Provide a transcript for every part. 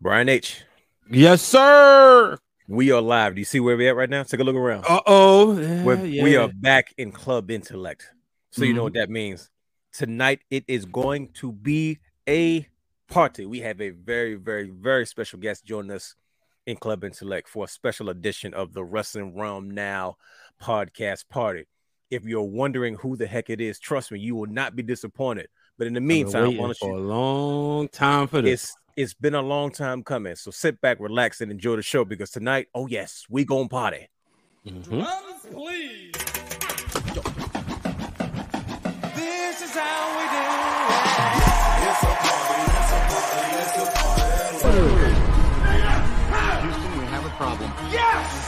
Brian H. Yes, sir. We are live. Do you see where we're at right now? Take a look around. Uh oh. Yeah, yeah. We are back in Club Intellect. So mm-hmm. you know what mm-hmm. that means. Tonight it is going to be a party. We have a very, very, very special guest joining us in Club Intellect for a special edition of the Wrestling Wrealm Now podcast party. If you're wondering who the heck it is, trust me, you will not be disappointed. But in the meantime, why for you, a long time for this. It's, it's been a long time coming. So sit back, relax, and enjoy the show because tonight, oh yes, we gonna party. Mm-hmm. Drums, please. This is how we do it. It's a party, it's a party, it's a party. Houston, we have a problem. Yes!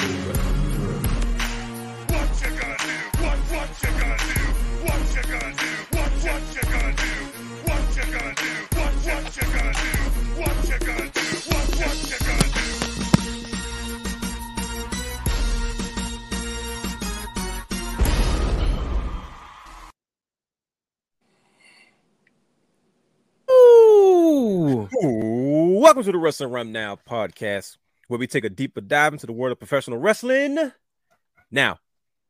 Welcome to the Wrestling Wrealm Now podcast, where we take a deeper dive into the world of professional wrestling. Now,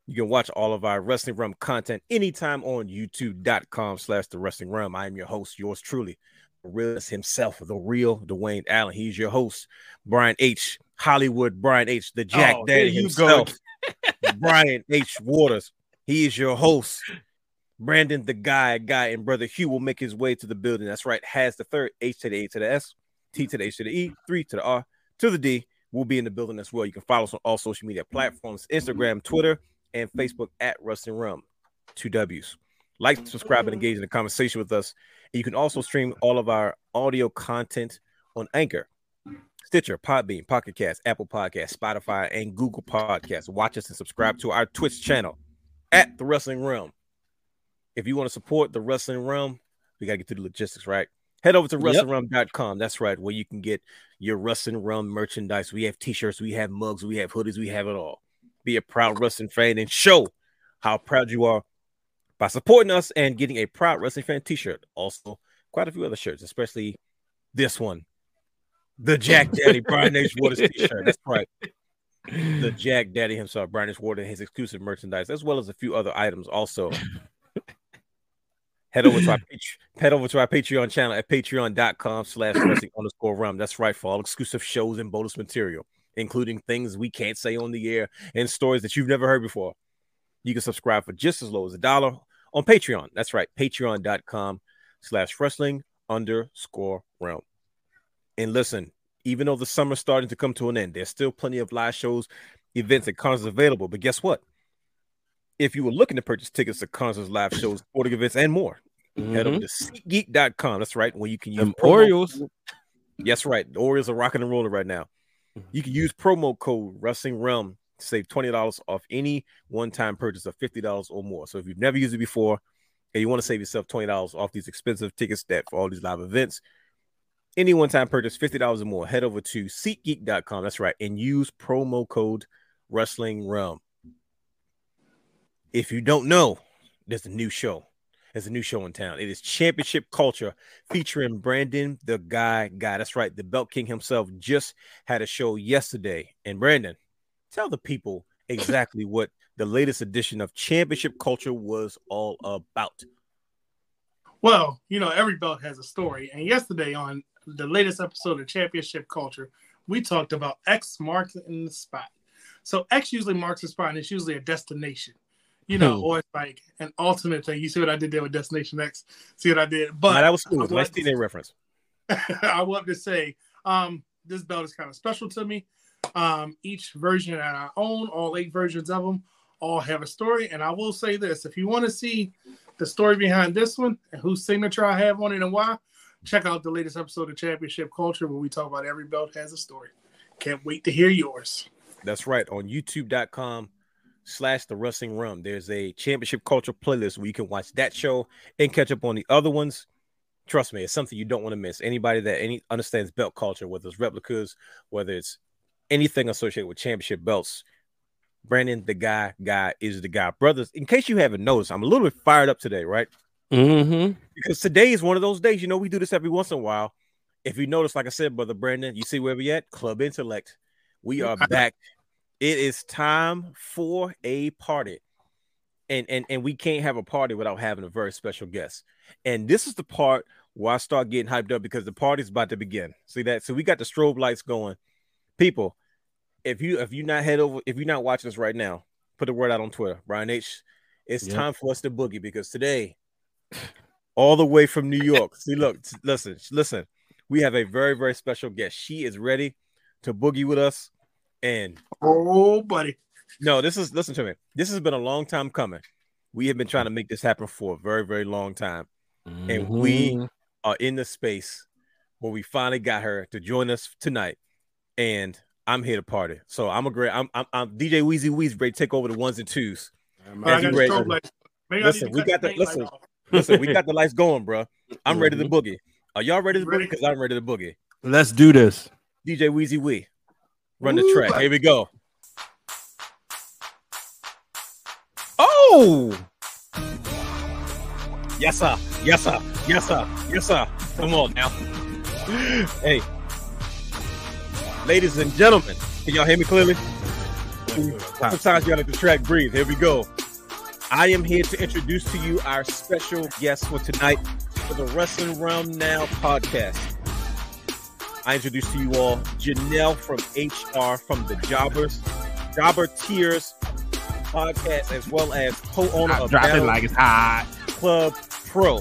you can watch all of our Wrestling Wrealm content anytime on youtube.com slash the Wrestling Wrealm. I am your host, yours truly, the realist himself, the real Dwayne Allen. He's your host, Brian H. Hollywood, Brian H. The Jack oh, Daddy himself, Brian H. Waters. He is your host. Brandon, the guy, guy, and brother Hugh will make his way to the building. That's right. Has the third H to the A to the S. T to the H to the E, three to the R to the D. We'll be in the building as well. You can follow us on all social media platforms Instagram, Twitter, and Facebook at Wrestling Wrealm. Two W's. Like, subscribe, and engage in the conversation with us. And you can also stream all of our audio content on Anchor, Stitcher, Podbean, Pocket Cast, Apple Podcast, Spotify, and Google Podcasts. Watch us and subscribe to our Twitch channel at The Wrestling Wrealm. If you want to support The Wrestling Wrealm, we got to get to the logistics, right? Head over to WrestlingWrealm.com. That's right, where you can get your Wrestling Wrealm merchandise. We have t-shirts, we have mugs, we have hoodies, we have it all. Be a proud wrestling fan and show how proud you are by supporting us and getting a proud wrestling fan t-shirt. Also, quite a few other shirts, especially this one. The Jack Daddy Brian H. Waters t-shirt. That's right. The Jack Daddy himself, Brian H. Waters, his exclusive merchandise, as well as a few other items also head over to our head over to our Patreon channel at patreon.com slash wrestling underscore wrealm. That's right for all exclusive shows and bonus material, including things we can't say on the air and stories that you've never heard before. You can subscribe for just as low as a dollar on Patreon. That's right, patreon.com slash wrestling underscore wrealm. And listen, even though the summer's starting to come to an end, there's still plenty of live shows, events, and concerts available. But guess what? If you were looking to purchase tickets to concerts, live shows, sporting events, and more, mm-hmm. head over to SeatGeek.com. That's right, where you can use Orioles. Yes, right. The Orioles are rocking and rolling right now. Mm-hmm. You can use promo code Wrestling Wrealm to save twenty dollars off any one-time purchase of fifty dollars or more. So if you've never used it before and you want to save yourself twenty dollars off these expensive tickets that for all these live events, any one-time purchase fifty dollars or more, head over to SeatGeek.com. That's right, and use promo code Wrestling Wrealm. If you don't know, there's a new show. There's a new show in town. It is Championship Culture featuring Brandon, the guy, guy. That's right. The Belt King himself just had a show yesterday. And Brandon, tell the people exactly what the latest edition of Championship Culture was all about. Well, you know, every belt has a story. And yesterday on the latest episode of Championship Culture, we talked about X marks in the spot. So X usually marks a spot and it's usually a destination you know, or it's like an alternate thing. You see what I did there with Destination X? See what I did? But that was cool. Nice TNA reference. I want to say, um, this belt is kind of special to me. Um, each version that I own, all eight versions of them, all have a story. And I will say this: if you want to see the story behind this one and whose signature I have on it and why, check out the latest episode of Championship Culture where we talk about every belt has a story. Can't wait to hear yours. That's right. On youtube.com slash the wrestling wrealm. There's a championship culture playlist where you can watch that show and catch up on the other ones. Trust me, it's something you don't want to miss. Anybody that any understands belt culture, whether it's replicas, whether it's anything associated with championship belts, Brandon, the guy, guy is the guy. Brothers, in case you haven't noticed, I'm a little bit fired up today, right? Mm-hmm. Because today is one of those days. You know, we do this every once in a while. If you notice, like I said, brother Brandon, you see where we at? Club Intellect. We are back. It is time for a party. And and and we can't have a party without having a very special guest. And this is the part where I start getting hyped up because the party's about to begin. See that? So we got the strobe lights going. People, if you if you not head over, if you're not watching us right now, put the word out on Twitter. Brian H. It's Yep. time for us to boogie because today, all the way from New York. See, look, listen, listen. We have a very, very special guest. She is ready to boogie with us. And Oh, buddy. no, this is listen to me. This has been a long time coming. We have been trying to make this happen for a very, very long time. And we Mm-hmm. are in the space where we finally got her to join us tonight. And I'm here to party. So I'm a great I'm I'm, I'm DJ Weezy Weezy ready take over the ones and twos. But I As got ready- strobe lights. Maybe Listen, I need to we got the- paint listen. Listen, we got the lights going, bro. I'm ready to Mhm. boogie. Are y'all ready to Ready. boogie? Because I'm ready to boogie. Let's do this. DJ Weezy Wee. Run the track. Here we go. Oh, Yes, sir. Yes, sir. Yes, sir. Yes, sir. Come on now. Hey. Ladies and gentlemen, can y'all hear me clearly? Sometimes you gotta let the track breathe. Here we go. I am here to introduce to you our special guest for tonight for the Wrestling Wrealm Now podcast. I introduce to you all Janelle from HR from the Jobbers, Jobber Tears podcast, as well as co-owner of drop it Battle like it's hot. Club Pro.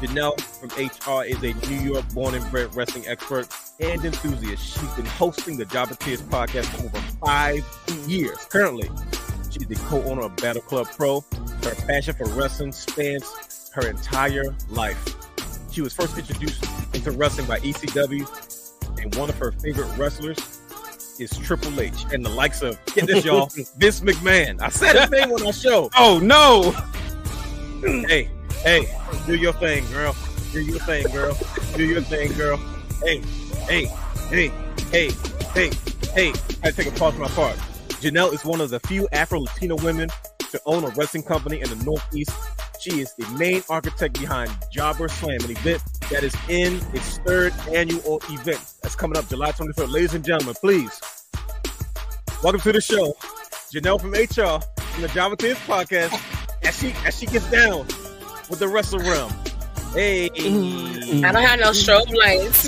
Janelle from HR is a New York born and bred wrestling expert and enthusiast. She's been hosting the Jobber Tears podcast for over five years. Currently, she's the co owner of Battle Club Pro. Her passion for wrestling spans her entire life. She was first introduced into wrestling by ECW, and one of her favorite wrestlers is Triple H and the likes of, get this, y'all, Vince McMahon. I said his name on our show Oh no! hey, hey, do your thing, girl. Do your thing, girl. Do your thing, girl. Hey, hey, hey, hey, hey, hey. I take a pause for my part. Janelle is one of the few Afro Latino women to own a wrestling company in the Northeast. She is the main architect behind Jobberslam, an event that is in its third annual event that's coming up July 23rd. Ladies and gentlemen, please welcome to the show, Janelle from HR from the Jobber Tears podcast. As she as she gets down with the wrestler realm. Hey, I don't have no strobe lights.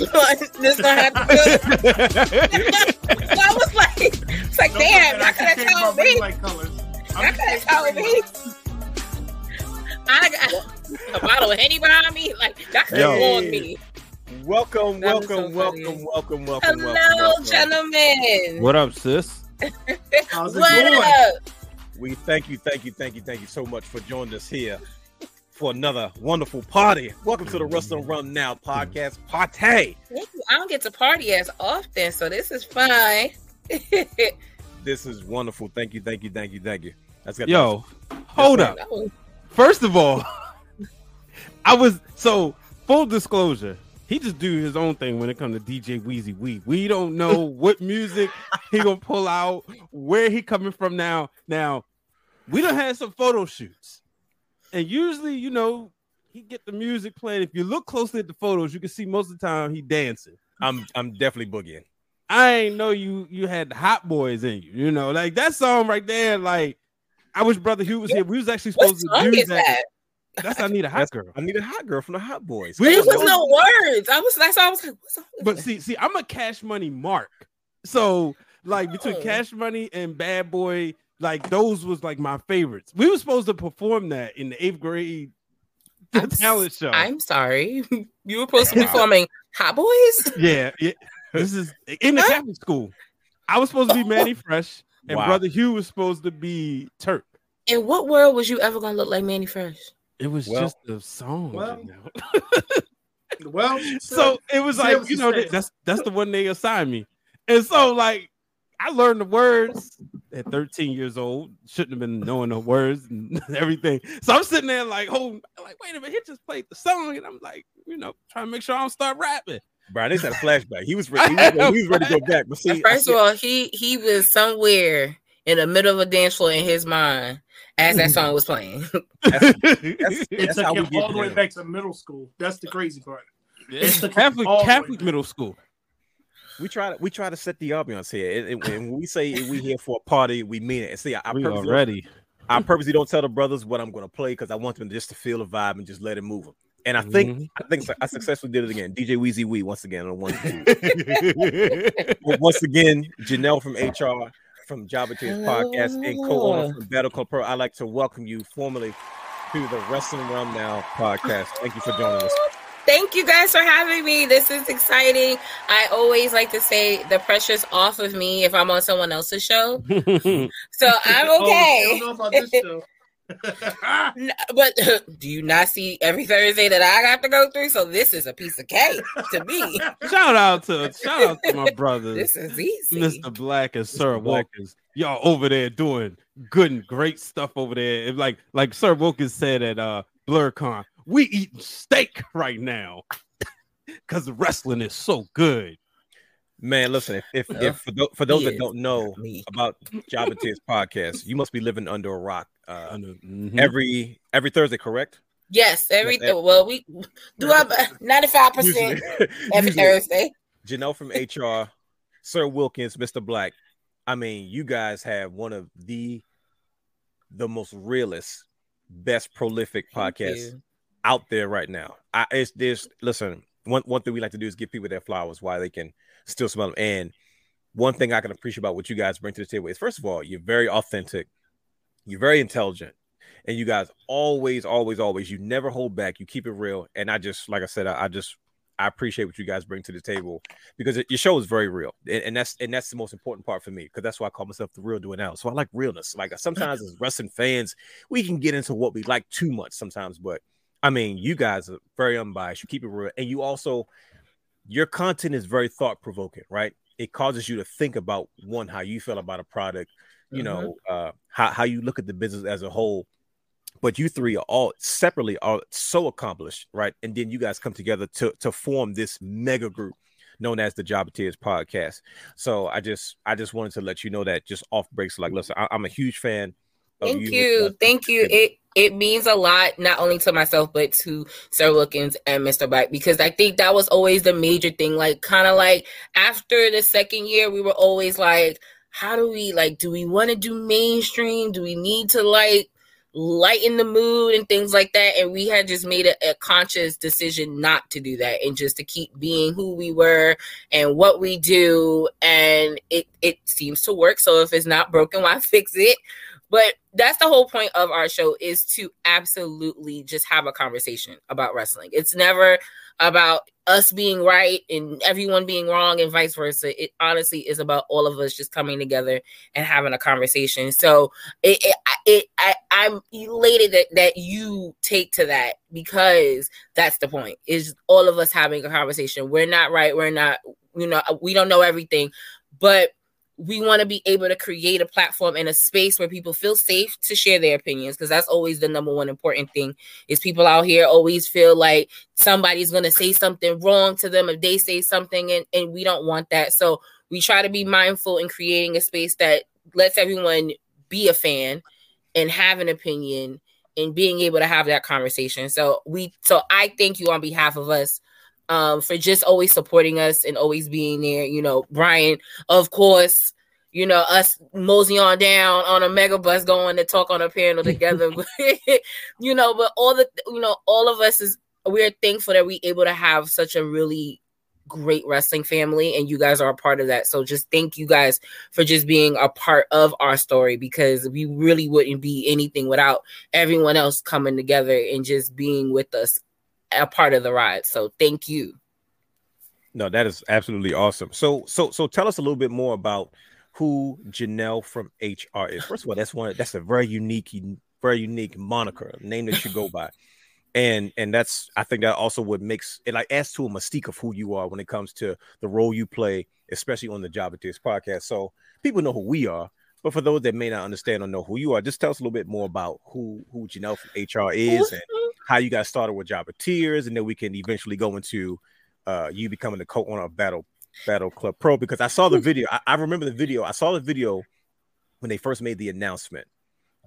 this gonna have to do. so I was like, it's like, Don't damn, y'all I could can have change my told ring me. Light colors. Y'all could have told me. I got a bottle of Henny behind me. Like, y'all could have Yo. warned me. welcome, That welcome, so welcome, welcome, welcome, Hello, welcome, welcome. gentlemen. What up, sis? How's it What going? up? We thank you, thank you, thank you, thank you so much for joining us here for another wonderful party. Welcome to the Wrestling mm-hmm. Wrealm Now podcast party. Thank you. I don't get to party as often, so this is fun. This is wonderful. Thank you, thank you, thank you, thank you. That's got Yo, hold up. Oh, First of all, I was so full disclosure. He just do his own thing when it comes to DJ Weezy Wee. We don't know what music he gonna pull out, where he coming from now. Now, we don't have some photo shoots, and usually, you know, he get the music playing. If you look closely at the photos, you can see most of the time he dancing. I'm I'm definitely boogieing. I ain't know you you had Hot Boys in you. You know, like that song right there. Like, I wish Brother Hugh was here. We was actually what supposed to song do is that. that? That's I need a hot That's- girl. I need a hot girl from the Hot Boys. We There was was no words. I was that's why I was like, what song is But see, see, I'm a Cash Money Mark. So like between Oh. Cash Money and Bad Boy, like those was like my favorites. We were supposed to perform that in the eighth grade I'm talent show. I'm sorry. You were supposed to be performing Hot Boys? yeah, yeah. This is in the Huh? Catholic school. I was supposed to be oh. Mannie Fresh, and Wow. brother Hugh was supposed to be Turk. In what world was you ever gonna look like Mannie Fresh? It was Well- just a song. Well, you know? Well, so it was like you know that- that's that's the one they assigned me, and so like I learned the words at 13 years old. Shouldn't have been knowing the words and everything. So I'm sitting there like, oh, like wait a minute, he just played the song, and I'm like, you know, trying to make sure I don't start rapping. Brian, this had a flashback. He was ready. He was, ready- he was ready to go back. But see, First of all, he he was somewhere in the middle of a dance floor in his mind as that song was playing. that's, it that's took him all the way back to middle school. That's the crazy part. It's the Catholic all the way Catholic middle school. we try to we try to set the ambiance here. And, and when we say we here for a party, we mean it. And see, I, I We purposely, already. I purposely don't tell the brothers what I'm going to play because I want them just to feel the vibe and just let it move them. And I think Mhm. I think I successfully did it again. DJ Weezy Wee once again on one. and two. Well, once again, Janelle from HR from Jobber Tears podcast and co-owner from Battle Club Pro. I'd like to welcome you formally to the Wrestling Wrealm Now podcast. Thank you for joining us. Thank you guys for having me. This is exciting. I always like to say the pressure's off of me if I'm on someone else's show. So I'm Oh, okay. I don't know about this show. N- But do you not see every Thursday that I have to go through? So this is a piece of cake to me. shout out to shout out to my brothers. This is easy. Mr. Black and Sir Mr. Black. Wilkins. Y'all over there doing good and great stuff over there. It- like like Sir Wilkins said at uh BlerdCon, we eating steak right now because the wrestling is so good. Man, listen, if if, if for, tho- for those he that is. don't know Me. about Jobber Tears podcast, you must be living under a rock. Uh, I know. Mhm. every every Thursday, correct? Yes, every Yeah. Well, we do our ninety five percent every usually. Thursday. Janelle from HR, Sir Wilkins, Mr. Black. I mean, you guys have one of the the most realest, best prolific Thank podcasts you. out there right now. I it's this listen, one one thing we like to do is give people their flowers while they can still smell them. And one thing I can appreciate about what you guys bring to the table is first of all, you're very authentic, you're very intelligent, and you guys always, always, always, you never hold back, you keep it real. And I just like I said, I, I just I appreciate what you guys bring to the table because it, your show is very real, and, and that's and that's the most important part for me because that's why I call myself the real doing out. So I like realness. Like uh, sometimes as wrestling fans, we can get into what we like too much sometimes, but I mean, you guys are very unbiased. You keep it real, and you also your content is very thought provoking, right? It causes you to think about one how you feel about a product, you know, uh, how how you look at the business as a whole. But you three are all separately are so accomplished, right? And then you guys come together to to form this mega group known as the Jobber Tears podcast. So I just I just wanted to let you know that just off breaks. Like, listen, I, I'm a huge fan. Thank you. you. Thank you. It it means a lot, not only to myself, but to Sir Wilkins and Mr. Black, because I think that was always the major thing. Like, kind of like after the second year, we were always like, how do we like, do we want to do mainstream? Do we need to like lighten the mood and things like that? And we had just made a, a conscious decision not to do that and just to keep being who we were and what we do. And it, it seems to work. So if it's not broken, why fix it? But that's the whole point of our show is to absolutely just have a conversation about wrestling. It's never about us being right and everyone being wrong and vice versa. It honestly is about all of us just coming together and having a conversation. So it, it, it I, I'm elated that, that you take to that because that's the point is all of us having a conversation. We're not right. We're not, you know, we don't know everything, but we want to be able to create a platform and a space where people feel safe to share their opinions because that's always the number one important thing is people out here always feel like somebody's going to say something wrong to them if they say something and, and we don't want that. So we try to be mindful in creating a space that lets everyone be a fan and have an opinion and being able to have that conversation. So we so i thank you on behalf of us um, for just always supporting us and always being there. You know, Brian, of course, you know, us mosey on down on a mega bus going to talk on a panel together. you know, but all the you know, all of us is we're thankful that we able to have such a really great wrestling family and you guys are a part of that. So just thank you guys for just being a part of our story because we really wouldn't be anything without everyone else coming together and just being with us a part of the ride. So thank you. No, that is absolutely awesome. So, so, so, tell us a little bit more about who Janelle from HR is. First of all, that's one that's a very unique, very unique moniker, name that you go by. And and that's I think that also what makes it like adds to a mystique of who you are when it comes to the role you play, especially on the Jobber Tears podcast. So people know who we are, but for those that may not understand or know who you are, just tell us a little bit more about who who Janelle from HR is and how you got started with Jobber Tears, and then we can eventually go into uh, you becoming the co-owner of Battle Battle Club Pro because I saw the video. I, I remember the video. I saw the video when they first made the announcement,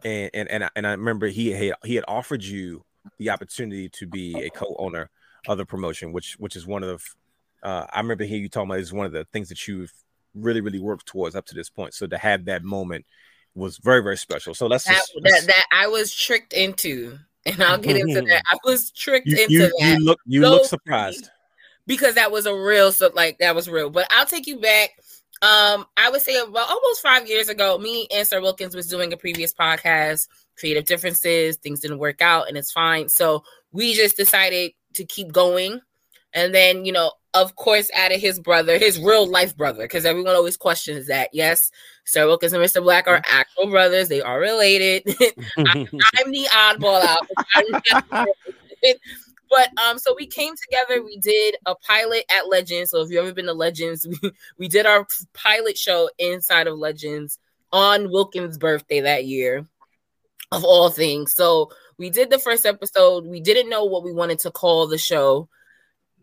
and and and I, and I remember he had he had offered you the opportunity to be a co-owner of the promotion, which which is one of uh, I remember hearing you talking about is one of the things that you've really really worked towards up to this point. So to have that moment was very very special. So let's that, just, that, that I was tricked into, and I'll get into that. I was tricked you, into you, that you look you So- look surprised. because that was a real so like that was real. But I'll take you back. Um, I would say about almost five years ago, me and Sir Wilkins was doing a previous podcast, creative differences, things didn't work out, and it's fine. So we just decided to keep going. And then, you know, of course, added his brother, his real life brother, because everyone always questions that. Yes, Sir Wilkins and Mr. Black are actual brothers, they are related. I'm the oddball out. I'm not related. But um, so we came together. We did a pilot at Legends. So if you've ever been to Legends, we, we did our pilot show inside of Legends on Wilkins' birthday that year, of all things. So we did the first episode. We didn't know what we wanted to call the show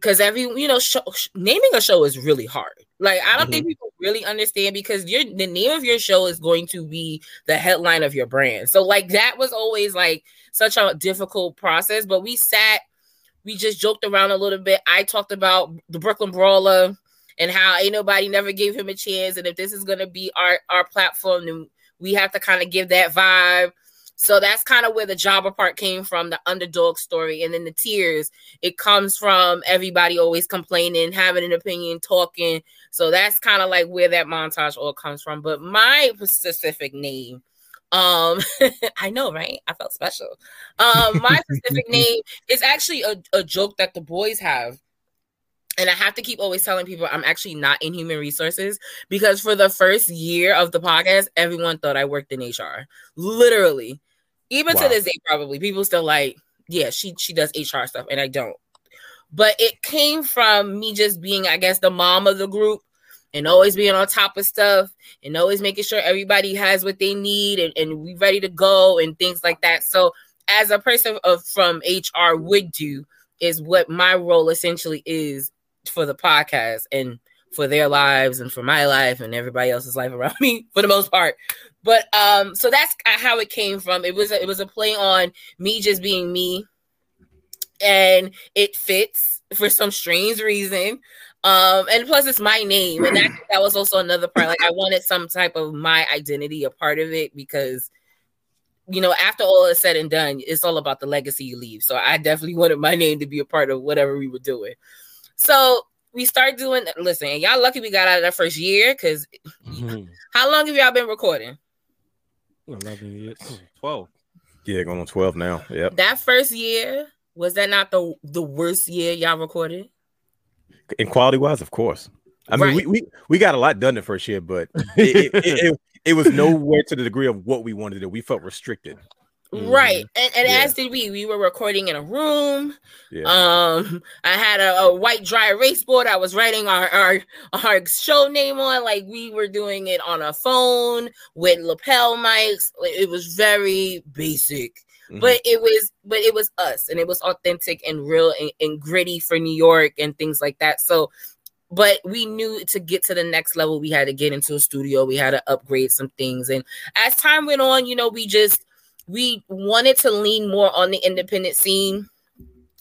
because every you know show, sh- naming a show is really hard. Like I don't think mm-hmm. people really understand because your the name of your show is going to be the headline of your brand. So like that was always like such a difficult process. But we sat, we just joked around a little bit. I talked about the Brooklyn Brawler and how ain't nobody never gave him a chance. And if this is gonna be our our platform, then we have to kind of give that vibe. So that's kind of where the jobber part came from, the underdog story, and then the tears. It comes from everybody always complaining, having an opinion, talking. So that's kind of like where that montage all comes from. But my specific name, um, I know, right? I felt special. Um, my specific name is actually a, a joke that the boys have. And I have to keep always telling people I'm actually not in human resources because for the first year of the podcast, everyone thought I worked in HR. Literally. Even Wow. to this day, probably people still like, yeah, she she does HR stuff, and I don't. But it came from me just being, I guess, the mom of the group and always being on top of stuff and always making sure everybody has what they need and, and we ready to go and things like that. So as a person of from HR would do is what my role essentially is for the podcast and for their lives and for my life and everybody else's life around me for the most part. But um so that's how it came from. It was a, it was a play on me just being me and it fits for some strange reason. Um, and plus it's my name, and that, that was also another part. Like I wanted some type of my identity a part of it because you know, after all is said and done, it's all about the legacy you leave. So I definitely wanted my name to be a part of whatever we were doing. So we start doing listen, y'all lucky we got out of that first year because how long have y'all been recording? 11 years. 12. Yeah, going on 12 now. Yep. That first year, was that not the the worst year y'all recorded? In quality wise, of course. I mean, Right. we, we we got a lot done the first year, but it, it, it, it, it was nowhere to the degree of what we wanted to do. We felt restricted. Right. And, and Yeah. as did we. We were recording in a room. Yeah. Um, I had a, a white dry erase board. I was writing our, our our show name on. Like we were doing it on a phone with lapel mics. It was very basic. Mhm. But it was but it was us and it was authentic and real and, and gritty for New York and things like that. So but we knew to get to the next level, we had to get into a studio. We had to upgrade some things. And as time went on, you know, we just we wanted to lean more on the independent scene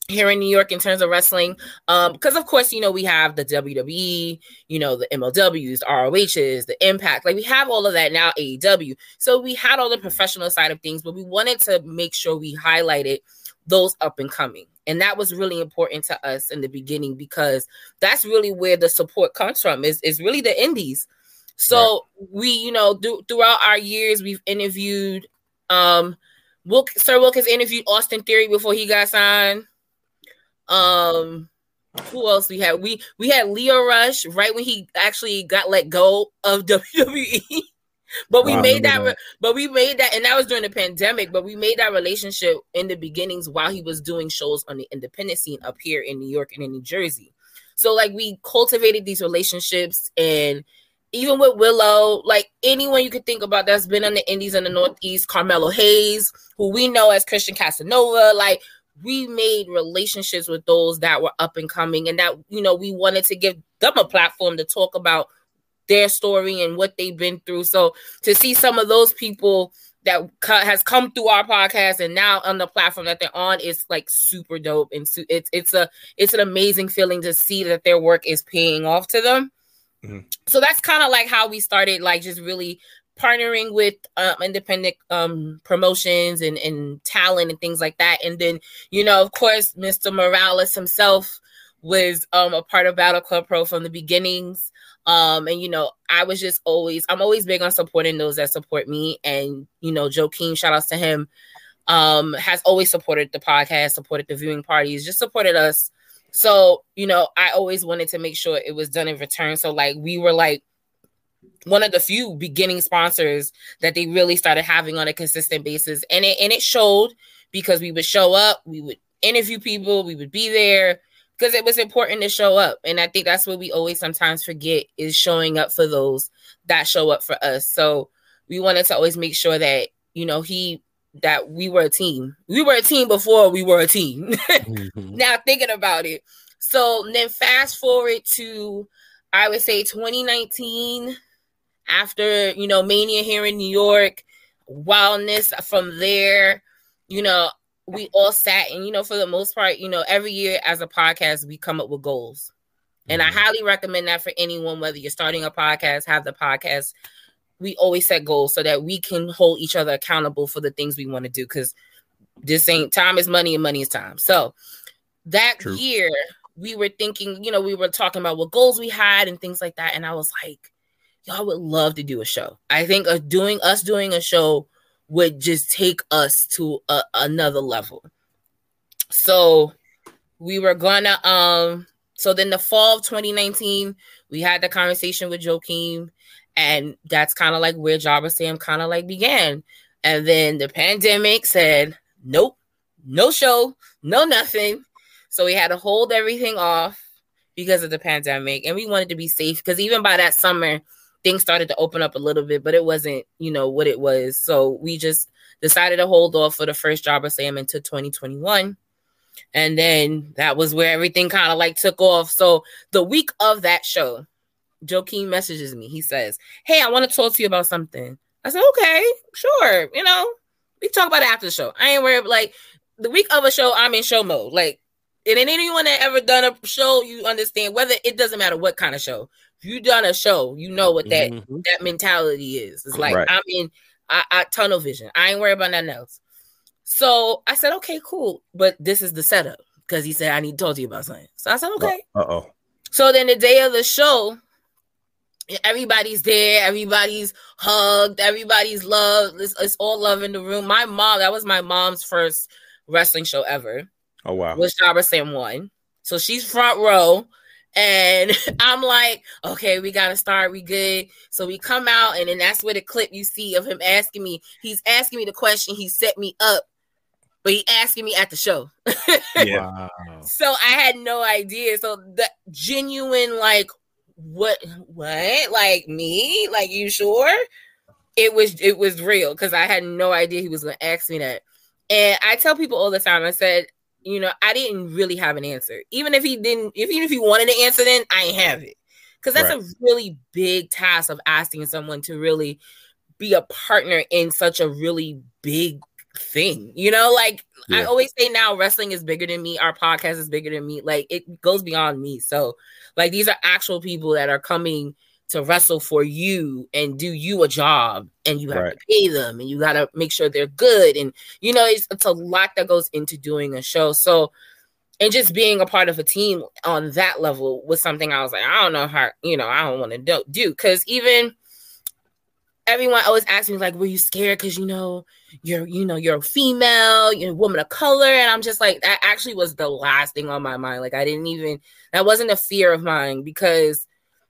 here in New York in terms of wrestling. Um, because of course, you know, we have the WWE, you know, the MLWs, the ROHs, the Impact, like we have all of that now, AEW. So we had all the professional side of things, but we wanted to make sure we highlighted those up and coming. And that was really important to us in the beginning because that's really where the support comes from, is, is really the indies. So we, you know, do, throughout our years, we've interviewed um Wilk, Sir Wilkins interviewed Austin Theory before he got signed. Um, who else we had? We we had Lio Rush right when he actually got let go of WWE. but we Wow, made that that. but we made that and that was during the pandemic, but we made that relationship in the beginnings while he was doing shows on the independent scene up here in New York and in New Jersey. So like we cultivated these relationships and even with Willow, like anyone you could think about that's been in the Indies in the Northeast, Carmelo Hayes, who we know as Christian Casanova, like we made relationships with those that were up and coming, and that you know we wanted to give them a platform to talk about their story and what they've been through. So to see some of those people that has come through our podcast and now on the platform that they're on is like super dope and it's it's a it's an amazing feeling to see that their work is paying off to them Mhm. so that's kind of like how we started like just really partnering with um, independent um promotions and and talent and things like that. And then you know of course mr morales himself was um a part of battle club pro from the beginnings. Um and you know i was just always i'm always big on supporting those that support me. And you know joe Keem, shout outs to him um has always supported the podcast supported the viewing parties just supported us so you know i always wanted to make sure it was done in return. So like we were like one of the few beginning sponsors that they really started having on a consistent basis. And it and it showed because we would show up we would interview people we would be there because it was important to show up. And i think that's what we always sometimes forget is showing up for those that show up for us. So we wanted to always make sure that you know he that we were a team we were a team before we were a team Mhm. now thinking about it. So then fast forward to I would say 2019 after you know Mania here in New York, wildness from there, you know, we all sat and you know for the most part, you know, every year as a podcast we come up with goals. And I highly recommend that for anyone whether you're starting a podcast, have the podcast we always set goals so that we can hold each other accountable for the things we want to do because this ain't time is money and money is time. So that True. year we were thinking, you know, we were talking about what goals we had and things like that. And I was like, y'all would love to do a show. I think of doing us doing a show would just take us to a, another level. So we were gonna um so then the fall of 2019 we had the conversation with Joakim and that's kind of like where Jobberslam kind of like began. And then the pandemic said, nope, no show, no nothing. So we had to hold everything off because of the pandemic. And we wanted to be safe because even by that summer, things started to open up a little bit, but it wasn't, you know, what it was. So we just decided to hold off for the first Jobberslam until 2021. And then that was where everything kind of like took off. So the week of that show, Joaquin messages me. He says, Hey, I want to talk to you about something. I said, Okay, sure. You know, we talk about it after the show. I ain't worried. Like the week of a show, I'm in show mode. Like, and anyone that ever done a show, you understand whether it doesn't matter what kind of show. If you done a show, you know what that Mhm. that mentality is. It's like Right. I'm in I, I tunnel vision. I ain't worried about nothing else. So I said, okay, cool. But this is the setup because he said I need to talk to you about something. So I said, okay. Uh oh. So then the day of the show, everybody's there, everybody's hugged, everybody's loved. It's, it's all love in the room. My mom, that was my mom's first wrestling show ever. Oh wow. Was Jobberslam one. So she's front row. And I'm like, okay, we gotta start. We good. So we come out, and then that's where the clip you see of him asking me. He's asking me the question. He set me up, but he asking me at the show. Yeah. Wow. So I had no idea. So the genuine, like, what, what, like me, like you sure? It was, it was real because I had no idea he was going to ask me that. And I tell people all the time, I said, you know, I didn't really have an answer. Even if he didn't, if even if he wanted to answer, then I ain't have it. Because that's a really big task of asking someone to really be a partner in such a really big thing. You know, like I always say now wrestling is bigger than me. Our podcast is bigger than me. Like it goes beyond me. So like these are actual people that are coming to wrestle for you and do you a job and you have Right. to pay them and you got to make sure they're good and you know it's, it's a lot that goes into doing a show so and just being a part of a team on that level was something i was like i don't know how you know i don't want to do do because even everyone always asks me like, "Were you scared? Because you know you're you know you're a female, you're a woman of color," and I'm just like, that actually was the last thing on my mind. Like I didn't even that wasn't a fear of mine because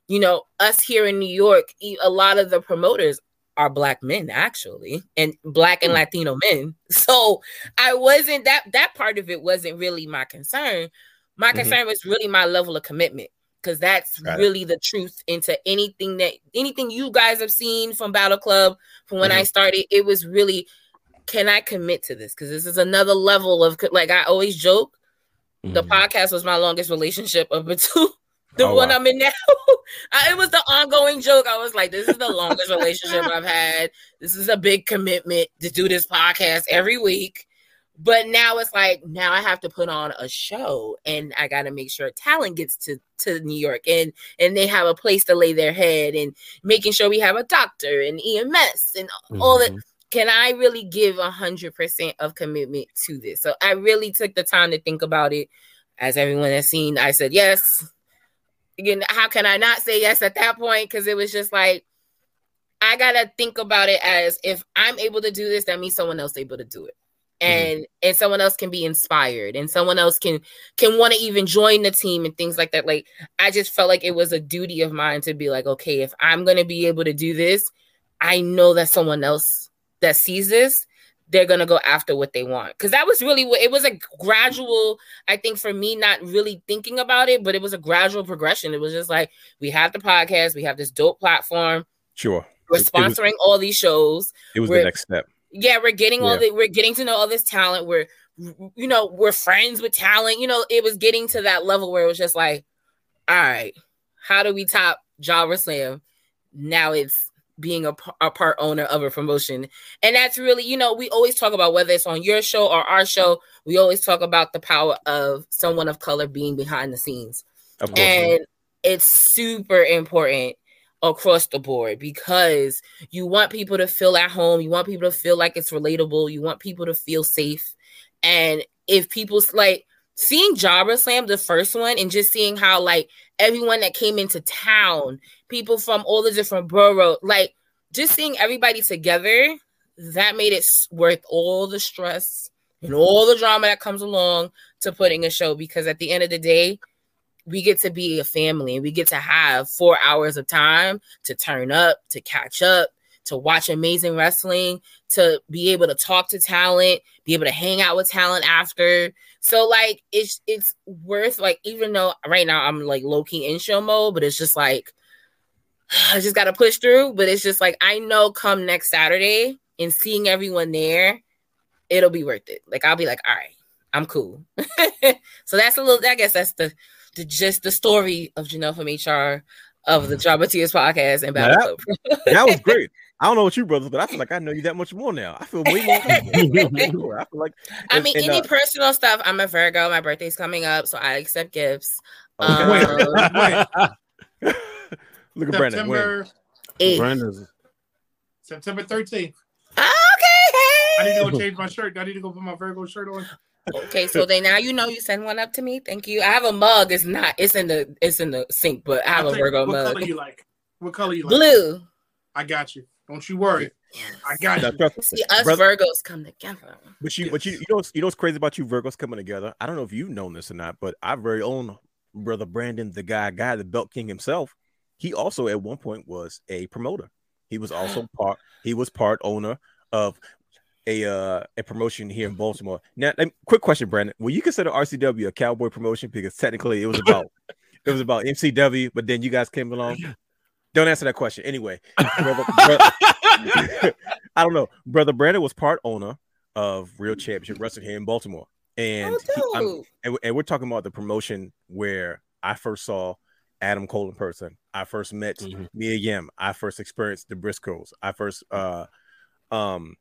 you know us here in New York, a lot of the promoters are black men actually and black and latino men so i wasn't that that part of it wasn't really my concern my Mhm. concern was really my level of commitment because that's really the truth into anything that anything you guys have seen from battle club from when i started it was really can i commit to this because this is another level of like i always joke the Mhm. podcast was my longest relationship of the two. the Oh, one wow. I'm in now. I, it was the ongoing joke. I was like, this is the longest relationship I've had. This is a big commitment to do this podcast every week. But now it's like now I have to put on a show and I got to make sure talent gets to to New York and and they have a place to lay their head and making sure we have a doctor and EMS and all that mm-hmm. can I really give a hundred percent of commitment to this? So I really took the time to think about it. As everyone has seen, I said yes. Again, how can I not say yes at that point? Because it was just like I gotta think about it as if I'm able to do this, that means someone else able to do it. Mm-hmm. And and someone else can be inspired and someone else can can want to even join the team and things like that. Like I just felt like it was a duty of mine to be like, okay, if I'm gonna be able to do this, I know that someone else that sees this, they're gonna go after what they want. Because that was really what it was a gradual, I think, for me, not really thinking about it, but it was a gradual progression. It was just like we have the podcast, we have this dope platform, Sure. we're it was- sponsoring all these shows. It was We're- the next step. Yeah, we're getting all Yeah. the we're getting to know all this talent. We're you know, we're friends with talent. You know, it was getting to that level where it was just like, all right, how do we top Jobberslam? Now it's being a part owner of a promotion. And that's really, you know, we always talk about whether it's on your show or our show, we always talk about the power of someone of color being behind the scenes. And it's super important across the board because you want people to feel at home, you want people to feel like it's relatable, you want people to feel safe. And if people's like seeing Jobberslam, the first one, and just seeing how like everyone that came into town, people from all the different boroughs, like just seeing everybody together, that made it worth all the stress and all the drama that comes along to putting a show because at the end of the day, we get to be a family and we get to have four hours of time to turn up, to catch up, to watch amazing wrestling, to be able to talk to talent, be able to hang out with talent after. So like it's it's worth like even though right now I'm like low key in show mode, but it's just like I just gotta push through. But it's just like I know come next Saturday and seeing everyone there, it'll be worth it. Like I'll be like, all right, I'm cool. so that's a little. I guess that's the the just the story of Janelle from HR of the Drama Tears podcast and Now Battle that- Club. that was great. I don't know what you brothers, but I feel like I know you that much more now. I feel way more. comfortable. I feel like I mean, and, any uh, personal stuff. I'm a Virgo. My birthday's coming up, so I accept gifts. Okay. Um, Wait, wait. Look at Brandon. Wait. September eight. Brenda's September 13th. Okay, I need to go change my shirt. I need to go put my Virgo shirt on. Okay, so they now you know you send one up to me. Thank you. I have a mug. It's not. It's in the. It's in the sink, but I have I'll a Virgo what mug. What color you like? What color you like? Blue. I got you. Don't you worry. I got Now, you. trust See, us brother- Virgos come together. But you, but you, you know, what's- you know what's crazy about you Virgos coming together. I don't know if you've known this or not, but our very own brother Brandon, the guy, guy, the Belt King himself, he also at one point was a promoter. He was also part. He was part owner of a uh, a promotion here in Baltimore. Now, let me- quick question, Brandon: Will you consider RCW a cowboy promotion? Because technically, it was about it was about MCW, but then you guys came along. Don't answer that question. Anyway, brother- brother- I don't know. Brother Brandon was part owner of Real Championship Wrestling here in Baltimore, and oh, I'm- and, and we're talking about the promotion where I first saw Adam Cole in person. I first met Mhm. Mia Yim. I first experienced the Briscoes. I first uh um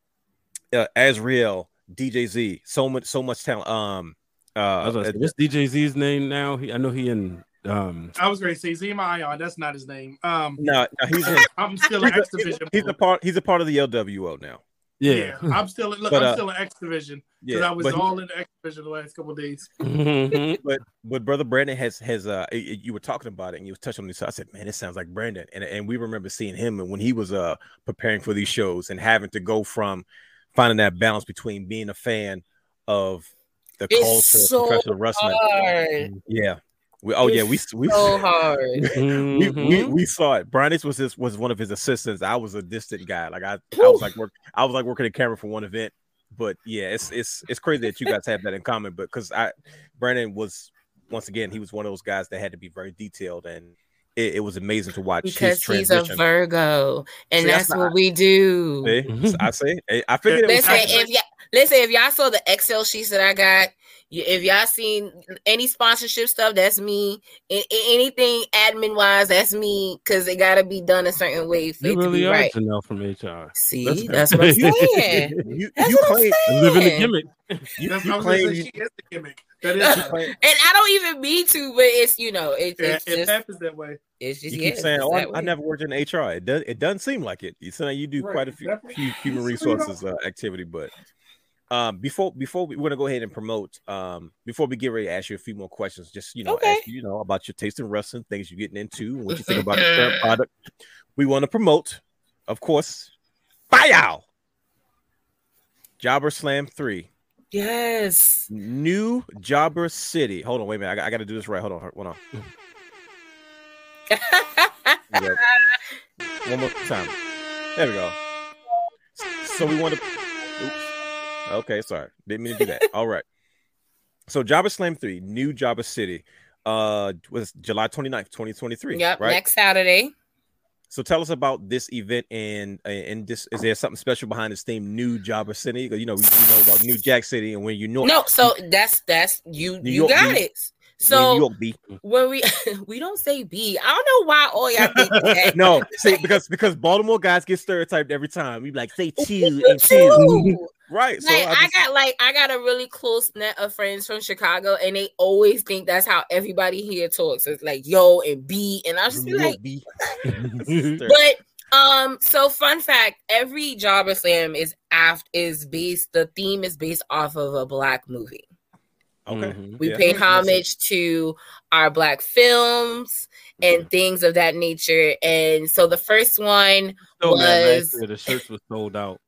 uh, Azriel, DJ Z, so much so much talent. Um uh gonna say, what's DJ Z's name now? He, I know he in um I was going to say Zema Ion. That's not his name. Um, no, no, he's in I'm still he's an X a, he's, Division. he's a part he's a part of the LWO now. Yeah. I'm still in, look. But, I'm uh, still in X division because Yeah, I was but he- all in the X division the last couple of days. Mhm. but but brother Brandon has has uh y- y- you were talking about it and you was touching on this. So I said, man, it sounds like Brandon. And and we remember seeing him and when he was uh preparing for these shows and having to go from finding that balance between being a fan of the It's culture so of professional wrestling. Hard. Yeah. We, oh yeah, we we So hard. we, we, Mhm. we saw it. Brandis was his was one of his assistants. I was a distant guy. Like I, I was like work I was like working the camera for one event. But yeah, it's it's it's crazy that you guys have that in common. But because I Brandon was once again, he was one of those guys that had to be very detailed and it, it was amazing to watch his Because he's a. Virgo, and See, that's that's what not- we do. See? I say eh, I figured it Listen, accurate. if y'all listen, if y'all saw the Excel sheets that I got, if y'all seen any sponsorship stuff, that's me. A- a- anything admin wise, that's me. Because it got to be done a certain way for You it to really be are right. Janelle from HR. See, That's- that's, what I'm saying. you, That's you what I'm claim saying. Living the Yeah. gimmick. you, That's you I was gonna claim she is the gimmick. That is. And I don't even mean to, but it's you know, it, yeah, it's it just happens that way. it's just you yeah, keep saying, "Oh, I, I never worked in HR." It does. It doesn't seem like it. You say you do Right, quite a few, few human resources uh, activity, but um, before before we, we're gonna go ahead and promote. Um, before we get ready to ask you a few more questions, just you know, Okay. ask you, you know about your taste in wrestling, things you're getting into, and what you think about the current product. We want to promote, of course, Fire Jobber Slam Three. Yes. New Jobber City. Hold on, wait a minute. I, got- I got to do this right. Hold on, hold on. Go. One more time. There we go. So we want to. Oops. Okay, sorry. Didn't mean to do that. All right. So Jobber Slam 3, New Jobber City, uh, was July 29th, 2023. yep. Right. Next Saturday. So tell us about this event and and this is there something special behind this theme, New Jobber City? You know, we, we know about New Jack City and when you know No, so that's that's you. New you York got beat. it. So New York B. when we we don't say B, I don't know why all y'all think that. No, see, because because Baltimore guys get stereotyped every time. We be like say two Me and two. Right. Like I I, just- got like I got a really close net of friends from Chicago, and they always think that's how everybody here talks. It's like yo and B, and I'll just be like, B. but um, so fun fact: every Jobber Slam is aft is based. The theme is based off of a black movie. Okay. Mhm. We Yeah. pay Makes sense. homage to our black films and things of that nature. And so the first one So was- year the shirts were sold out.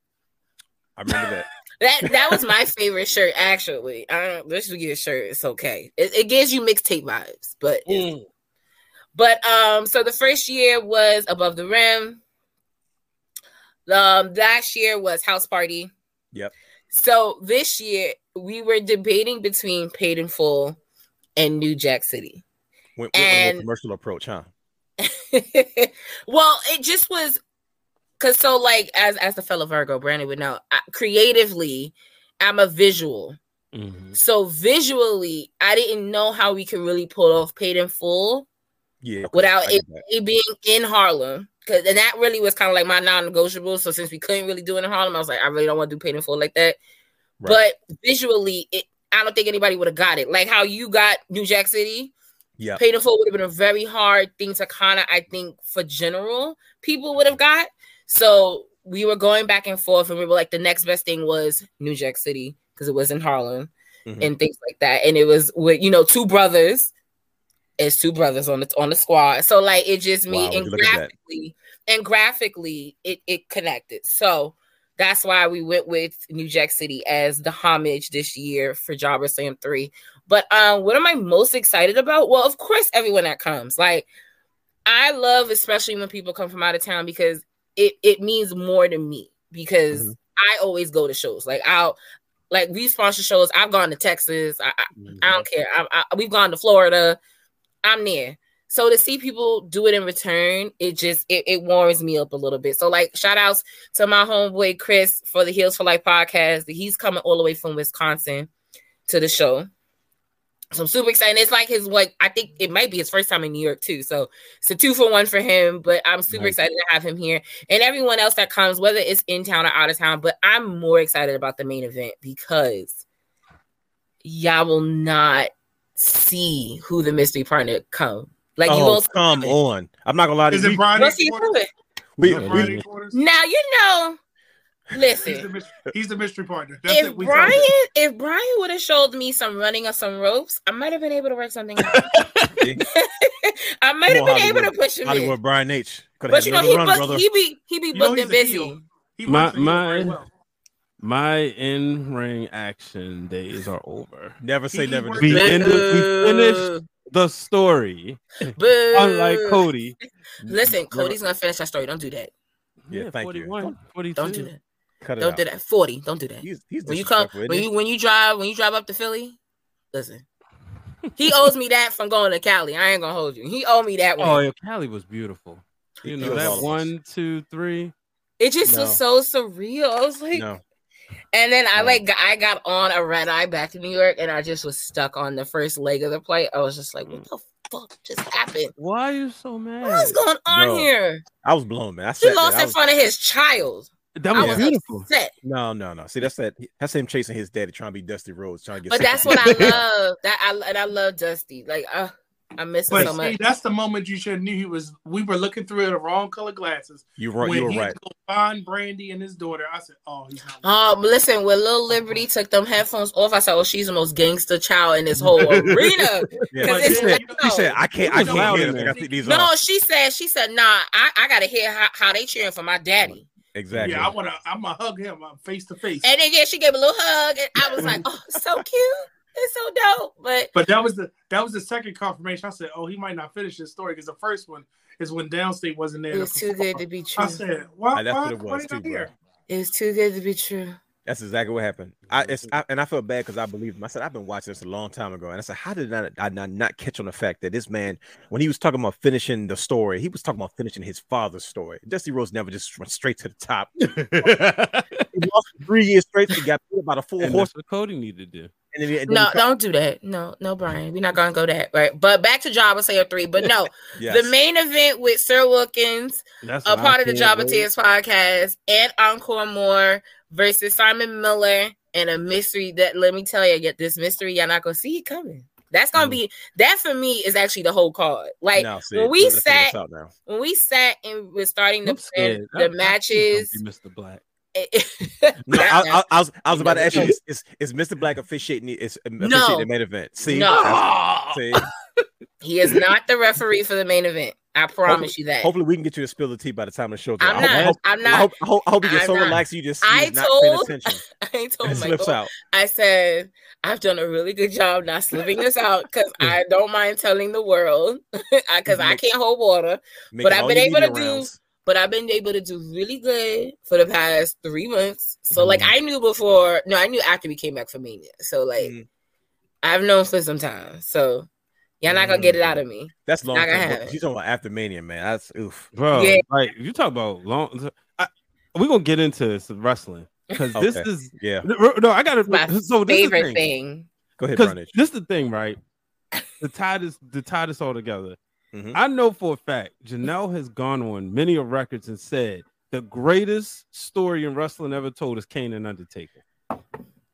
I remember that. that that was my favorite shirt actually. I don't, let's get a shirt. It's okay. It, it gives you mixtape vibes, but Mm. but um. So the first year was above the rim. Um, last year was house party. Yep. So this year we were debating between Paid in Full and New Jack City. Went, went with a And- commercial approach, huh? well, it just was because so like as as the fellow Virgo, Brandon would know, I, creatively, I'm a visual. Mhm. So visually, I didn't know how we could really pull off paid in full Yeah. okay, without it, it being in Harlem. Cause and that really was kind of like my non-negotiable. So since we couldn't really do it in Harlem, I was like, I really don't want to do paid in full like that. Right. But visually, it I don't think anybody would have got it. Like how you got New Jack City, yeah. Paid in full would have been a very hard thing to kind of, I think, for general people would have got. So we were going back and forth, and we were like, the next best thing was New Jack City because it was in Harlem Mhm. and things like that, and it was with you know two brothers. It's two brothers on the on the squad, so like it just me Wow, and you look at that. graphically and graphically it it connected. So that's why we went with New Jack City as the homage this year for Jobber Slam 3. But um, what am I most excited about? Well, of course, everyone that comes. Like, I love, especially when people come from out of town, because it it means more to me. Because Mhm. I always go to shows. Like I'll like we sponsor shows. I've gone to Texas. I, I, I don't care. I, I, we've gone to Florida. I'm there. So to see people do it in return, it just it, it warms me up a little bit. So like shout outs to my homeboy Chris for the Heels for Life podcast. He's coming all the way from Wisconsin to the show. So I'm super excited. It's like his like I think it might be his first time in New York too. So it's a two for one for him. But I'm super Nice. excited to have him here and everyone else that comes, whether it's in town or out of town. But I'm more excited about the main event because y'all will not see who the mystery partner come. Like you oh, won't. come on. I'm not gonna lie to Is you. it We, Brian? What's he doing? we, No, we, Brian Now you know He's the, Listen, he's the mystery partner. That's if it. We Brian, found it. if Brian would have showed me some running of some ropes, I might have been able to work something out. I might have been on, able to push him Hollywood in. Brian H. Could But you know, he, run, book, he be he be You know booked and busy. He My- works the heel very my- well. My in ring action days are over. Never say never. worked- We Just- ended, we finished the story. Boo. Unlike Cody. Listen, Cody's gonna finish that story. Don't do that. Yeah, thank you. 41, 42. Don't do that. Cut it Don't out. do that. Forty. Don't do that. He's, he's When you come, when you when you drive, when you drive up to Philly, listen. He owes me that from going to Cali. I ain't gonna hold you. He owed me that one. Oh, yeah, Cali was beautiful. You know that one, two, three. it just No. was so surreal. I was like, No, and then I like I got on a red eye back to New York, and I just was stuck on the first leg of the play. I was just like, what the fuck just happened? Why are you so mad? What's going on Bro. here? I was blown, man. I He said lost that. I in was- front of his child. That I was was beautiful. upset. No, no, no. See, that's that. That's him chasing his daddy, trying to be Dusty Rhodes, trying to get. But that's what I love. That I and I love Dusty. Like uh, I miss him But so see, much. that's the moment you should have knew he was. We were looking through the wrong color glasses. You were, when you were he right. had find Brandy and his daughter, I said, "Oh, he's not." Um, listen, when Lil Liberty took them headphones off, I said, "Oh, she's the most gangster child in this whole arena." Yeah. Because She it's said, she said, "I can't, I can't hear in them. I there. these No, off." she said, she said, "Nah, I, I gotta hear how, how they cheering for my daddy." Exactly. Yeah, I wanna. I'm gonna hug him. I'm face to face. And then yeah, she gave a little hug, and I was like, "Oh, so cute, it's so dope." But But that was the that was the second confirmation. I said, "Oh, he might not finish his story because the first one is when Downstate wasn't there." It's to too good to be true. I said, "Why? That's why, what it was they too, bro. here?" It was too good to be true. That's exactly what happened. I, it's, I and I felt bad because I believed him. I said I've been watching this a long time ago, and I said, how did I, I not, not catch on the fact that this man, when he was talking about finishing the story, he was talking about finishing his father's story. Dusty Rhodes never just went straight to the top. He lost three years straight. He got beat by the full and horse. that's what Cody needed to do. And then, he- and then No, he- don't do that. No, no, Brian. We're not gonna go that right. But back to Jobber Slayer three. But no, yes. the main event with Sir Wilkins, That's a what I part of the can't Jobber. Tears podcast, and Encore More versus Simon Miller and a mystery that let me tell you, get this mystery y'all not gonna see it coming. That's gonna Mhm. be that for me is actually the whole card. Like Now, see, when we let's figure this sat when we sat and was starting I'm the scared. the I- I think it's matches. gonna Mr. Black. No, I, I, I was I was about to ask you, is, is, is Mr. Black officiating the, is officiating the main event? See, No. See, he is not the referee for the main event. I promise you that. hopefully we can get you to spill the tea by the time the show. I'm I hope- not. I hope, I'm I not. hope, I hope, I hope you get I'm so not. relaxed you just I not told-. I told Michael. out. I said, I've done a really good job not slipping this out because I don't mind telling the world because I can't hold water. but I've been able to media do- rounds. But I've been able to do really good for the past three months. So, like, Mhm. I knew before, no, I knew after we came back from Mania. So, like, Mhm. I've known for some time. So, y'all not gonna get it out of me. That's long. not gonna term. happen. She's talking about after Mania, man. That's oof. Bro, Yeah. like you talk about long. I, we're gonna get into some wrestling because this Okay. is Yeah, no. I gotta. My so this is the Favorite thing. thing. go ahead, Because this is the thing, right? To tie this, to tie this all together. Mhm. I know for a fact Janelle has gone on many of records and said the greatest story in wrestling ever told is Kane and Undertaker.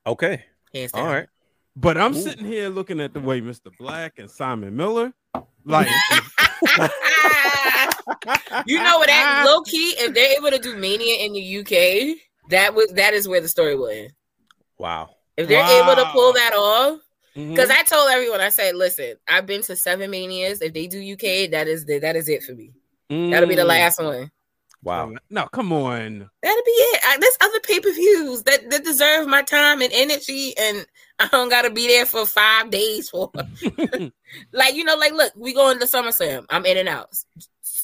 Okay, Hands down. right. But I'm Ooh. sitting here looking at the way Mr. Black and Simon Miller, like you know what? That low key, if they're able to do Mania in the UK, that was that is where the story will end. Wow. If they're able to pull that off, Mhm. because I told everyone, I said, listen, I've been to seven Manias. If they do UK, that is the that is it for me. That'll be the Mm. last one. Wow. No, come on. That'll be it. I, there's other pay per views that, that deserve my time and energy, and I don't gotta be there for five days for. like you know, like look, we going to SummerSlam. I'm in and out.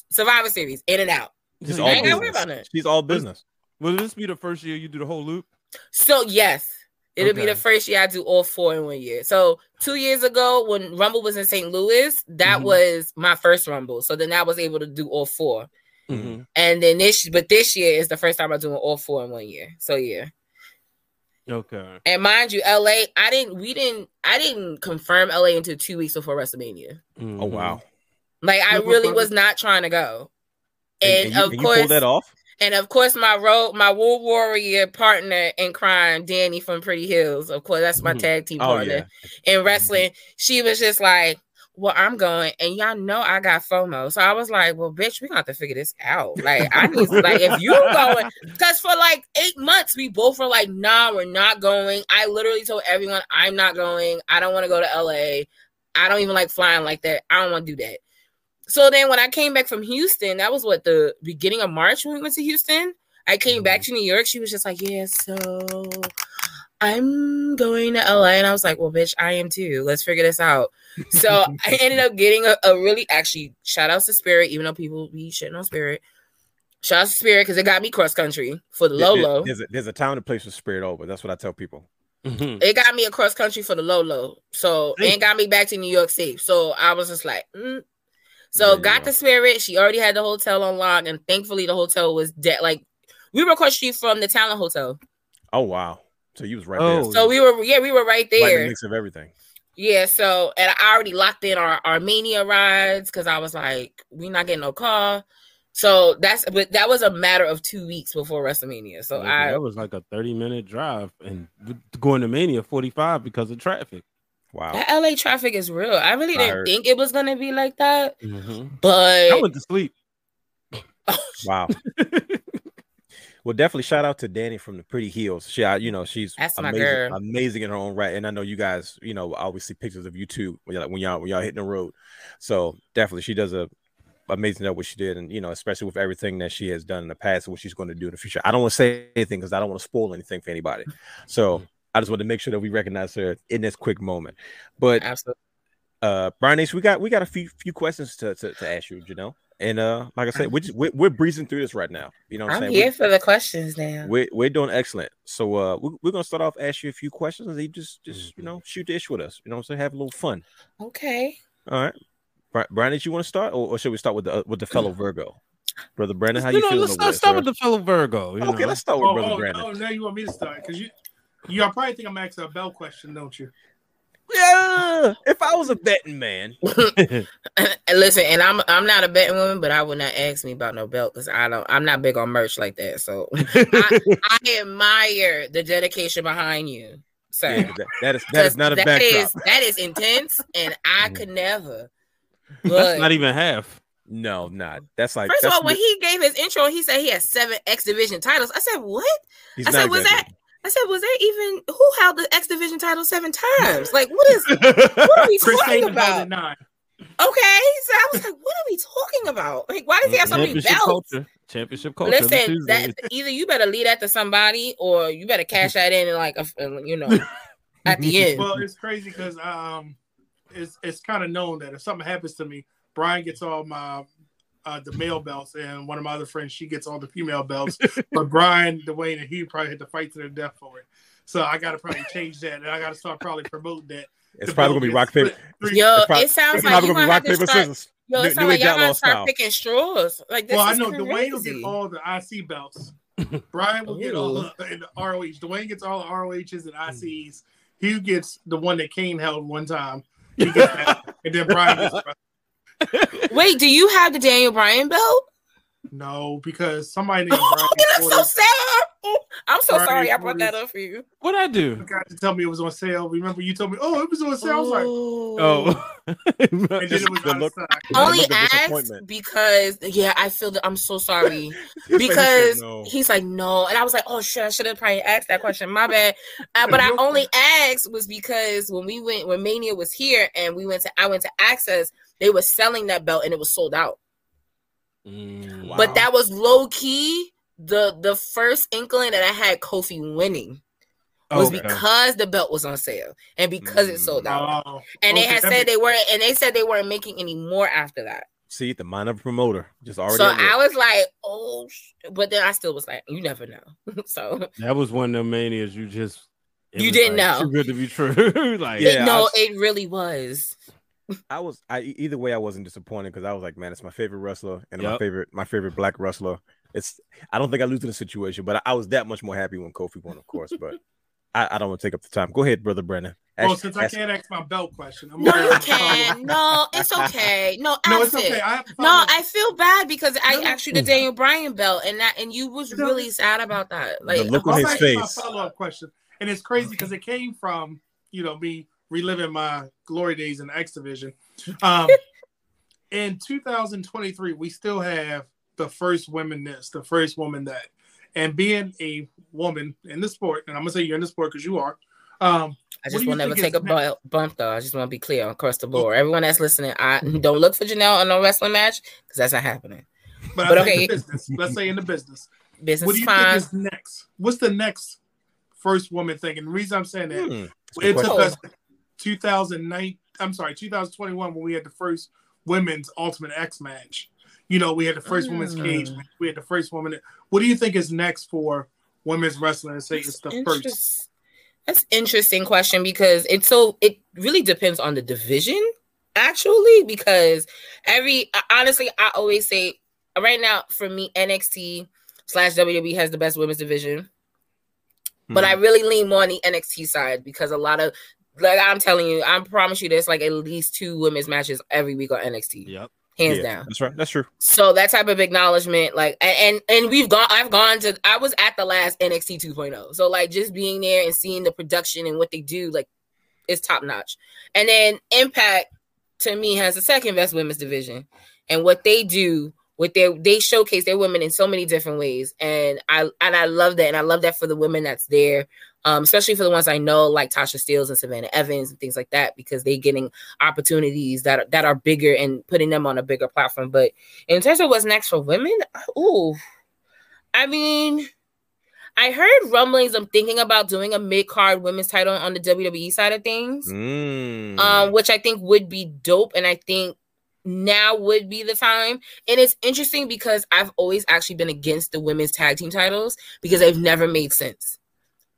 Survivor Series, in and out. Just So all I ain't gotta worry business. She's all business. Will this be the first year you do the whole loop? So yes, it'll be the first year I do all four in one year. So two years ago, when Rumble was in St. Louis, that Mhm. was my first Rumble. So then I was able to do all four. Mm-hmm. And then this, but this year is the first time I'm doing all four in one year. So yeah. Okay. And mind you, LA, I didn't, we didn't, I didn't confirm LA until two weeks before WrestleMania. Mm-hmm. Oh wow. Like I really was not trying to go. And, And, and you, of and you course, pulled that off. And of course, my road, my War Warrior partner in crime, Danny from Pretty Heels. Of course, that's my Mhm. tag team Oh partner yeah. in wrestling. She was just like, well, I'm going, and y'all know I got FOMO. So I was like, well, bitch, we have to figure this out. Like, I need like if you're going, because for like eight months, we both were like, nah, we're not going. I literally told everyone I'm not going. I don't want to go to LA. I don't even like flying like that. I don't want to do that. So then when I came back from Houston, that was what the beginning of March when we went to Houston. I came back to New York. She was just like, yeah, so I'm going to LA. And I was like, well, bitch, I am too. Let's figure this out. So I ended up getting a, a really, actually, shout out to Spirit, even though people be shitting on Spirit. Shout out to Spirit because it got me cross country for the There- there- Lolo. There's a, there's a town and place for spirit over. That's what I tell people. Mhm. It got me across country for the Lolo. So Hey. and got me back to New York safe. So I was just like, mm. There so you got go. the spirit. She already had the hotel on lock, and thankfully the hotel was dead. Like we were across the street from the Talent Hotel. Oh wow. So you was right Oh, there. So we were, yeah, we were right Right in the there. mix of everything. Yeah, so and I already locked in our Armenia rides because I was like, we not getting no car. So that's but that was a matter of two weeks before WrestleMania. So Yeah, I that was like a 30 minute drive and going to Mania 45 because of traffic. Wow. that LA traffic is real. I really I didn't heard. think it was gonna be like that, I but I went to sleep. Wow. well, definitely shout out to Danny from the Pretty Heels. She, I- you know, she's That's my amazing, girl. amazing in her own right. And I know you guys, you know, always see pictures of you too when y'all when y'all when y'all hitting the road. So definitely, she does a amazing job what she did, and you know, especially with everything that she has done in the past and what she's going to do in the future. I don't want to say anything because I don't want to spoil anything for anybody. So mm-hmm. I just want to make sure that we recognize her in this quick moment. But absolutely. uh Brian Ace, we got we got a few few questions to to, to ask you, you know. And uh like I said, we're, just, we're we're breezing through this right now. You know what I'm, I'm saying? here for the questions now. We're, we're we're doing excellent. So uh we're, we're gonna start off ask you a few questions and you just just you know shoot the ish with us. You know what I'm saying? Have a little fun. Okay. All right. Bri- Brian, did you want to start or, or should we start with the uh, with the fellow Virgo? Brother Brandon, how You you know, feeling? let's over start, start with the fellow Virgo. You Okay, know? let's start with Oh, Brother oh, Brandon. oh, now you want me to start because you, you all probably think I'm asking a bell question, don't you? Yeah, if I was a betting man, And listen, and I'm I'm not a betting woman, but I would not ask me about no belt because I don't. I'm not big on merch like that. So I, I admire the dedication behind you, sir. yeah, that, that is that is 'Cause not a that backdrop. is- that is intense, and I mm-hmm. could never. That's not even half. No, not. That's like first of that's all, when he gave his intro, he said he has seven X Division titles. I said, "What?" he's I not said, "Was that?" Exaggerating. I said, "Was that even who held the X Division title seven times? Like, what is? What are we Chris talking Sabin held about?" it nine. Okay, so I was like, "What are we talking about? Like, why does he have so many Championship belts?" culture. Championship culture. every Listen, that either you better lead that to somebody, or you better cash that in, and like, a, you know, at the end. Well, it's crazy because um, it's it's kind of known that if something happens to me, Brian gets all my uh, the male belts, and one of my other friends she gets all the female belts. but Brian, Dwayne, and he probably had to fight to the death for it. So I got to probably change that, and I got to start probably promoting that. It's probably gonna be rock paper. split three- Yo, It's prob- it sounds it's like you gonna gonna have rock to paper start. scissors. Yo, New- it sounds New like y'all gotta start style. picking straws. Like this Well, I is know Dwayne will get all the IC belts. Brian will get all the, and the ROH. Dwayne gets all the ROHs and ICs. He gets the one that Kane held one time. He gets that, and then Brian gets Wait, do you have the Daniel Bryan belt? no because somebody named Oh, Brian that's so sad. I'm so Brian sorry I brought that up for you. what I do? You forgot to tell me it was on sale. Remember, you told me, "Oh, it was on sale." I was like, Oh, and then it was the out of look- only asked because yeah, I feel that I'm so sorry because no. he's like no, and I was like, oh shit, I should have probably asked that question. My bad, uh, but I only asked was because when we went when Mania was here and we went to I went to Access, they were selling that belt and it was sold out. Mm. Wow. But that was low key the the first inkling that I had Kofi winning was Okay. because the belt was on sale and because it sold out. Oh, And they had said makes- they weren't, and they said they weren't making any more after that. See the mind of a promoter just already. So. I was like, oh, sh-. but then I still was like, you never know. so That was one of the manias you just. You didn't like know. Too good to be true. like, Yeah, it, I no, was- it really was. I was I either way I wasn't disappointed because I was like, man, it's my favorite wrestler and my favorite my favorite black wrestler. It's I don't think I lose in the situation, but I, I was that much more happy when Kofi won, of course. But I, I don't want to take up the time. Go ahead, brother Brennan. Well, Ask- since I can't ask my belt question, I'm No, you can. No, it's okay. No, No, it's okay. it. I have No, I feel bad because I No, no. asked you the Daniel Bryan belt, and that, and you was really sad about that. Like, look on his ask my face. follow-up question, and it's crazy because it came from you know me reliving my glory days in the X division. Um, in 2023, we still have the first women this, the first woman that, and being a woman in the sport, and I'm gonna say you're in the sport because you are. Um, I just do you will never take a is bu- bump though. I just want to be clear across the board. Everyone that's listening, I don't look for Janelle on no wrestling match because that's not happening. but, But okay. business. Let's say in the business. Business what do you fine. think is next? What's the next first woman thing? And the reason I'm saying that Hmm, that's a good it took question. us 2009 i'm sorry 2021 when we had the first women's ultimate x match you know we had the first women's cage Mm. match. we had the first woman what do you think is next for women's wrestling and say it's the first That's interesting question because it's so it really depends on the division actually because every honestly I always say right now for me NXT slash WWE has the best women's division, but Hmm. I really lean more on the NXT side because a lot of like I'm telling you, I promise you, there's like at least two women's matches every week on NXT, Yep. hands Yeah, down. That's right. That's true. So that type of acknowledgement, like, and, and we've gone. I've gone to. I was at the last NXT 2.0. oh. So like, just being there and seeing the production and what they do, like, is top notch. And then Impact, to me, has the second best women's division, and what they do. With their, they showcase their women in so many different ways, and I and I love that, and I love that for the women that's there, um, especially for the ones I know, like Tasha Steeles and Savannah Evans and things like that, because they're getting opportunities that are, that are bigger and putting them on a bigger platform. But in terms of what's next for women, ooh, I mean, I heard rumblings I'm thinking about doing a mid card women's title on the WWE side of things, Mm. um, which I think would be dope, and I think now would be the time. And it's interesting because I've always actually been against the women's tag team titles because they've never made sense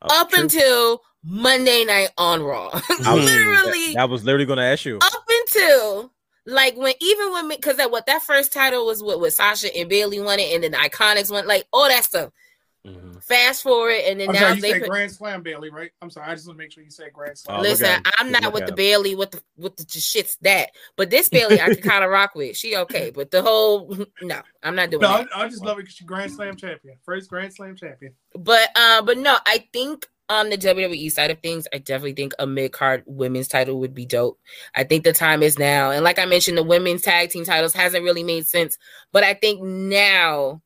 Oh, up true. until Monday night on Raw. I was, Literally I was literally going to ask you. up until like when even when because that what that first title was what with Sasha and Bayley won it and then the Iconics won like all that stuff. Mhm. Fast forward and then I'm now sorry, you they said put, Grand Slam Bayley, right? I'm sorry, I just want to make sure you said Grand Slam. Oh, listen. I'm not with the him. Bayley with the with the shits that, but this Bayley I can kind of rock with. She okay, but the whole no, I'm not doing no, that. I, I just love it because she's Grand Slam champion, first Grand Slam champion. But uh, but no, I think on the WWE side of things, I definitely think a mid card women's title would be dope. I think the time is now, and like I mentioned, the women's tag team titles hasn't really made sense, but I think now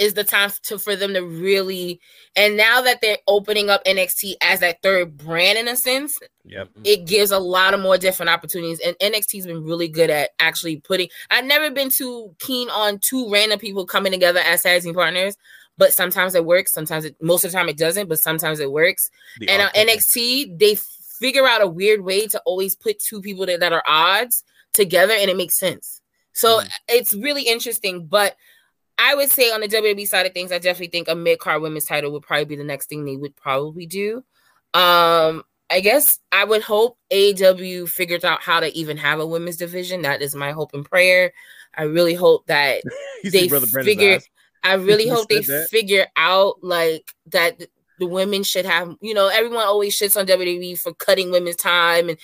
is the time to for them to really and now that they're opening up NXT as that third brand in a sense, Yep. it gives a lot of more different opportunities. And NXT's been really good at actually putting. I've never been too keen on two random people coming together as tag team partners, but sometimes it works. Sometimes it, most of the time it doesn't, but sometimes it works. The and uh, on. NXT, they figure out a weird way to always put two people that, that are odds together, and it makes sense. So mm-hmm. it's really interesting, but. I would say on the WWE side of things, I definitely think a mid card women's title would probably be the next thing they would probably do. Um, I guess I would hope AEW figures out how to even have a women's division. That is my hope and prayer. I really hope that they figure. I really hope they that. figure out like that. The women should have, you know, everyone always shits on WWE for cutting women's time, and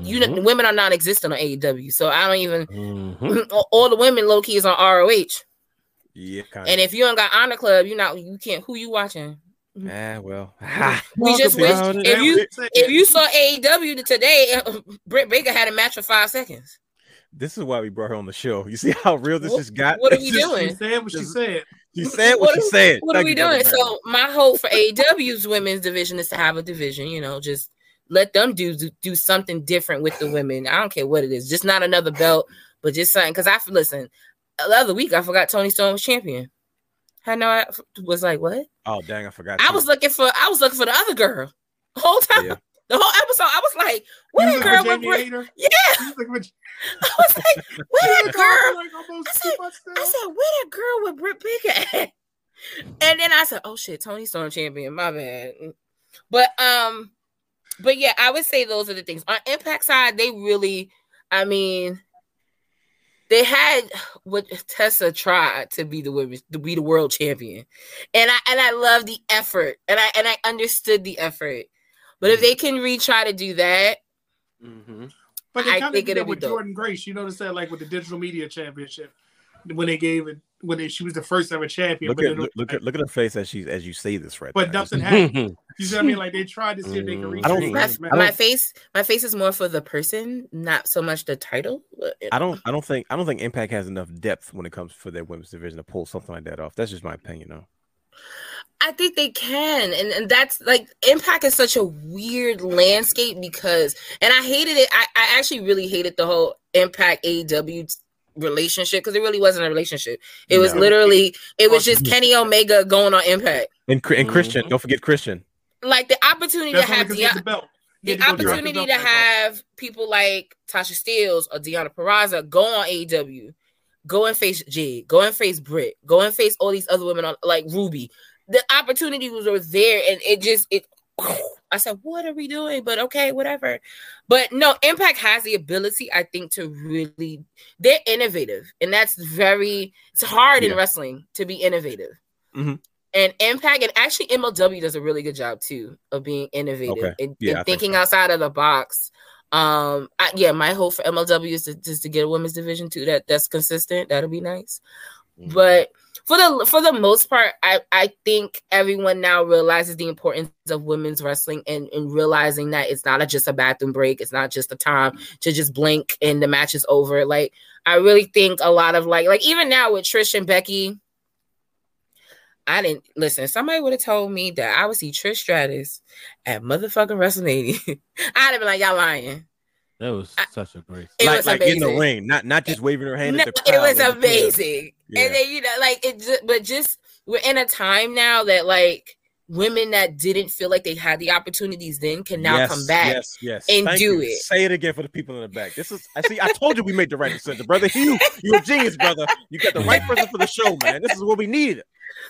you know, women are non-existent on AEW. So I don't even. Mhm. All the women low key is on ROH, Yeah, kind and if you don't got Honor Club, you not you can't. Who you watching? ah, well, We just wish if you if you saw AEW today, Britt Baker had a match for five seconds. this is why we brought her on the show. You see how real this What- just got? what are we doing? She said what she Just- said. She said what, What she are- said. What are Thank we doing? So my hope for AEW's women's division is to have a division. You know, just let them do do, do something different with the women. I don't care what it is, just not another belt, but just something. Because I listen, the other week I forgot Toni Storm was champion. I know I was like, what? oh dang, I forgot. I too. was looking for I was looking for the other girl the whole time. Yeah. The whole episode, I was like, where You that girl with Britt? Yeah, You was looking for- I was like, where that girl? I said- I said, where that girl with Britt Baker at? And then I said, oh shit, Toni Storm champion, my bad. But um, but yeah, I would say those are the things. On Impact side, they really, I mean, they had what Tessa tried to be the women to be the world champion. And I and I love the effort. And I and I understood the effort. But if they can retry to do that, Mhm. But they I kind of think did it'll that be with. Jordynne Grace. You notice that, like with the Digital Media Championship, when they gave it when they, she was the first ever champion. Look but at look, look at look at her face as she as you say this right. But there. nothing happened. You see what I mean? Like they tried to see if they could Mm. reach. I don't- Vince my, McMahon. my face my face is more for the person not so much the title I don't I don't think I don't think Impact has enough depth when it comes for their women's division to pull something like that off. That's just my opinion, though. I think they can, and, and that's like Impact is such a weird landscape because, and I hated it. I, I actually really hated the whole Impact AEW relationship because it really wasn't a relationship. It was No. literally it was just Kenny Omega going on Impact. And, and Christian, Mhm. don't forget Christian. Like the opportunity That's to only have 'cause he has Deion- the the to opportunity to have people like Tasha Steeles or Deonna Purrazzo go on AEW, go and face Jade, go and face Britt, go and face all these other women on like Ruby. The opportunity was was there, and it just it. I said, "What are we doing?" But okay, whatever. But no, Impact has the ability, I think, to really. They're innovative, and that's very. It's hard in wrestling to be innovative. Mhm. And Impact and actually MLW does a really good job too of being innovative Okay. and, Yeah, and thinking so. outside of the box. Um, I, yeah, my hope for MLW is to, just to get a women's division too. That that's consistent. That'll be nice. Mhm. But for the for the most part, I I think everyone now realizes the importance of women's wrestling and, and realizing that it's not a, just a bathroom break. It's not just a time to just blink and the match is over. Like I really think a lot of like like even now with Trish and Becky. I didn't listen. Somebody would have told me that I would see Trish Stratus at motherfucking WrestleMania. I'd have been like, y'all lying. That was I- such a great. It like was like in the ring, not not just waving her hand No, at the it was like the amazing. Yeah. And then you know, like it just, but just we're in a time now that like women that didn't feel like they had the opportunities then can now Yes, come back. Yes, yes. and Thank do you. it. Say it again for the people in the back. This is I see. I told you we made the right decision, brother. You, you're a genius, brother. You got the right person for the show, man. This is what we needed.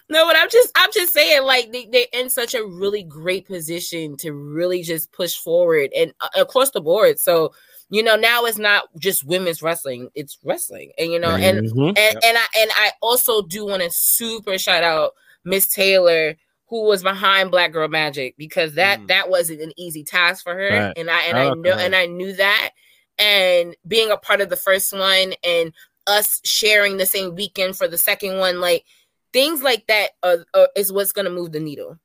No, but I'm just I'm just saying like they, they're in such a really great position to really just push forward and uh, across the board. So you know now it's not just women's wrestling; it's wrestling, and you know, and Mhm. and Yep. and I and I also do want to super shout out Miss Taylor who was behind Black Girl Magic because that Mm. that wasn't an easy task for her Right. and I and I know and I knew that and being a part of the first one and us sharing the same weekend for the second one like things like that are, are, is what's going to move the needle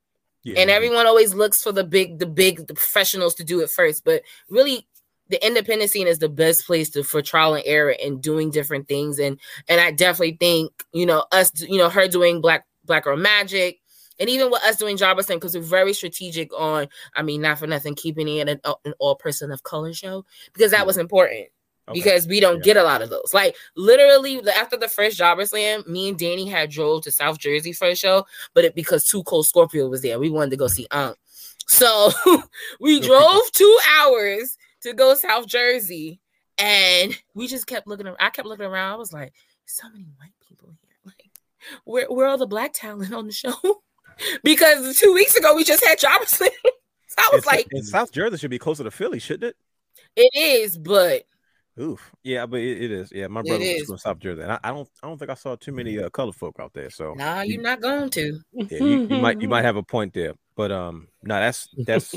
Yeah. and everyone always looks for the big the big the professionals to do it first but really the independent scene is the best place to for trial and error and doing different things and and i definitely think you know us you know her doing black black girl magic and even with us doing Jarvis because we're very strategic on, I mean, not for nothing, keeping it an, uh, an all person of color show because that was important Okay. because we don't Yeah. get a lot of those. Like literally after the first Jobber Slam, me and Danny had drove to South Jersey for a show, but it because Too Cold Scorpio was there, we wanted to go see Unk. So we drove two hours to go South Jersey, and we just kept looking. I kept looking around. I was like, so many white people here. Like, where where are all the black talent on the show? because two weeks ago we just had Jobber so I was And, like, and South Jersey should be closer to Philly, shouldn't it? it is, but Oof. Yeah, but it, it is. Yeah, my brother was is. from South Jersey, and I, I don't I don't think I saw too many uh, color folk out there. So nah, you- you're not going to. yeah, you, you might you might have a point there, but um, no, that's that's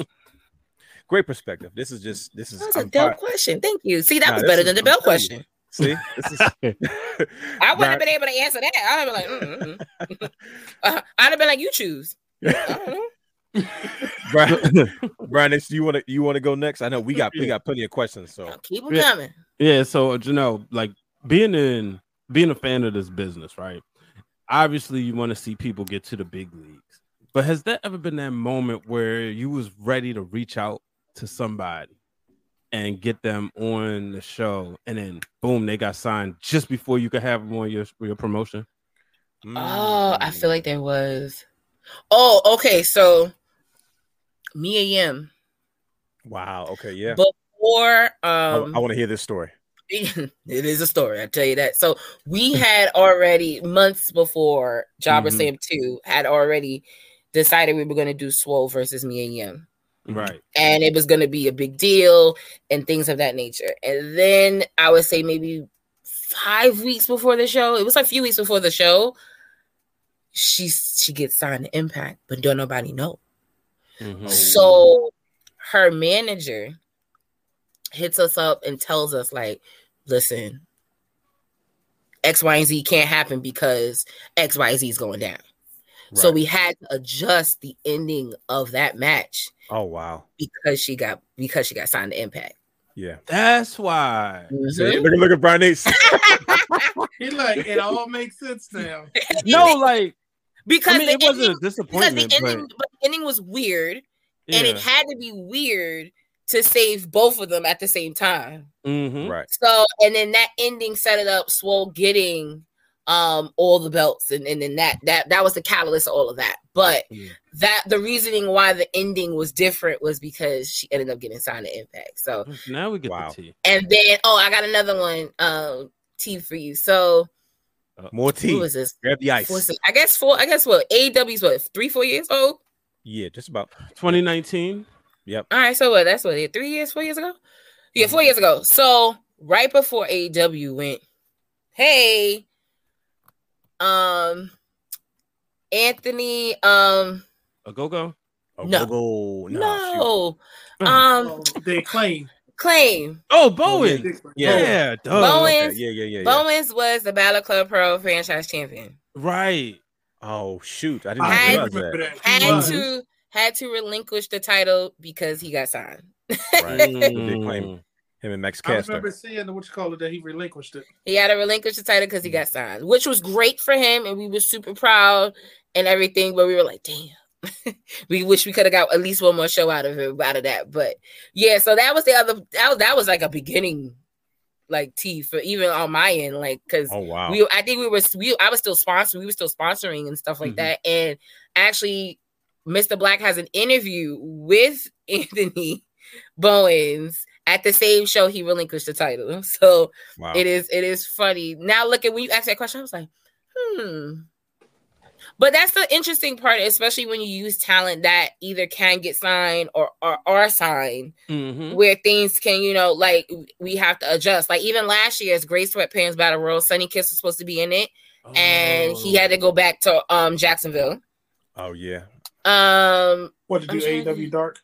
great perspective. This is just this is That was a I'm dope proud- question. Thank you. See, that Nah, was better is- than the I'm bell telling you. question. See, this is I wouldn't have been able to answer that. I'd have been like, mm, mm, mm. uh, I'd have been like, you choose. I don't. Brian, Brian, it's- you want to you want to go next? I know we got we got plenty of questions. So Now keep them Yeah. coming. Yeah, so you know, like being in being a fan of this business, right? Obviously, you want to see people get to the big leagues. But has that ever been that moment where you was ready to reach out to somebody and get them on the show, and then boom, they got signed just before you could have them on your your promotion? Oh, I Mm. feel like there was. Oh, okay. So Mia Yim wow. Okay, yeah. before um, I, um want to hear this story. it is a story, I tell you that. So we had already months before Jobber Mhm. Slam 2 had already decided we were gonna do Swole versus Mia Yim. Right. and it was going to be a big deal and things of that nature. And then I would say maybe five weeks before the show, it was a few weeks before the show, she she gets signed to Impact, but don't nobody know. Mhm. So her manager hits us up and tells us like, listen, X, Y, and Z can't happen because X, Y, and Z is going down. So we had to adjust the ending of that match Oh wow. because she got because she got signed to Impact. Yeah. That's why. See, look, look at Brian Ace. He like it all makes sense now. No, like because I mean, the it wasn't ending, a because the disappointment, ending, but the ending was weird, but and it had to be weird to save both of them at the same time. Mhm. right. So, and then that ending set it up, Swole getting um all the belts, and, and then that that that was the catalyst of all of that. But Mm. that the reasoning why the ending was different was because she ended up getting signed to Impact. So, Now we get Wow. the tea. and then oh, I got another one, um, tea for you. So, More who tea. was this? Grab the ice. What's? I guess four. I guess what? AEW's what? Three, four years old. Yeah, just about. 2019. yep All right, so what? That's what? Three years, four years ago? Yeah, four years ago. So right before AEW went, hey, um, Anthony, um, A go go. No. go, go. Nah, no, Uh, um, Oh, they claim. claim Oh, Bowen. Yeah. Yeah, duh. Bowen- Okay, Yeah, yeah, yeah, yeah. Bowens was the Battle Club Pro franchise champion. Right. Oh shoot, I didn't I Had- realize that. that. Had to had to relinquish the title because he got signed. Right. They did him and Max I remember seeing the what you call it that he relinquished it. He had to relinquish the title because he got signed, which was great for him, and we were super proud and everything. But we were like, damn, we wish we could have got at least one more show out of him out of that. But yeah, so that was the other that was that was like a beginning, like T for even on my end, like because Oh wow. we I think we were we I was still sponsoring, we were still sponsoring and stuff like Mhm. that. And actually, Mr. Black has an interview with Anthony Bowens at the same show he relinquished the title. So wow. it is it is funny. Now look at when you ask that question, I was like, hmm. But that's the interesting part, especially when you use talent that either can get signed or or are signed, Mhm. where things can, you know, like we have to adjust. Like even last year's Grace Sweatpants Battle Royal, Sonny Kiss was supposed to be in it, and he had to go back to um Jacksonville. Oh yeah. Um, What to do? I'm trying to- AEW Dark.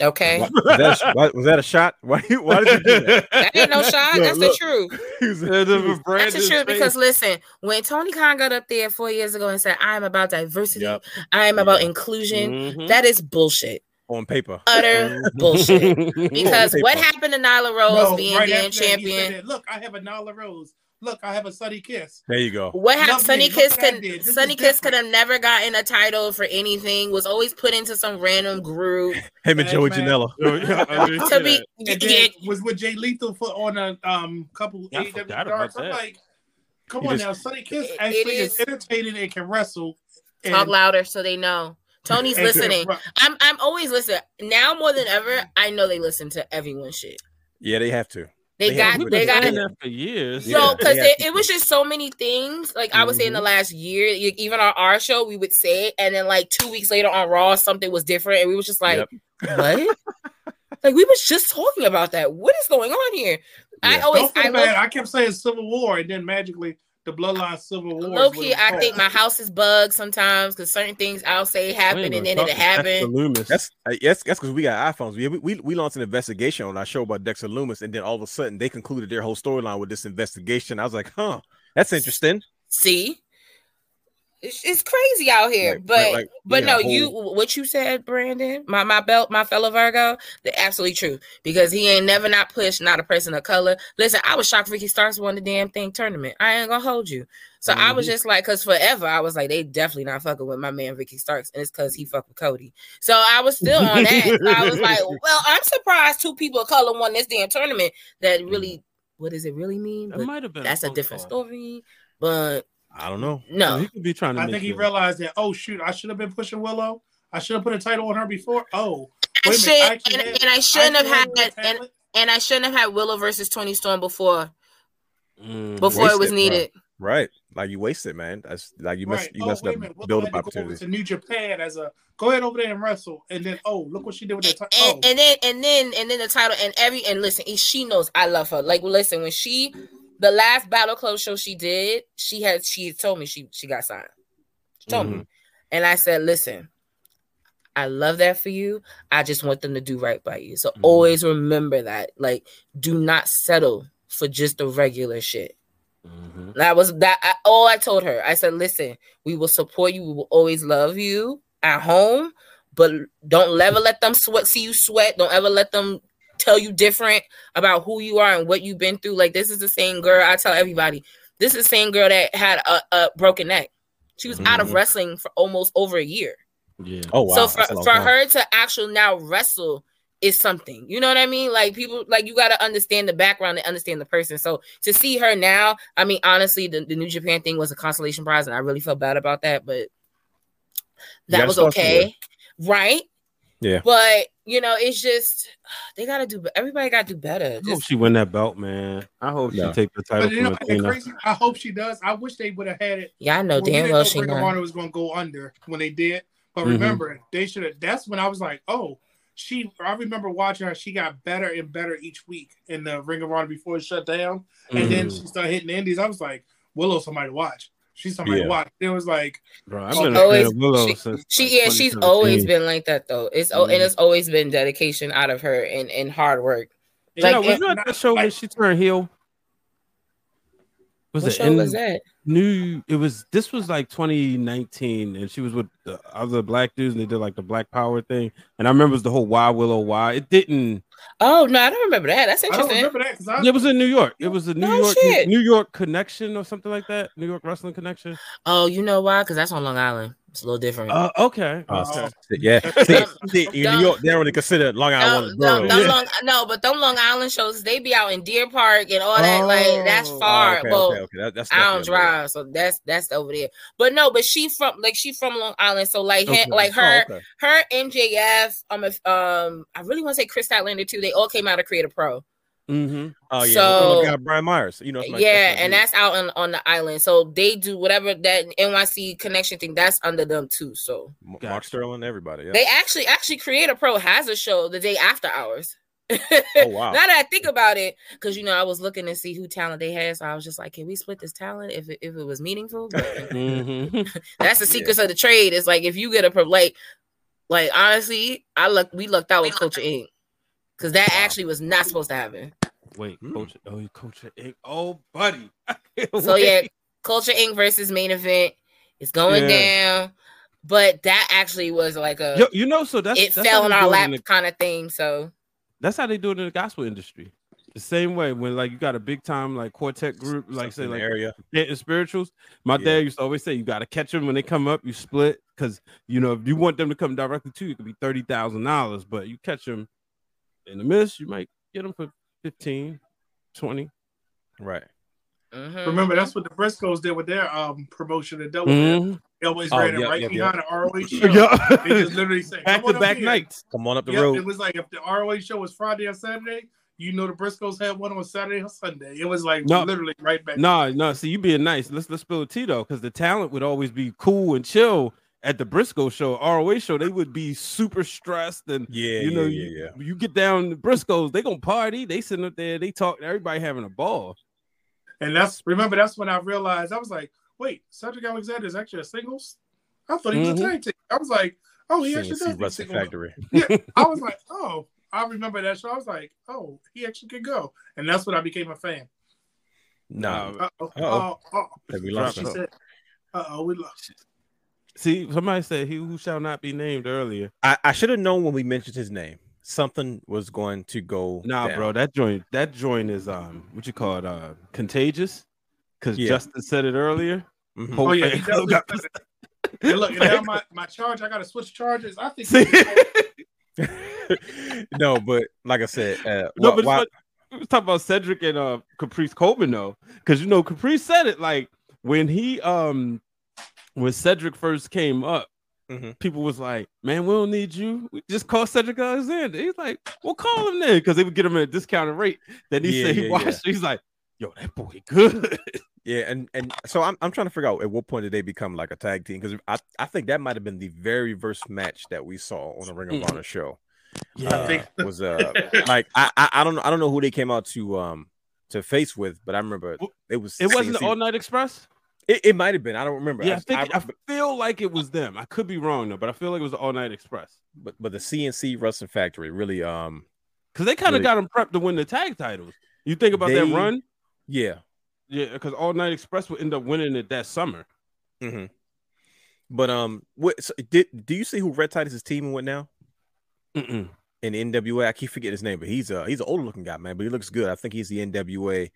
Okay, Why- was, that a, was that a shot? Why? Why did you do that? that ain't no shot. Look, That's look. the truth. He was- Yeah, the he That's the truth because listen, when Tony Khan got up there four years ago and said, "I am about diversity, Yep. I am about Yeah. inclusion," Mhm. that is bullshit, on paper. utter bullshit. Because what happened to Nyla Rose No, being right damn after that, he said champion? Look, I have a Nyla Rose. Look, I have a Sonny Kiss. There you go. What happened? Sunny me, Kiss what could Sonny Kiss could have never gotten a title for anything. Was always put into some random group Him and Joey man. Janela. Yeah, I did to be. that. And yeah, was with Jay Lethal for on a um couple Yeah, AEW forgot I'm that. like, come He on just- now, Sonny Kiss It- it actually is, is- entertaining and can wrestle. And, talk louder so they know. Tony's listening. I'm I'm always listening. Now more than ever, I know they listen to everyone's shit. Yeah, they have to. They, They got they got saying it. that for years. Yeah, So, because they it, it was just so many things. Like I would say in the Mhm. last year, you- even on our show, we would say it, and then like two weeks later on Raw, something was different, and we was just like, Yep. "What?" like we was just talking about that. What is going on here? I always, I bad. I kept saying Civil War, and then magically the Bloodline Civil War. is low key, I called. think my house is bugged sometimes because certain things I'll say happen and then it happen. Loomis. That's uh, yes, that's because we got iPhones. We, we we launched an investigation on our show about Dexter Loomis, and then all of a sudden they concluded their whole storyline with this investigation. I was like, huh, that's interesting. See, it's, it's crazy out here, Like- but like- like, but yeah, no, whole- you what you said, Brandon, my my belt, my fellow Virgo, they're absolutely true because he ain't never not pushed, not a person of color. Listen, I was shocked Ricky Starks won the damn thing tournament. I ain't gonna hold you. So I was just like, cause forever I was like, they definitely not fucking with my man Ricky Starks, and it's cause he fucked with Cody. So I was still on that. So I was like, well, I'm surprised two people of color won this damn tournament. That really, mm. what does it really mean? That might have been. that's a phone different call. story. But I don't know. no, He could be trying to. I make think he you- realized that. Oh shoot, I should have been pushing Willow. I should have put a title on her before. Oh, I wait a should, minute, I and, actually had- and I shouldn't have had good and, and I shouldn't have had Willow versus Toni Storm before Mm. before it was Wasted, bro. needed. Right, like you wasted, man. That's like you messed Right. you Oh, messed wait up a minute. Build had up to opportunities. to New Japan as a go ahead over there and wrestle, and then oh look what she did with that. T- And, oh, and then and then and then the title and every and listen, she knows I love her. Like listen, when she the last Battle Club show she did, she had she had told me she she got signed. She told me, and I said, listen. I love that for you. I just want them to do right by you. So Mhm. always remember that. Like, do not settle for just the regular shit. Mhm. That was that. I, all I told her. I said, "Listen, we will support you. We will always love you at home, but don't ever let them sweat. See you sweat. Don't ever let them tell you different about who you are and what you've been through. Like this is the same girl. I tell everybody, this is the same girl that had a, a broken neck. She was out of Mhm. wrestling for almost over a year. Yeah. Oh wow. so for, that's a long for time. her to actually now wrestle is something. You know what I mean? Like people like you got to understand the background and understand the person. So to see her now, I mean honestly the, the New Japan thing was a consolation prize and I really felt bad about that, but that was okay. Right? Yeah. But you know, it's just they got to do everybody got to do better. I hope she win that belt, man. I hope No. she take the title But you know, from crazy. I hope she does. I wish they would have had it. yeah, I know when we damn didn't know Ring of. Honor was going to go under when they did. But Mhm. remember, they should have. That's when I was like, oh, she. I remember watching her. She got better and better each week in the Ring of Honor before it shut down, and then Mhm. she started hitting the indies. I was like, Willow, somebody to watch. She's somebody Yeah. to watch. It was like, Bro, I've She been always- of Willow she- since She like, yeah, she's always been like that though. It's oh, and it's always been dedication out of her and, and hard work. Yeah, Like, was it- you at that show when she turned heel? Was what it show in was that? New? It was. This was like 2019, and she was with the other black dudes, and they did like the Black Power thing. And I remember it was the whole Why Willow Why. It didn't. Oh no, I don't remember that. That's interesting. I don't interesting. remember that because I. It was in New York. It was a New No York shit. New York connection or something like that. New York Wrestling Connection. Oh, you know why? Because that's on Long Island. It's a little different. Uh, okay. Uh, okay. yeah. See, see, in New York, they don't really consider Long Island Them- one them- of the them boroughs. Long, no, but them Long Island shows, they be out in Deer Park and all that. like that's Oh. far. Oh, okay, well, okay, okay. That, that's I don't definitely over drive, so that's that's over there. But no, but she from like she from Long Island, so like Okay. he- like her Oh, okay. her MJF um if, um I really want to say Kris Statlander too. They all came out of Create-A-Pro. Mm-hmm. Oh yeah. So- my God, Brian Myers. You know, my- yeah, my and that's out on on the island. So they do whatever that NYC connection thing. That's under them too. So M- Mark Gotcha. Sterling, everybody. Yeah. they actually actually Create-A-Pro has a show the day after ours. Oh, wow. now that I think about it, because you know I was looking to see who talent they had, so I was just like, can we split this talent if it, if it was meaningful? Mm-hmm. that's the secrets of the trade. It's like if you get a pro, like, like honestly, I look we lucked out with Culture Inc. Because that actually was not supposed to happen. Wait, Hmm. coach. Oh, you coach Inc. Oh, buddy. So yeah, Culture Inc. versus main event is going Yeah. down. But that actually was like a Yo, you know, so that's it that's fell in our lap in the- kind of thing. So that's how they do it in the gospel industry. The same way when like you got a big time like quartet group, like say like area. and spirituals. My Yeah. dad used to always say you got to catch them when they come up. You split because you know if you want them to come directly to you, it could be thirty thousand dollars. But you catch them in the miss, you might get them for 15, 20. Right. mhm. Remember, that's what the Briscoes did with their um promotion in Delaware. Mhm. They always Oh, ran it right yep, behind yep. the ROH show. Yeah. They just literally say, back to back nights. Come on up the Yep, road. it was like if the ROH show was Friday or Saturday, you know the Briscoes had one on Saturday or Sunday. It was like No. literally right back. No, no. See, you being nice. Let's let's spill the tea though, because the talent would always be cool and chill at the Briscoe show, ROH show. They would be super stressed and yeah, you know, yeah, you, yeah, yeah. you get down the Briscoes, they gonna party. They sitting up there, they talk, everybody having a ball. And that's remember that's when I realized I was like, wait, Cedric Alexander is actually a singles. I thought he was Mhm. a tag team. I was like, oh, he actually CNC does. singles. Factory. Yeah, I was like, oh, I remember that show. I was like, oh, he actually could go, and that's when I became a fan. No, Uh oh, Uh-oh. oh, oh. We lost it. uh oh, we lost. See, somebody said he who shall not be named earlier. I, I should have known when we mentioned his name. Something was going to go. Nah, down. bro, that joint, that joint is um, what you call it, uh, contagious. Because Yeah. Justin said it earlier. Mhm. Oh yeah, he got said it. And look, and now my, my charge, I gotta switch charges. I think See? no, but like I said, uh, No, wh- but why- what, we was talking about Cedric and uh Caprice Coleman though, because you know Caprice said it like when he um when Cedric first came up, Mhm. people was like, "Man, we don't need you. We just call Cedric Alexander." He's like, "Well, call him then," because they would get him at a discounted rate. Then he Yeah, said he yeah, yeah. watched. He's like, "Yo, that boy good." yeah, and and so I'm I'm trying to figure out at what point did they become like a tag team because I I think that might have been the very first match that we saw on the Ring of Mhm. Honor show. yeah, uh, think- was uh like I, I I don't know I don't know who they came out to um to face with, but I remember it was it wasn't the All Night Express. It, it might have been. I don't remember. Yeah, I think I- I, feel like it was them. I could be wrong though, but I feel like it was the All Night Express but but the CNC Wrestling Factory really um because they kind of Really? got them prepped to win the tag titles. You think about They- that run? yeah yeah, because All Night Express would end up winning it that summer. hmm But um, what so did do you see who Rhett Titus is teaming with now Mm-mm. in NWA? I keep forgetting his name, but he's a he's an older looking guy, man. But he looks good. I think he's the NWA.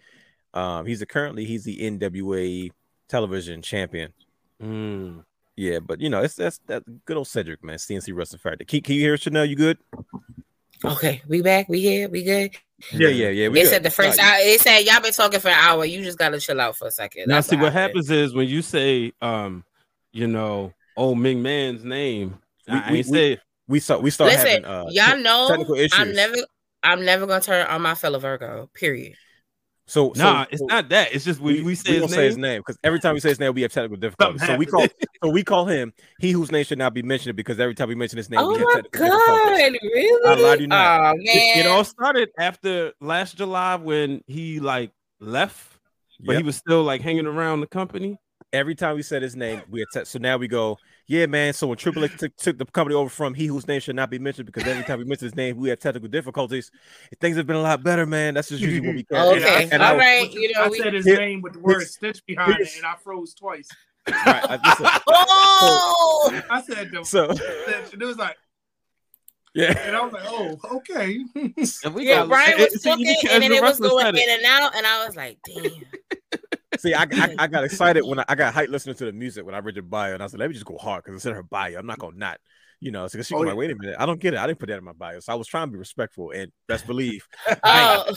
Um, he's a, currently he's the NWA television champion. Mm. Yeah, but you know, it's that's that good old Cedric, man. CNC Wrestling Factory. Can, can you hear us, Janelle? You good? Okay, we back. We here. We good. Yeah, yeah, yeah. we It good. said the first Nah, hour. It said y'all been talking for an hour. You just gotta chill out for a second. Now, That's see all what I said. happens is when you say, um, you know, old Ming Man's name, We- I we- ain't we- say we saw we started Listen, having uh y'all know technical issues. I'm never. I'm never gonna turn on my fellow Virgo. Period. So nah. so, it's so not that. It's just when we, say, we his name, say his name because every time we say his name, we have technical difficulties. So we call so we call him he whose name should not be mentioned because every time we mention his name, Oh we have my technical difficulties. god! Really? I lied to you not. Oh It, man! it all started after last July when he like left, but Yep. he was still like hanging around the company. every time we said his name, we had te- so now we go, yeah, man. So when Triple H took, took the company over from he whose name should not be mentioned because every time we mention his name, we have technical difficulties. Things have been a lot better, man. That's just usually what we get. okay, And all I- right. You know, I we. said his Here- name with the word stitch behind it, and I froze twice. Right, I- listen, Oh, I said the so it was like, yeah, and I was like, oh, okay. And we yeah. got- Brian was it- talking, you can- and then it was going it. in and out, and I was like, "Damn." See, I, I, I got excited when I, I got hyped listening to the music when I read your bio, and I said, let me just go hard because it's in her bio. I'm not gonna not, you know, because she Oh, was yeah. like, wait a minute, I don't get it. I didn't put that in my bio, so I was trying to be respectful and best believe. Oh,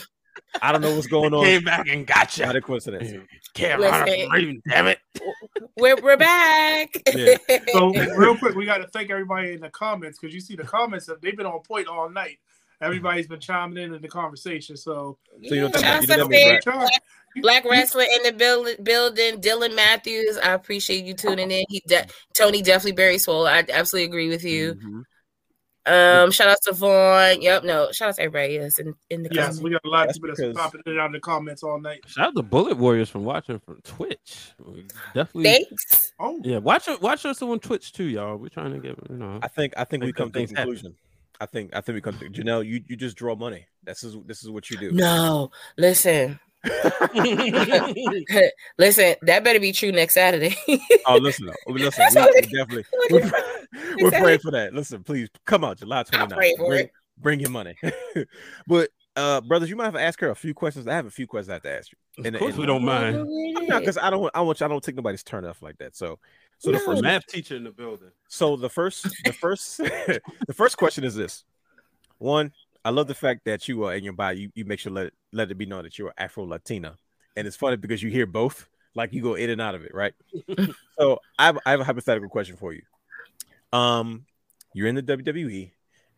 I don't know what's going on. came back and got Not you. a coincidence. Carolina Listen. Raven, damn it. we're we're back. Yeah. So real quick, we got to thank everybody in the comments because you see the comments they've been on point all night. Mm-hmm. Everybody's been chiming in in the conversation. So So you don't think- you out don't to think Fair Black- Black wrestler in the building. Building, Dylan Matthews. I appreciate you tuning in. He, de- Tony, definitely very swole. I absolutely agree with you. Mhm. Um, shout out to Vaughn. Yep, no, shout out to everybody yes in, in the yes, comments. we got a lot of That's people that's popping in and out in the comments all night. Shout out to Bullet Warriors from watching from Twitch. Definitely. Thanks. Oh, Yeah, watch it. Watch us on Twitch too, y'all. We're trying to get you know. I think I think we come to a things happen. conclusion. I think I think we come to Janelle. You you just draw money. This is this is what you do. No, listen, listen. That better be true next Saturday. Oh, listen, though. listen. we, we definitely we're, we're praying for that. Listen, please come out July 29th. pray for bring, it. bring your money. but uh, brothers, you might have to ask her a few questions. I have a few questions I have to ask you. of course, we don't mind. No, because I don't want I want you, I don't take nobody's turn off like that. So so the No. first Math teacher in the building. So the first, the first, the first question is this: one, I love the fact that you are in your body. You, you make sure let it, let it be known that you're Afro Latina, and it's funny because you hear both, like you go in and out of it, right? so I have, I have a hypothetical question for you. Um, you're in the WWE,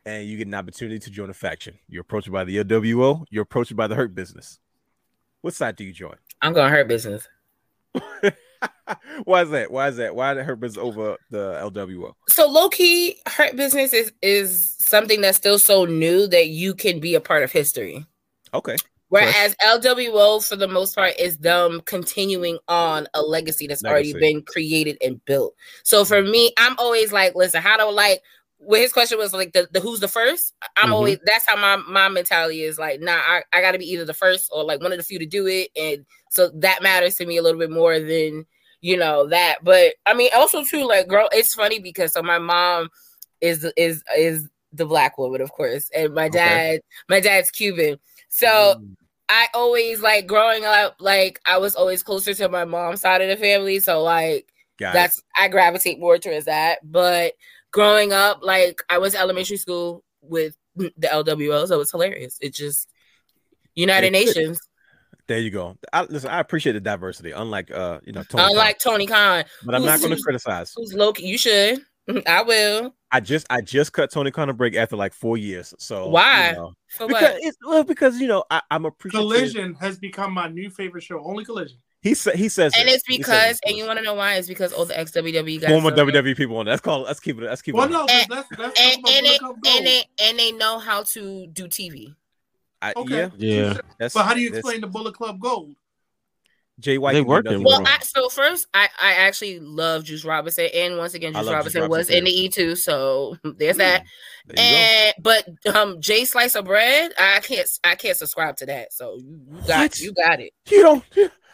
and you get an opportunity to join a faction. You're approached by the LWO. You're approached by the Hurt Business. What side do you join? I'm gonna hurt business. Why is that? Why is that? Why the Hurt Business over the LWO? So low key, hurt business is is something that's still so new that you can be a part of history. Okay. Whereas LWO, for the most part, is them continuing on a legacy that's already been created and built. So for me, I'm always like, listen, how do like when his question was like the, the who's the first? I'm Mhm. always that's how my my mentality is like, nah, I, I gotta be either the first or like one of the few to do it. And so that matters to me a little bit more than you know that. But I mean also too, like girl, it's funny because so my mom is is is the black woman, of course, and my Okay. dad, my dad's Cuban. So Mm. I always like growing up, like I was always closer to my mom's side of the family. So like Got it. that's I gravitate more towards that. But growing up, like I was elementary school with the LWO, so it's hilarious. It just United It fits. Nations. There you go. I, listen, I appreciate the diversity. Unlike uh, you know, Tony Khan. Unlike Tony Khan, but I'm not going to criticize. who's low key. You should. I will. I just I just cut Tony Khan a break after like four years. So you Why? know. For because what? it's, well, because you know I, I'm appreciative. Collision has become my new favorite show. Only Collision. He said he says, And it. it's because, it. and you want to know why? It's because all the ex WWE guys. former are there. WWE people on. that. Let's call. it- Let's keep it. Let's keep Well, it. no, And- that's that's and, and, they, and they and they know how to do TV. I, Okay. Yeah, Yeah. that's. But how do you explain the Bullet Club Gold? Jay White? They can working nothing Well. I, so first, I, I actually love Juice Robinson, and once again, I Juice love Juice Robinson was Robinson in the E two, so there's that. There you go. And but um, Jay Slice of Bread, I can't, I can't subscribe to that. So you, you got, What? you got it. You don't.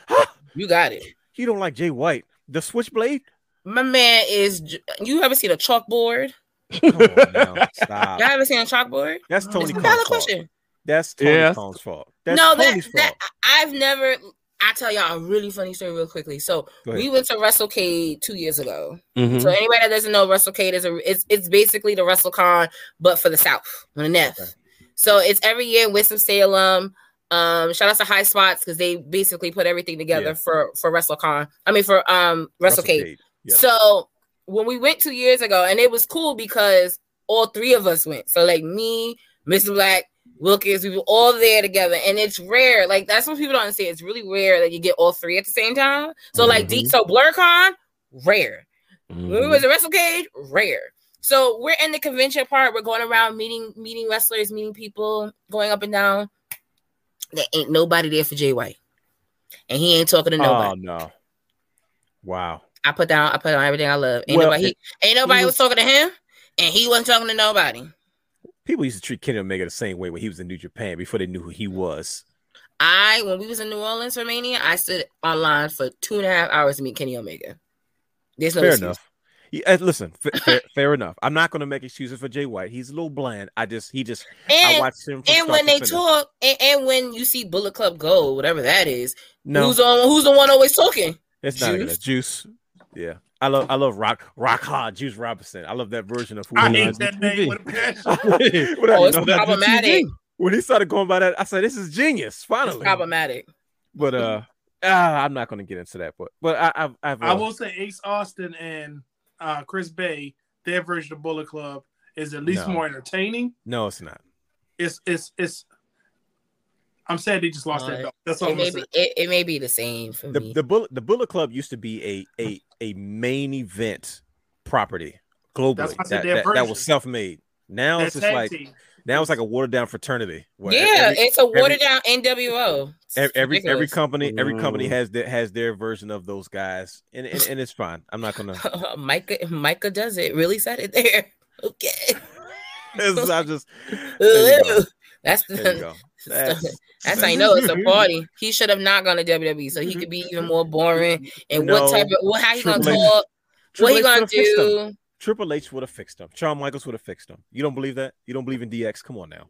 Huh? You got it. You don't like Jay White, the Switchblade? My man is. You ever seen a chalkboard? Come on now, stop. Y'all ever seen a chalkboard? That's Tony It's a fault. question. That's Tony Yeah. Khan's fault. That's no, that, Tony's that. I've never. I tell y'all a really funny story real quickly. So we went to WrestleCade two years ago. Mhm. So anybody that doesn't know, WrestleCade is a it's it's basically the WrestleCon, but for the South on the Neff. Okay. So it's every year in Winston Salem. Um, shout out to High Spots because they basically put everything together Yeah. for for WrestleCon. I mean for um WrestleCade. Yeah. So when we went two years ago, and it was cool because all three of us went. So like me, Mr. Black, Wilkins, we were all there together, and it's rare. Like that's what people don't understand. It's really rare that you get all three at the same time. So like, D- Mhm. so BlerdCon, rare. When we Mhm. was at WrestleCade, rare. So we're in the convention part. We're going around meeting meeting wrestlers, meeting people, going up and down. There ain't nobody there for Jay White, and he ain't talking to oh, nobody. Oh no! Wow. I put down, I put down everything I love. Ain't Well, nobody, it- ain't nobody he was, was- talking to him, and he wasn't talking to nobody. People used to treat Kenny Omega the same way when he was in New Japan before they knew who he was. I, when we was in New Orleans for Mania, I stood online for two and a half hours to meet Kenny Omega. There's no fair excuse. enough. Yeah, uh, listen, fa- fair, fair enough. I'm not going to make excuses for Jay White. He's a little bland. I just, he just, I And watched him. From and start when to they finish. talk, and, and when you see Bullet Club go, whatever that is, no, who's on? Who's the one always talking? it's not Juice? Juice. Juice. Yeah, I love, I love Rock, Rock Hard, Juice Robinson. I love that version of who I he hate is. that name with a passion. When Oh, it's know problematic. When he started going by that, I said, "This is genius." It's Finally, problematic. but uh, ah, I'm not going to get into that. But but I, I've, I've I uh, will say Ace Austin and uh, Chris Bey, their version of Bullet Club is at least No. more entertaining. no, it's not. It's it's it's. I'm sad they just lost Uh, that belt. That's all It I'm may be, it, it may be the same for the me. the bullet the Bullet Club used to be a a a main event property globally. That's why I said that, that, that was self made. Now That it's just like team. now it's like a watered down fraternity. where yeah, every, it's a watered down NWO. It's every every, every company every company Mm. has their has their version of those guys, and and, and it's fine. I'm not gonna. Micah Micah does it. Really said it there. Okay. it's- I just there you go. That's There you the go. that's, That's, how you know it's a party. He should have not gone to WWE so he could be even more boring. And what type of what how he gonna Triple H- talk? Triple What he H gonna would've fixed him. do? Triple H would have fixed him. Shawn Michaels would have fixed him. You don't believe that? You don't believe in DX? Come on now.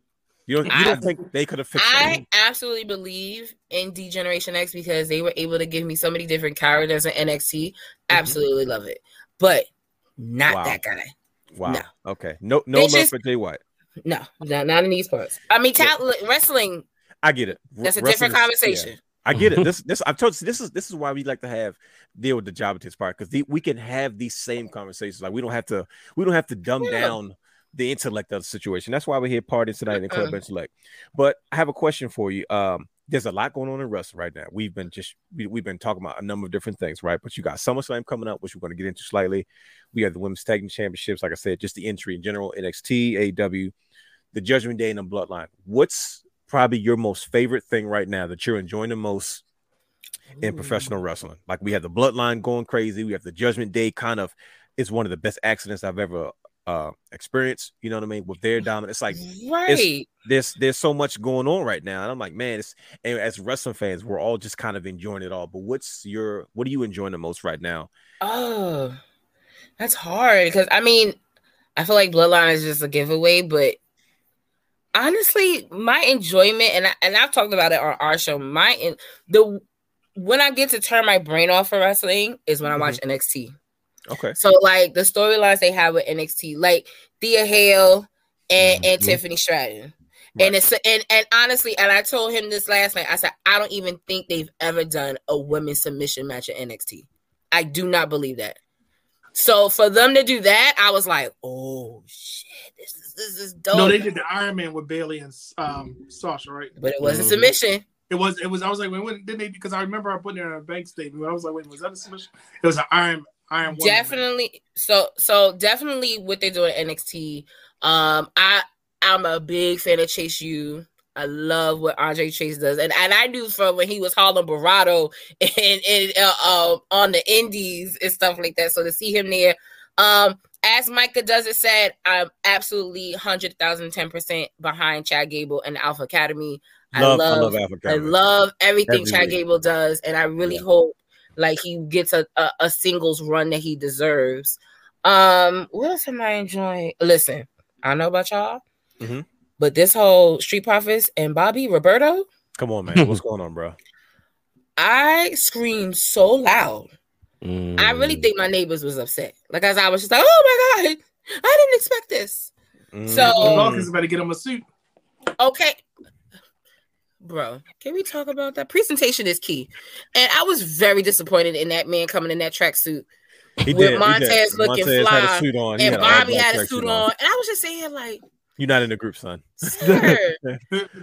You don't. You I- don't think they could have fixed? I absolutely believe in D Generation X because they were able to give me so many different characters in NXT. Mm-hmm. Absolutely love it, but not Wow. that guy. Wow. No. Okay. No. No They love just- for Jay White. No, not, not in these parts. I mean, Yeah. talent, wrestling. I get it. That's a different is- yeah. conversation. I get it. This this I've told you this is this is why we like to have deal with the job at this part because we can have these same conversations. Like we don't have to we don't have to dumb Yeah. down the intellect of the situation. That's why we're here partying tonight in Club Uh-uh. Intellect. But I have a question for you. Um, there's a lot going on in wrestling right now. We've been just we, we've been talking about a number of different things, right? But you got SummerSlam coming up, which we're going to get into slightly. We have the women's tag team championships, like I said, just the entry in general, NXT, AW, the Judgment Day, and the Bloodline. What's probably your most favorite thing right now that you're enjoying the most in professional wrestling. Like we have the bloodline going crazy. We have the Judgment Day kind of is one of the best accidents I've ever uh experienced. You know what I mean? With their dominance, it's like right. there's there's so much going on right now, and I'm like, man, it's and as wrestling fans, we're all just kind of enjoying it all. But what's your what are you enjoying the most right now? Oh, that's hard because I mean, I feel like Bloodline is just a giveaway, but honestly, my enjoyment and I, and I've talked about it on our show. My the when I get to turn my brain off for wrestling is when I watch NXT. Okay, So like the storylines they have with NXT, like Thea Hail and, and Mhm. Tiffany Stratton. Right. And it's and and honestly, and I told him this last night. I said I don't even think they've ever done a women's submission match at NXT. I do not believe that. So for them to do that, I was like, oh shit, this is this is dope. No, they did the Iron Man with Bayley and um Sasha, right? but it wasn't Mhm. submission. It was. It was. I was like, when, when didn't they? Because I remember I put it in a bank statement. But I was like, wait, was that a submission? It was an Iron Iron. Woman. definitely so so definitely what they do at NXT. Um I I'm a big fan of Chase U. I love what Andre Chase does, and and I knew from when he was Harlem Bravado and and uh, uh, on the Indies and stuff like that. So to see him there, um, as Micah does it said, I'm absolutely hundred thousand ten percent behind Chad Gable and Alpha Academy. I Love, love, I love Alpha I love everything Every Chad week. Gable does, and I really Yeah. hope like he gets a, a a singles run that he deserves. Um, what else am I enjoying? Listen, I know about y'all, Mhm. but this whole Street Profits and Bobby Roberto, Come on, man. What's going on, bro? I screamed so loud. I Mm. really think my neighbors was upset. Like as I was just like, oh my god, I didn't expect this. So- Mm. Dawkins better get him a suit. Okay. Bro, can we talk about that? Presentation is key. And I was very disappointed in that man coming in that tracksuit. he with did. he Montez did. looking Montez had fly, a suit on. And had Bobby black had a suit on. And I was just saying, like, You're not in the group, son. sir,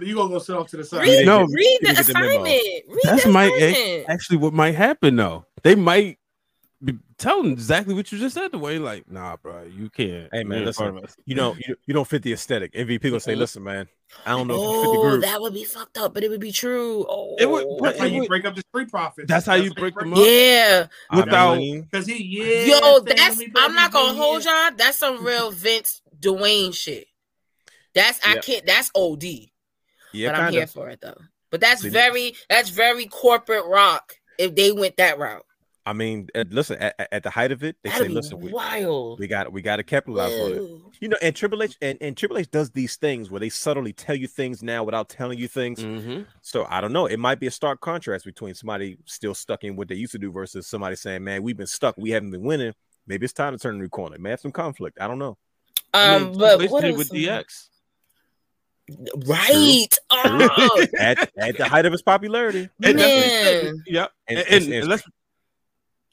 you gonna go sit off to the side. read, No, read the didn't the assignment. Read That's the my eh, assignment. actually what might happen though. They might be telling exactly what you just said. The way like, nah, bro, you can't. Hey, man, You're in listen. front of us. You know, you, you don't fit the aesthetic. MVP gonna say. "Listen, man, I don't know if you fit the Oh, group." that would be fucked up, but it would be true. Oh, It would- That's how It you would- break up the street profits. That's how you break them up. yeah. Without- Because he, yeah. Yo, that's I'm not gonna doing hold this. y'all. That's some real Vince Dwayne shit. That's I Yeah. can't. That's OD. yeah, but I'm kind here of. for it though. But that's See, very that's very corporate rock. If they went that route, I mean, listen. At, at- the height of it, they that'd say, "Listen, we, wild. we got we got to capitalize on it." You know, and Triple H and, and Triple H does these things where they subtly tell you things now without telling you things. Mhm. So I don't know. It might be a stark contrast between somebody still stuck in what they used to do versus somebody saying, "Man, we've been stuck. We haven't been winning. Maybe it's time to turn a new corner." May have some conflict. I don't know. I Um, mean, but Triple H what did with DX. Right. Oh, At, at the height of his popularity. And that's what he said. Man. Yep. And- And, and- and and- let's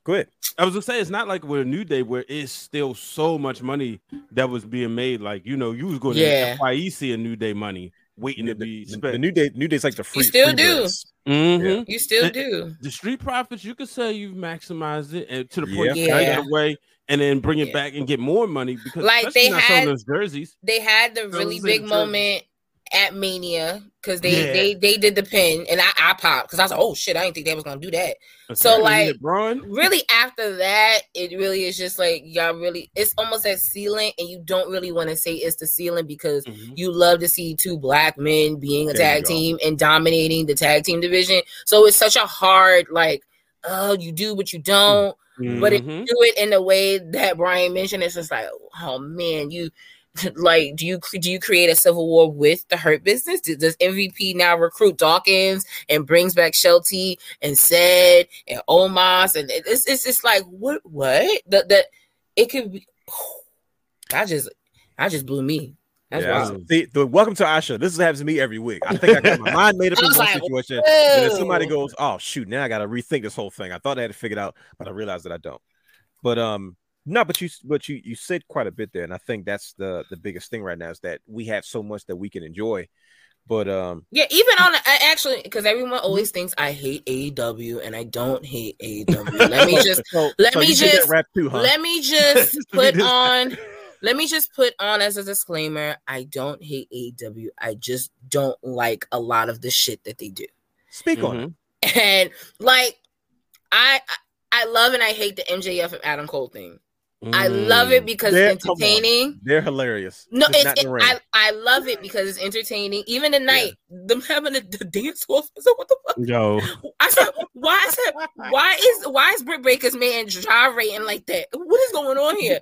Go ahead. I was gonna say it's not like with a new day where it's still so much money that was being made. Like you know, you was going Yeah. to FYE a new day money waiting The, to be spent. the new day, new day's like the free. You still free do. birds. Mhm. you still And- do. The street profits, you could say you've maximized it and to the point Yeah. you Yeah. it away and then bring it Yeah. back and get more money because Like, they had- those jerseys. They had the really are the big jerseys. moment at Mania because they Yeah. they they did the pin and I I popped because I was like, oh shit, I didn't think they was gonna do that. So, like, really after that it really is just like y'all really it's almost that ceiling and you don't really want to say it's the ceiling because Mhm. you love to see two black men being a There tag team and dominating the tag team division so it's such a hard like oh you do but you don't but if you Mhm. do it in the way that brian mentioned it's just like oh man you like do you do you create a civil war with the hurt business does, does mvp now recruit dawkins and brings back shelty and said and omos and it- it's it's just like what what the, the it could be i just i just blew me that's yeah, wild. the, the welcome to our show. This happens to me every week. I think I got my mind made up in one like, situation, and then somebody goes, "Oh shoot, now I got to rethink this whole thing." I thought I had it figured out, but I realized that I don't. But um, no, but you but you you said quite a bit there, and I think that's the the biggest thing right now is that we have so much that we can enjoy. But um, Yeah, even on I actually because everyone always thinks I hate AEW and I don't hate AEW. Let me just so, let so me just- rap too, huh? let me just Just put on let me just put on as a disclaimer I don't hate AEW. I just don't like a lot of the shit that they do. Speak on it. Mhm. And like I I- I love and I hate the MJF and Adam Cole thing. I love it mm. because There- it's entertaining. They're hilarious. No, Just it's, not it. I, I love it because it's entertaining. Even the night, them having the, the dance off. So what the fuck? Yo, I said, why? I said, why is why is Britt Baker's man gyrating like that? What is going on here?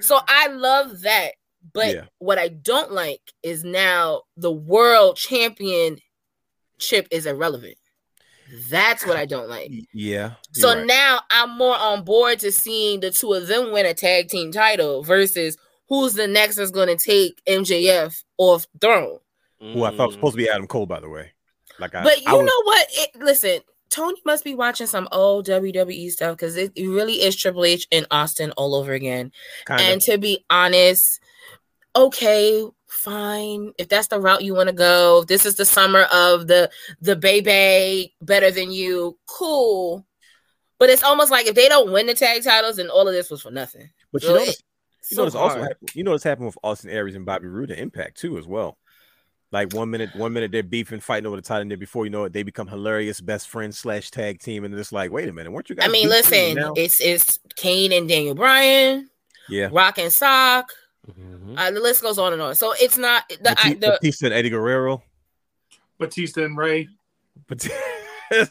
So I love that, but Yeah. what I don't like is now the world championship is irrelevant. That's what I don't like. Yeah. So right. now I'm more on board to seeing the two of them win a tag team title versus who's the next that's going to take MJF off throne. who I thought was supposed to be Adam Cole, by the way. Like, I, But you I was, know what? It, listen, Tony must be watching some old WWE stuff because it, really is Triple H and Austin all over again. kind and to be honest, okay, fine. If that's the route you want to go, this is the summer of the the baby better than you, cool. But it's almost like if they don't win the tag titles, then all of this was for nothing. but you So notice, it- you so also happened, you know what's happened with Austin Aries and Bobby Roode and Impact too as well. Like one minute, one minute they're beefing, fighting over the title, and then before you know it, they become hilarious best friends slash tag team, and it's like, wait a minute, weren't you guys? I mean, listen, it's it's Kane and Daniel Bryan. Yeah. Rock and Sock. Mhm. Uh, the list goes on and on. So it's not the, I, Bati- the Batista and Eddie Guerrero. Batista and Rey, Bat-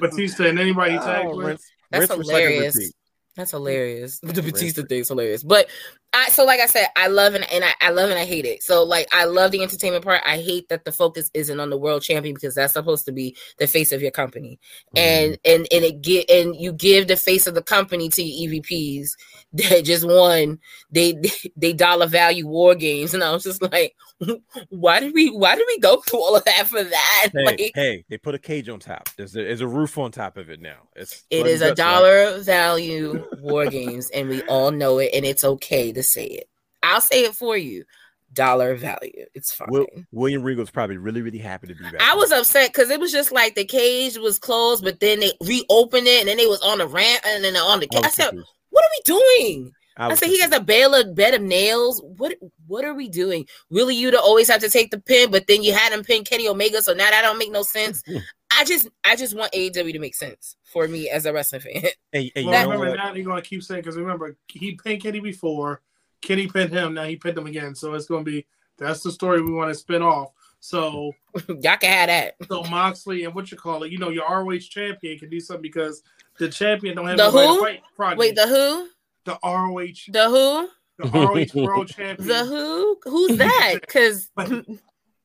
Batista and anybody he tagged Oh, with. rinse- That's rinse, hilarious. repeat. That's hilarious. The Right. Batista thing's hilarious. But I so like I said, I love and, and I, I love and I hate it. So like I love the entertainment part. I hate that the focus isn't on the world champion because that's supposed to be the face of your company. Mm-hmm. And and and it get and you give the face of the company to your EVPs that just won they they dollar value war games. And I was just like, why did we why did we go through all of that for that? Hey, Like, hey, they put a cage on top. There's a, there's a roof on top of it now. It's It is a guts, right? dollar value war games, and we all know it, and it's okay to say it. I'll say it for you. Dollar value. It's fine. Will, William Regal's probably really, really happy to be back. I was upset because it was just like the cage was closed, but then they reopened it, and then they was on the ramp, and then on the. Oh, I I, said, confused. "What are we doing?" I, was said, "He has a bale of bed of nails. What? What are we doing? Really, you to always have to take the pin, but then you had him pin Kenny Omega, so now that don't make no sense." I just, I just want AEW to make sense for me as a wrestling fan. Hey, hey, Well, know remember what? now you're gonna keep saying because remember he pinned Kenny before, Kenny pinned him, now he pinned him again. So it's gonna be that's the story we want to spin off. So Y'all can have that. so Moxley and what you call it, you know, your ROH champion can do something because the champion don't have The nobody to who? fight Friday. Wait, the who? the ROH, The who? the ROH World Champion. The who? Who's that? Because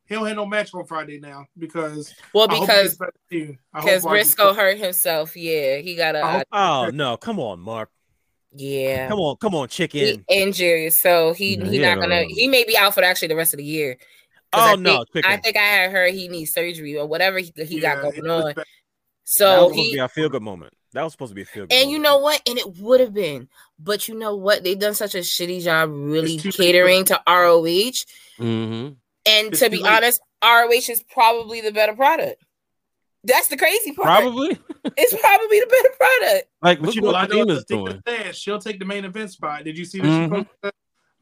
he don't have no match on Friday now because well, I hope he because gets better soon. I hope because Briscoe hurt himself. Yeah, he got a. hope- Oh no, come on, Mark. Yeah. Come on, come on, He chicken. injured, so he Yeah, he yeah, not gonna. no. He may be out for actually the rest of the year. Oh I no, think. I think I had heard he needs surgery or whatever he, he Yeah, got going on. bad. that So was supposed to he be our feel good moment. That was supposed to be a feel good. and you know what? And it would have been, but you know what? They've done such a shitty job really It's too late. catering to ROH. Mhm. And It's to be late. honest, ROH is probably the better product. That's the crazy part. Probably. It's probably the better product. Like, But look you what Well, I know what Athena's the thing doing. said. She'll take the main event spot. Did you see that Mhm. she posted that?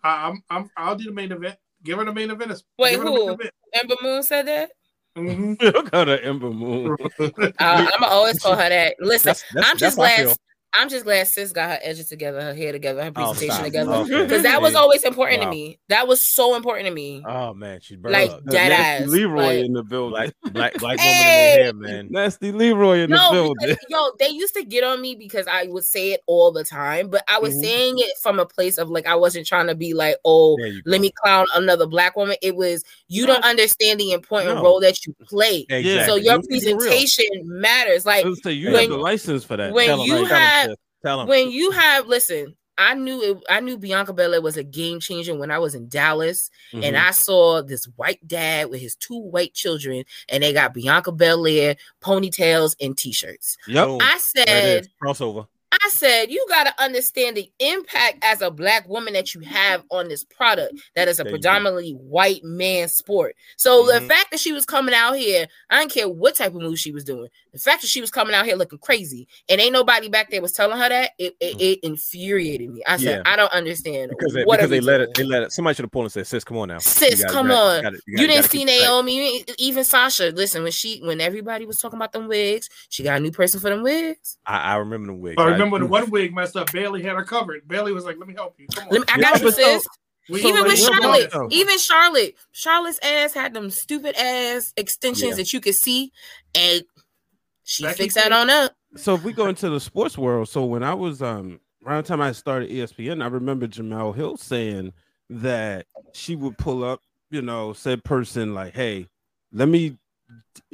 I, I'm, I'm, I'll do the main event. Give her the main event. Wait, Give her the who? main event. Ember Moon said that. Mhm. Look at the Ember Moon. Uh, I'm gonna always call her that. Listen, That's- that's- I'm just that's how glad. Feel. I'm just glad sis got her edges together, her hair together, her Oh, presentation stop. together. Okay. Because that was always important Wow. to me. That was so important to me. Oh man, she's burned Like up. Dead Nasty ass, Leroy like- in the building. Black, black, black woman Hey! in the hair, man. Nasty Leroy in the No, building. because, yo, they used to get on me because I would say it all the time, but I was Mhm. saying it from a place of like I wasn't trying to be like, oh, There you go. let me clown another black woman. It was you don't understand the important No. role that you play. Exactly. So your You keep it real. presentation matters. Like I was say, you when- have the license for that. when Tell 'em, you like, tell 'em, have- sis. Tell 'em. when you have listen i knew it i knew bianca belair was a game changer when i was in dallas and Mhm. i saw this white dad with his two white children and they got bianca belair ponytails and t-shirts Yep. I said crossover. I said, you got to understand the impact as a black woman that you have on this product that is a There predominantly white man sport. So the Mhm. fact that she was coming out here, I didn't care what type of move she was doing. The fact that she was coming out here looking crazy and ain't nobody back there was telling her that, it, it, it infuriated me. I said, Yeah. I don't understand. Because they, what because they let it. They let it. Somebody should have pulled and said, "Sis, come on now, Sis, gotta- come you gotta- on. you gotta- You gotta- didn't see keep. Naomi, you ain't- even Sasha. Listen, when she, when everybody was talking about them wigs, she got a new person for them wigs. I, I remember the wigs. I remember the one wig messed up. Bayley had her covered. Bayley was like, "Let me help you." Come on. Let me, I Yeah, got you, but so- sis. We- even so, with like, what Charlotte, though? even Charlotte, Charlotte's ass had them stupid ass extensions Yeah. that you could see, and she Becky fixed that on up. so if we go into the sports world, so when I was um around the time I started ESPN, I remember Jemele Hill saying that she would pull up, you know, said person like, "Hey, let me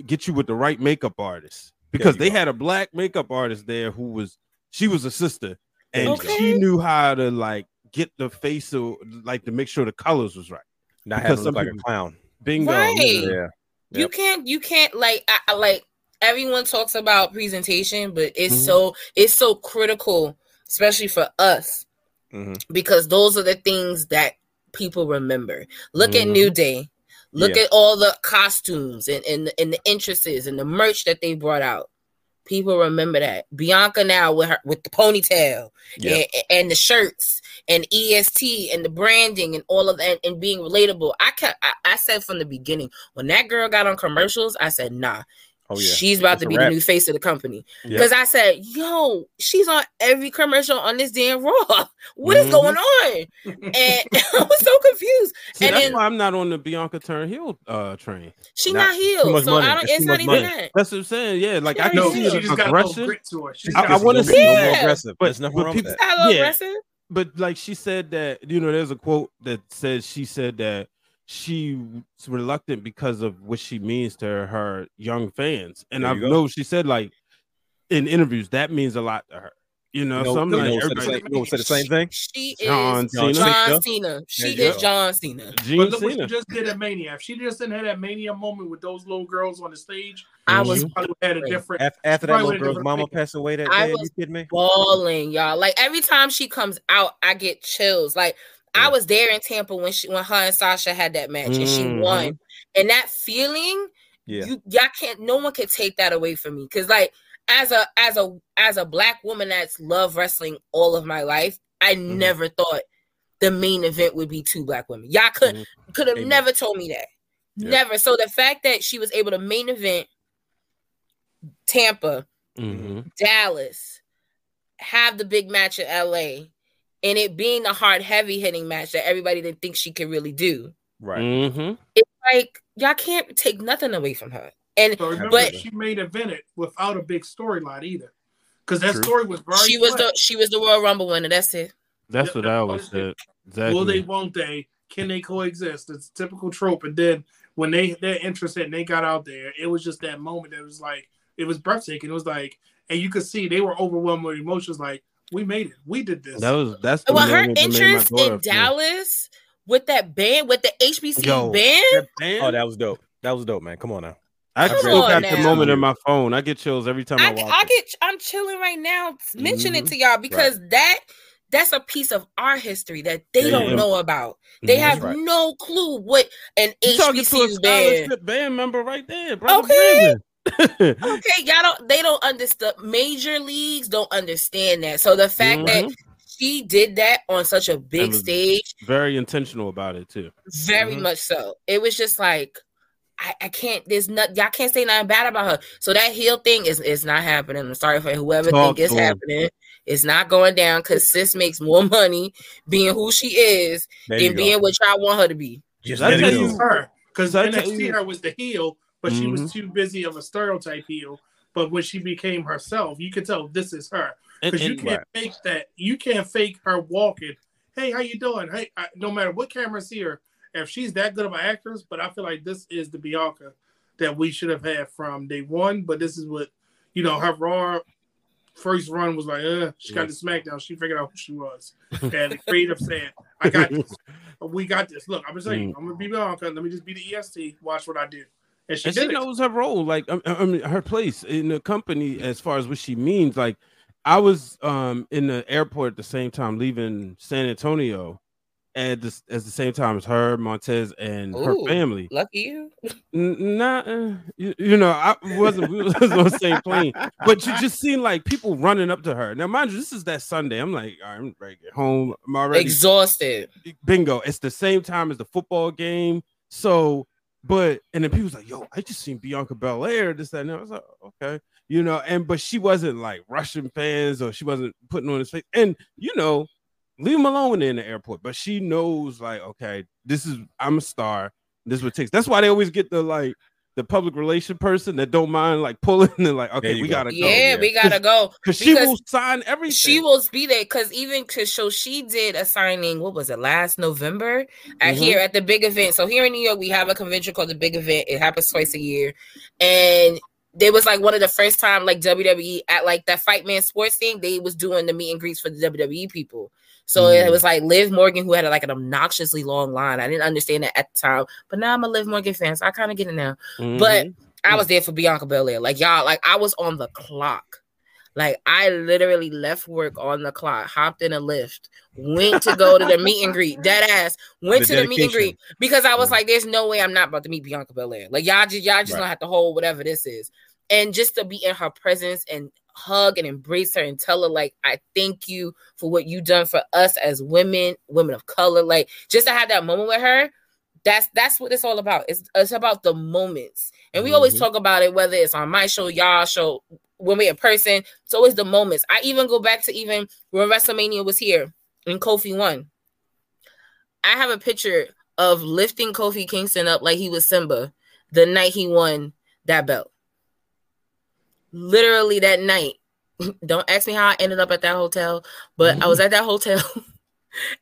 get you with the right makeup artist," because they go. had a black makeup artist there who was she was a sister, and Okay. she knew how to like get the face of like to make sure the colors was right. Not because having look like a clown. Bingo. Right. yeah. Yeah. You Yep. can't, you can't like, I, I- like everyone talks about presentation, but it's Mhm. so it's so critical, especially for us, hmm because those are the things that people remember. Look at Mhm. New Day. Look Yeah. at all the costumes and, and, and the interests and the merch that they brought out. People remember that. Bianca now with her with the ponytail Yeah. and, and the shirts and EST and the branding and all of that and being relatable. I kept I, I said from the beginning when that girl got on commercials, I said, nah, Oh yeah. she's about It's to be the new face of the company. Yep. Because I said, yo, she's on every commercial on this damn Raw. What is Mhm. going on? And I was so confused. See, and that's then why I'm not on the Bianca Turn heel uh, train. she Not- not, healed. So money. I don't It's it's not even money. that. That's what I'm saying. Yeah, like I Yeah, can No, see she just got a little aggression, grit to her. She's I- I wanna grit. see No Yeah. more aggressive. But- There's nothing but wrong with people- that. It's not Yeah. aggressive. but like she said that you know, there's a quote that says she said that she's reluctant because of what she means to her young fans, and There I know she said like in interviews that means a lot to her. You know, You know, so I'm like, know said the same- you know said the same thing? She John is Cena. John Cena. She There is go. John Cena. Gene But look what she just did at Mania. If she just didn't have that Mania moment with those little girls on the stage, I was probably had a different. Af- After that little girl's mama opinion. passed away that I day, was you kidding me? balling, y'all. Like every time she comes out, I get chills. Like Yeah. I was there in Tampa when she when her and Sasha had that match and she Mhm. won. And that feeling, Yeah. you y'all can't no one can take that away from me. Cause like as a as a as a black woman that's loved wrestling all of my life, I Mm-hmm. never thought the main event would be two black women. Y'all could Mhm. could have never told me that. Yeah. Never. So the fact that she was able to main event Tampa, Mhm. Dallas, have the big match in LA, and it being a hard, heavy hitting match that everybody didn't think she could really do. Right. Mhm. Like, y'all can't take nothing away from her. And So remember, But- she made evented without a big storyline either, because that True. story was very. she was flat. the she was the Royal Rumble winner. That's it. That's Yep, what that's I what always said. Exactly. Will they? Won't they? Can they coexist? It's a typical trope. And then when they their interest and they got out there, it was just that moment that was like it was breathtaking. It was like, and you could see they were overwhelmed with emotions. Like we made it. We did this. That was that's the Well, her moment that made my interest daughter in feel- Dallas with that band, with the HBC Yo, band, band? Oh, that was dope. That was dope, man. Come on now. I Come still on got the moment in my phone. I get chills every time I, I, watch I it. get I'm chilling right now mentioning Mhm. it to y'all because that that's a piece of our history that they Yeah, don't know about. They Mhm. have right. no clue what an You talking to a HBCU band. band member right there, brother Okay. Brandon. Okay, y'all don't they don't understand major leagues don't understand that. So the fact that Mhm. she did that on such a big stage, Very intentional about it too. very Mhm. much so. It was just like I, I can't there's not y'all can't say nothing bad about her. So that heel thing is is not happening. I'm sorry for whoever Talk think it's to 'em. happening. It's not going down because sis makes more money being who she is There than being what y'all want her to be. Just That's let it This you- go. her because Does that tell NXT her was the heel, but she was Mhm. too busy of a stereotype heel. But when she became herself, you could tell this is her because you can't fake that. You can't fake her walking. Hey, how you doing? Hey, I, no matter what cameras here, if she's that good of an actress, but I feel like this is the Bianca that we should have had from day one. But this is what you know. Her Raw first run was like, uh, she got the SmackDown. She figured out who she was, and the creative said, "I got this. We got this. Look, I'm gonna tell you, I'm gonna be Bianca. Let me just be the EST. Watch what I do." And she and she knows her role, like I, I mean, her place in the company as far as what she means. Like, I was um in the airport at the same time leaving San Antonio, at the, at the same time as her, Montez, and her family. Lucky you. N- Not, uh, you, you know, I wasn't we was on the same plane, but you just seen like people running up to her. Now, mind you, this is that Sunday. I'm like, all right, I'm ready to get home. I'm already Exhausted. bingo. It's the same time as the football game. So, but and then people's like, yo, I just seen Bianca Belair, this, that, and. I was like, oh, okay, you know, and but she wasn't like Russian fans or she wasn't putting on his face. And you know, leave him alone in the airport. But she knows, like, okay, this is I'm a star. This is what takes. That's why they always get the like the public relation person that don't mind like pulling and like, okay, we go. gotta go. Yeah, we gotta go. Because she will sign everything. She will be there because even because so she did a signing. What was it last November at Mhm. here at the big event? So here in New York, we have a convention called the Big Event. It happens twice a year, and there was like one of the first time like WWE at like that Fight Man Sports thing. They was doing the meet and greets for the WWE people. So Mm. it was like Liv Morgan who had like an obnoxiously long line. I didn't understand that at the time, but now I'm a Liv Morgan fan, so I kind of get it now. But Mhm. I was there for Bianca Belair. Like y'all, like I was on the clock. Like I literally left work on the clock, hopped in a lift, went to go to the meet and greet. Dead ass went The to the meet and greet because I was Mhm. like, "There's no way I'm not about to meet Bianca Belair." Like y'all just y'all just Right. gonna have to hold whatever this is, and just to be in her presence and hug and embrace her and tell her like, "I thank you for what you done for us as women, women of color." Like just to have that moment with her, That's that's what it's all about. It's it's about the moments. And we always Mhm. talk about it, whether it's on my show, y'all show, when we're in person. It's always the moments. I even go back to even when WrestleMania was here and Kofi won. I have a picture of lifting Kofi Kingston up like he was Simba the night he won that belt. Literally that night. Don't ask me how I ended up at that hotel, but I was at that hotel.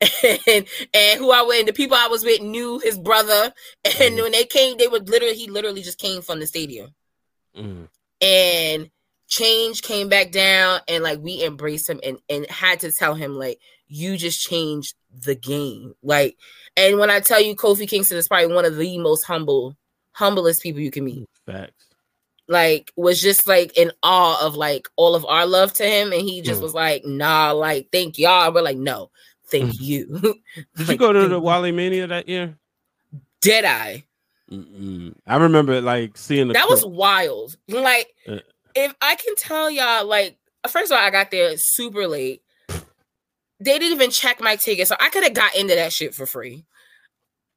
and and who I went, and the people I was with knew his brother. And when they came, they would literally, he literally just came from the stadium Mm. and change came back down and like we embraced him and and had to tell him like you just changed the game like and when i tell you kofi kingston is probably one of the most humble humblest people you can meet Facts. Like was just like in awe of like all of our love to him and he just Mm. was like nah like thank y'all we're like no thank Mm. you Did you go to the. Wale Mania that year? did i Mm-mm. I remember like seeing that was wild. Like, Uh. if I can tell y'all, like, first of all, I got there super late. They didn't even check my ticket, so I could have got into that shit for free.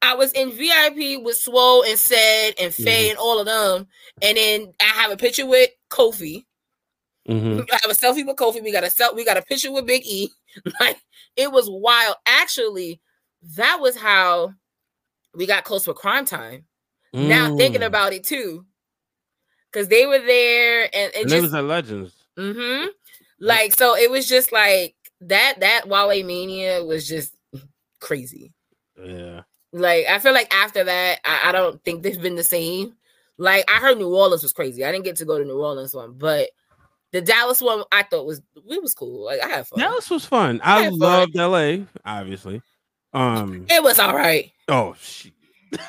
I was in VIP with Swole and Said and Faye Mhm. and all of them, and then I have a picture with Kofi. Mhm. I have a selfie with Kofi. We got a self. We got a picture with Big E. Like it was wild. Actually, that was how we got close with Crime Time. Now thinking Mm. about it too, because they were there and, and and it just was at Legends. hmm like so it was just like that. That Wale Mania was just crazy. Yeah. Like I feel like after that, I, I don't think they've been the same. Like I heard New Orleans was crazy. I didn't get to go to New Orleans one, but the Dallas one I thought was it was cool. Like I had fun. Dallas was fun. I fun. loved LA, obviously. Um It was all right. oh shit.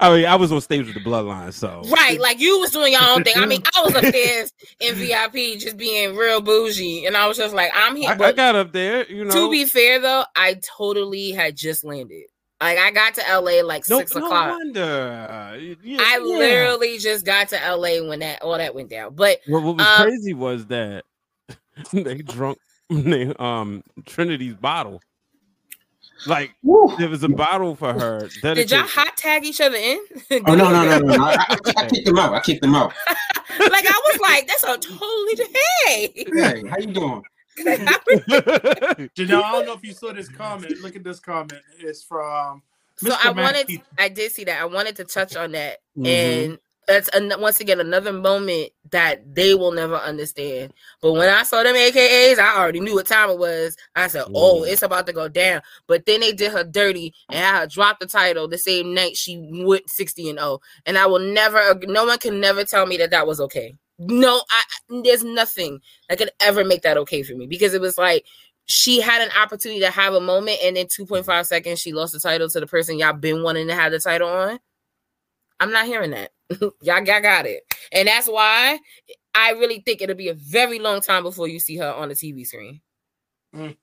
I mean, I was on stage with the bloodline, so Right, like you was doing your own thing. I mean, I was upstairs in VIP just being real bougie, and I was just like, I'm here. I, I got up there, you know. to be fair though, I totally had just landed. Like I got to LA like no, six no o'clock. wonder. Yeah, I yeah. literally just got to LA when that all that went down. But What, what was um, crazy was that they drunk they, um Trinity's bottle. Like there was a bottle for her. did y'all hot tag each other in? Oh no no no no! no. I, I, I kicked them out. I kicked them out. like I was like, that's a totally hey. Hey, how you doing? Janelle, I don't know if you saw this comment. Look at this comment. It's from so Mr. I wanted. I did see that. I wanted to touch on that, Mhm. and that's an- once again another moment that they will never understand. But when I saw them AKAs, I already knew what time it was. I said, "Oh, Mm. it's about to go down." But then they did her dirty and had her drop the title the same night she went sixty and zero. And I will never, no one can never tell me that that was okay. No, I there's nothing that could ever make that okay for me because it was like she had an opportunity to have a moment and in 2.5 seconds she lost the title to the person y'all been wanting to have the title on. I'm not hearing that. y'all, y'all got it. And that's why I really think it'll be a very long time before you see her on the TV screen. Mm.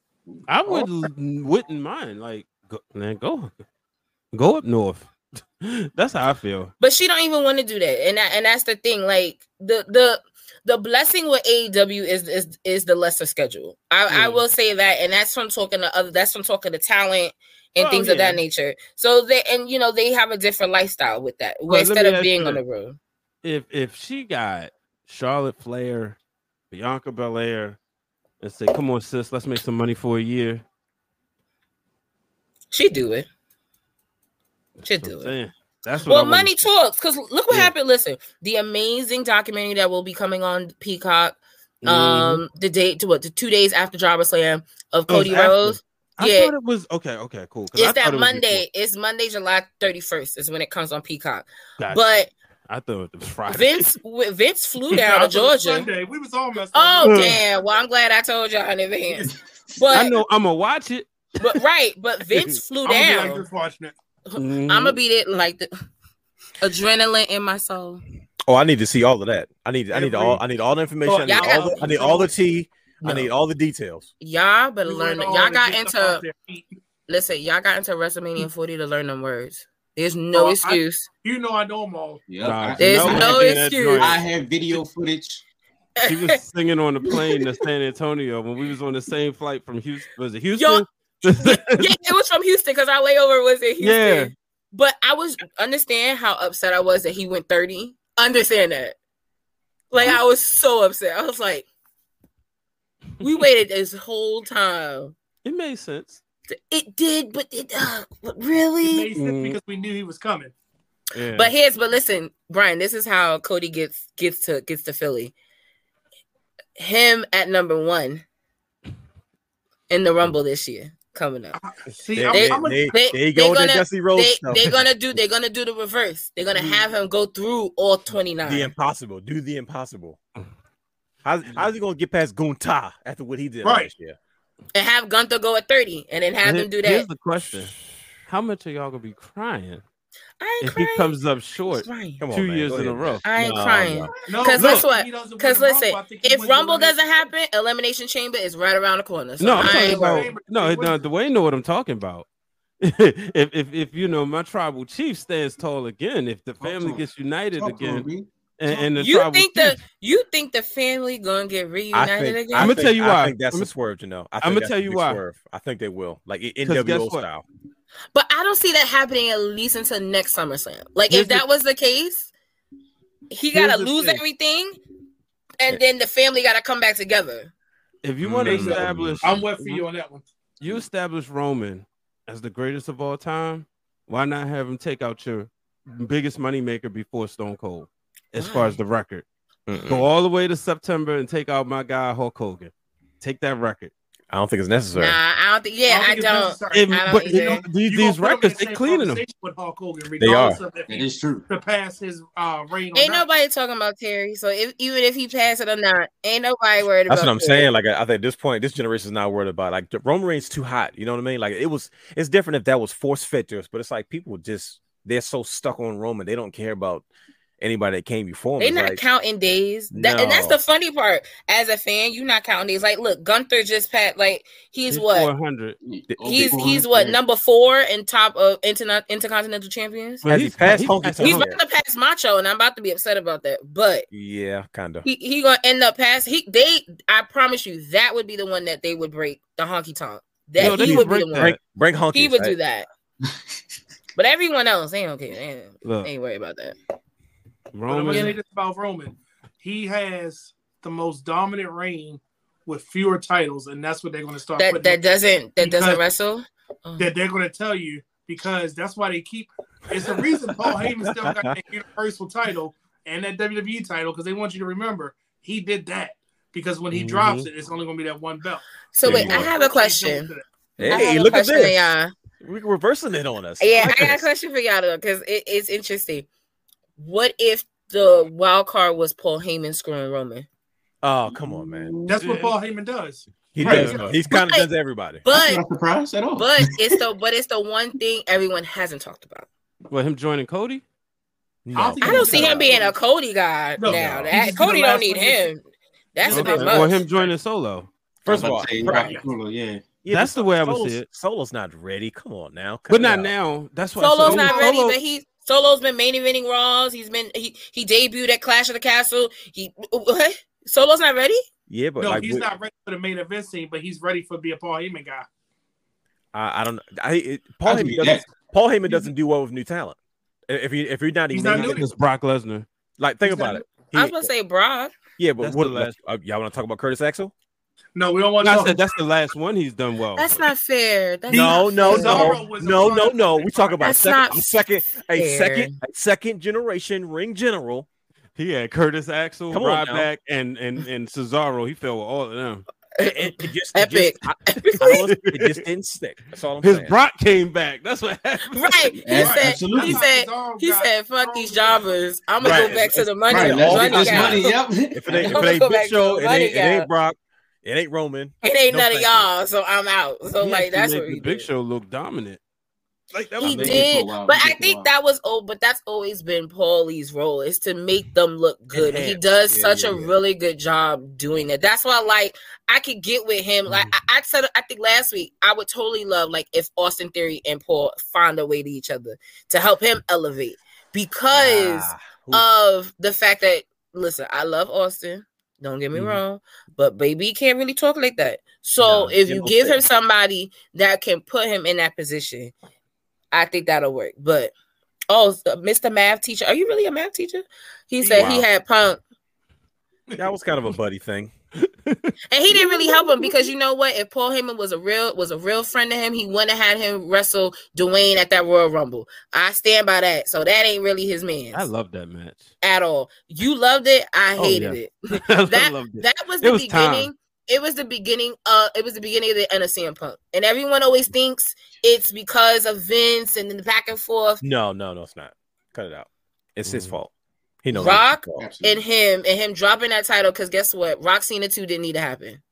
I oh. would wouldn't mind. Like, go, man, go, go up north. That's how I feel. But she don't even want to do that. And that, and that's the thing. Like the the the blessing with AEW is is is the lesser schedule. I, I will say that, and that's from talking to other. That's from talking to talent and Oh, things of that nature. So they and you know they have a different lifestyle with that Well, instead of being you on the road. If if she got Charlotte Flair, Bianca Belair, and say, "Come on, sis, let's make some money for a year," She do it. What do it. That's what Well, money talks. Because look what Yeah. happened. Listen, the amazing documentary that will be coming on Peacock. Mhm. Um, the date to what the two days after Jobber Slam of Oh, Cody after. Rose. I yeah. thought it was okay. Okay, cool. It's that it Monday. It's Monday, July 31st is when it comes on Peacock. Gotcha. But I thought it was Friday. Vince Vince flew down to thought it was Georgia. Sunday. We was all messed Oh up. damn! Well, I'm glad I told y'all in advance. But I know I'm gonna watch it. but right, but Vince flew I'm gonna be down. like just watching it. Mhm. I'm gonna beat it like the adrenaline in my soul. Oh, I need to see all of that. I need I need all I need all the information. I need Y'all all the, I need all the tea. I need all the details. Y'all better We learn. went it. all Y'all got get stuff out into listen. Y'all got into WrestleMania 40 to learn them words. There's no Oh, I- excuse. You know I know them all. Yep. Nah, There's Janelle no was in that excuse. I have video footage. She was singing on the plane to San Antonio when we was on the same flight from Houston. Was it Houston? Yeah, it was from Houston because our layover was in Houston. yeah, But I was understand how upset I was that he went 30. Understand that. Like I was so upset. I was like, we waited this whole time. It made sense. It did, but it uh, but It really. made sense Mm. because we knew he was coming. Yeah. But here's but listen, Brian, this is how Cody gets gets to gets to Philly. Him at number one in the Rumble this year coming up. See, They, I'm, they, go gonna- Dusty Rhodes they're gonna do they're gonna do the reverse. They're gonna mm. have him go through all 29. the impossible. Do the impossible. How's, mm. how's he gonna get past Gunta after what he did Right. last year? and have Gunther go at 30 and then have Here- them do Here's that. the question: How much are y'all gonna be crying I ain't if crying. he comes up short Crying. On, two man. years in a row? I ain't No, crying. no. no, Because look, guess what? he doesn't Because win the Rumble, listen, I think he if Rumble doesn't happen, Elimination Chamber is right around the corner. So no, I'm talking about no, They no. win. Dwayne know what I'm talking about. if, if if you know my tribal chief stands tall again, if the family to gets united Talk again, B. and, and the You tribal think the you think the family gonna get reunited think, again? I I'ma tell you why. I why. think that's I'ma- a swerve, you know. I I'ma tell you why. Swerve. I think they will, like i- 'Cause guess NWO what? Style. But I don't see that happening at least until next SummerSlam. Like Here's if that was the case, he gotta lose thing. everything, and then the family gotta come back together. if you want to Mm. establish, I'm with for you on that one. you establish Roman as the greatest of all time, why not have him take out your biggest moneymaker before Stone Cold, as far as the record? Mm-mm. Go all the way to September and take out my guy Hulk Hogan. Take that record. I don't think it's necessary. Nah, I don't think. Yeah, I think it's don't. necessary. It- I don't but you know, these, You these gonna put records, the they same cleaning them. With Hulk Hogan, They are. of if That he is true. surpass his uh, reign. Or Ain't not. nobody talking about Terry. So if, even if he passed it or not, ain't nobody worried That's about. That's what I'm Terry. saying. Like I I think at this point, this generation is not worried about like Roman Reigns too hot. You know what I mean? Like it was. It's different if that was force fitness, but it's like people just they're so stuck on Roman, they don't care about anybody that came before him. They It's not like, counting days, that, and that's the funny part. As a fan, you're not counting days. Like, look, Gunther just passed. Like, he's He's what? 400. He's he's what number four in top of interna- intercontinental champions. Well, Has he he's- passed he's Honky? He's about to pass Macho, and I'm about to be upset about that. But yeah, kind of. he, he gonna end up pass. He they. I promise you, that would be the one that they would break the honky tonk. That No, he would would be the one. Bring, bring honky. He would do that. But everyone else, they don't care. They ain't, Look, ain't worried about that. But I'm Roman. say this about Roman. He has the most dominant reign with fewer titles, and that's what they're going to start. That that doesn't that doesn't wrestle. Oh. that they're going to tell you because that's why they keep. It's the reason Paul Heyman still got that Universal title and that WWE title because they want you to remember he did that because when he Mhm. drops it, it's only going to be that one belt. So wait, I have a question. Hey, a look at question for this. y'all. We're reversing it on us. Yeah, like I got a question for y'all though, because it, it's interesting. What if the wild card was Paul Heyman screwing Roman? Oh, come on, man. That's what Paul Heyman does. He Right. does. know. He's kind of But- does everybody. I'm But not surprised at all. but it's the but it's the one thing everyone hasn't talked about. Well, him joining Cody? No, I don't I don't see gonna- him being a Cody guy No, now. no. That Cody don't need him. That's a Okay. bit Or him joining solo? First of all, about say, right. Solo, yeah. Yeah, That's the way I would Solo's- see it. Solo's not ready. Come on now. Cut But not out. now. That's why Solo's said- not ready, Solo- but he Solo's been main eventing Raws. He's been he he debuted at Clash of the Castle. He what? Solo's not ready. Yeah, but no, like he's we- not ready for the main event scene, but he's ready for be a Paul Heyman guy. I, I don't. I it, Paul I'll Heyman doesn't. that. Paul Heyman doesn't do well with new talent. If you if you're not He's even not making new it- Brock Lesnar. like think He's not about it. I was gonna say Brock. yeah, but That's what? the last- uh, y'all want to talk about Curtis Axel? No, we don't want to I said that's the last one he's done well. That's not fair. That's No, not no, fair. No, no, no, no. We talk about That's second, not a second, a second, a second generation ring general. He had Curtis Axel, Come on now. Ryback, and and and Cesaro. He fell with all of them. It, it, it just, Epic. It just, I- I was- it just didn't stick. That's all I'm His saying. Brock came back. That's what happened. Right. He Yeah, said absolutely. he said he said fuck these jobbers. I'm gonna Right. go back to the money. Right, let's let's get get this this money. Yep. if it ain't, if it ain't Big Show, it ain't, it ain't Brock, it ain't Roman. It ain't No, none of you. y'all, so I'm out. So He like actually that's made what the Big did. Show look dominant. Like that He was They did for a did, while. but They I did for a think that was old. But that's always been Paulie's role is to make them look good. He does Yeah, such yeah, a yeah. really good job doing that. That's why, like, I could get with him. Like Mm-hmm. I, I said, I think last week I would totally love like if Austin Theory and Paul find a way to each other to help him elevate because Ah, of the fact that listen, I love Austin. Don't get me Mm-hmm. Mhm. wrong, but baby can't really talk like that. So No, if you give him somebody that can put him in that position, I think that'll work. But Oh, uh, Mr. Math teacher. Are you really a math teacher? He said he had Punk, That was kind of a buddy thing. And he didn't really help him because you know what? If Paul Heyman was a real was a real friend to him, he wouldn't have had him wrestle Dwayne at that Royal Rumble. I stand by that. So that ain't really his man I love that match. at all. You loved it. I Oh, hated yeah. it. That it. that was It the was time. beginning. It was the beginning. Uh, it was the beginning of the end of CM Punk, and everyone always thinks it's because of Vince and then the back and forth. No, no, no, it's not. Cut it out. It's his Mhm. fault. He knows. Rock it's his fault. and him and him dropping that title because guess what? Rock Cena two didn't need to happen,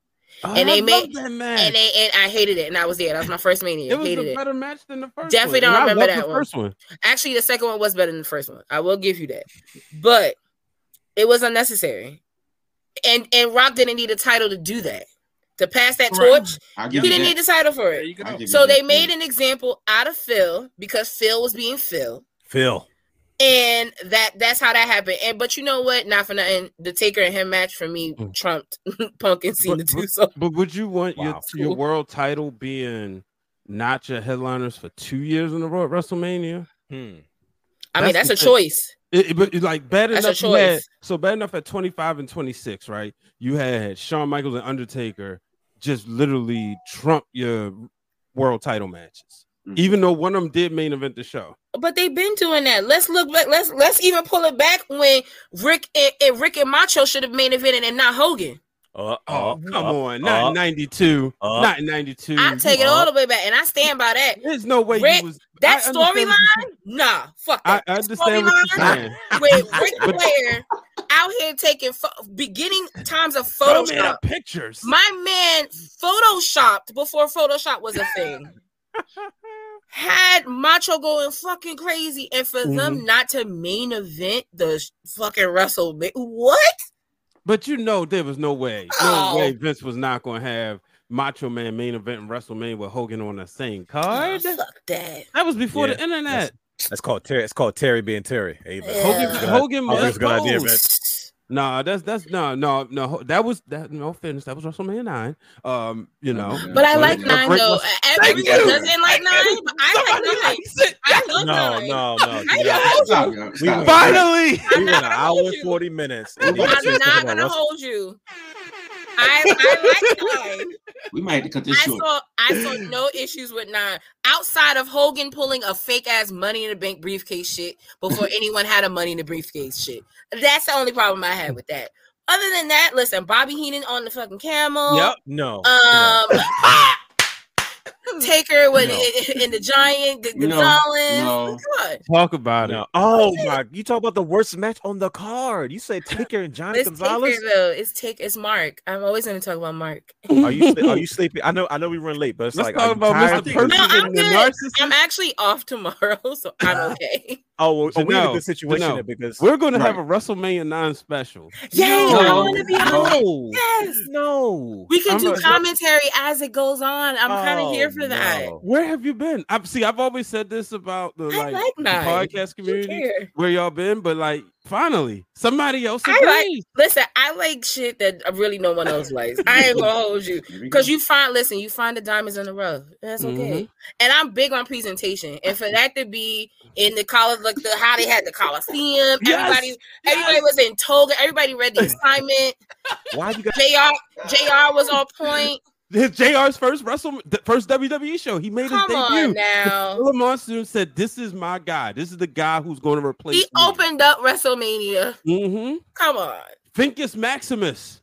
Oh, and I they love made- that match. and they and I hated it, and I was there. That was my first mania. it was hated a it. better match than the first. Definitely one. don't And remember loved that the one. first one. Actually, the second one was better than the first one. I will give you that, but it was unnecessary, and and Rock didn't need a title to do that. To pass that Right. torch, he didn't that. need the title for it. you go. I'll give you So that, they made an example out of Phil because Phil was being Phil. Phil. And that that's how that happened. And but you know what? Not for nothing. The Taker and him match for me Mm. trumped Punk and Cena But- too. So But would you want your Wow. your world title being not your headliners for two years in a row at WrestleMania? Hmm. I mean That's that's a thing. choice. It, it- but it's like bad That's a enough. You had, choice. so bad enough at 25 and 26, right? You had Shawn Michaels and Undertaker just literally trump your world title matches. Mhm. Even though one of them did main event the show. But they've been doing that. Let's look back. Let's let's even pull it back when Ric and, and Ric and Macho should have main evented and not Hogan. Uh, Oh, uh, come uh, on. Not uh, in 92. uh. not in 92. I take it Uh, all the way back, and I stand by that. There's no way Rick, you was That I understand what storyline, nah, fuck I, that. I That understand what you're storyline saying. With Ric But- Flair out here taking pho- beginning times of Photoshop. up pictures. My man photoshopped before Photoshop was a thing. Had Macho going fucking crazy, and for Mm-hmm. them not to main event the sh- fucking Russell, what? But you know, there was no way, no Oh. way Vince was not going to have Macho Man main event in WrestleMania with Hogan on the same Oh, card. fuck that. That was before Yeah, the internet. That's called Terry. It's called Terry being Terry. Hey. Yeah. Hogan, Good- Hogan I think was a good idea, both. man. Nah, that's that's no, no, no. That was that. No offense, that was WrestleMania nine. Um, you know, But I like nine Rick though. was- Everyone doesn't like nine, but I like nine. likes. I love No, nine. no, no. I do not- Stop, We stop. Finally, We went an hour and 40 minutes. I'm not gonna hold you. I, I like nine. We might have to cut this I short. saw I saw no issues with nine outside of Hogan pulling a fake ass money in the bank briefcase shit before anyone had a money in the briefcase shit. That's the only problem I had with that. Other than that, listen, Bobby Heenan on the fucking camel. Yep. No. Um, Taker with No. in the giant, the No, Gonzalez. no. Come talk about no. it. Oh my! You talk about the worst match on the card. You say Taker and Johnny It's Gonzalez. Taker though. It's take. It's Mark. I'm always going to talk about Mark. Are you sle- are you sleepy? I know I know we run late, but it's Let's like talk about? Mr. Person No, I'm the good. narcissist. I'm actually off tomorrow, so I'm okay. Oh, well, oh, we're in a Janelle, good situation Janelle, there because We're going to have a WrestleMania nine special. Yes, No, I want to be on it. Yes. no. We can I'm do a- commentary as it goes on. I'm kind of Oh, here for that. no. Where have you been? I see. I've always said this about the I like, like the podcast community. Where y'all been? But like, finally, somebody else I like- Listen, I like shit that uh, really no one else likes. I ain't gonna hold you because you find. Listen, you find the diamonds in the rough. That's okay. Mm-hmm. And I'm big on presentation, and for that to be in the college, like the how they had the Coliseum, Yes, everybody, everybody was in toga. Everybody read the assignment. Why you got? Jr. Jr. was on point. His JR's first Wrestle, the first WWE show. He made Come his on debut. now. Philip Monsoon said, "This is my guy. This is the guy who's going to replace He opened up WrestleMania. Mm-hmm. Come on. Finkus Maximus.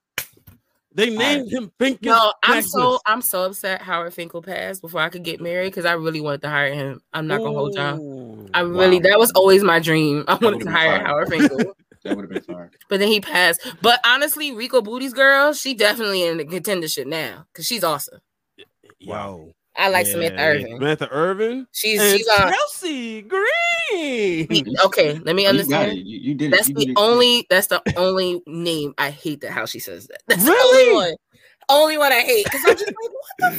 They named him Finkus. No, I'm Maximus. so I'm so upset Howard Finkel passed before I could get married because I really wanted to hire him. I'm not gonna hold y'all. I really that was always my dream. I wanted to hire. Howard Finkel, That would have been fire. but then he passed. But honestly, Rico Booty's girl, she definitely in the contendership now because she's awesome. Wow. I like Yeah, Samantha Irvin. Samantha Irvin. She's and she's on. Chelsea Green. Okay, let me You got understand. it. You, you did it. That's You the did it. only. That's the only name I hate. That how she says that. That's the Really? only one. Only one I hate because I'm just like, what the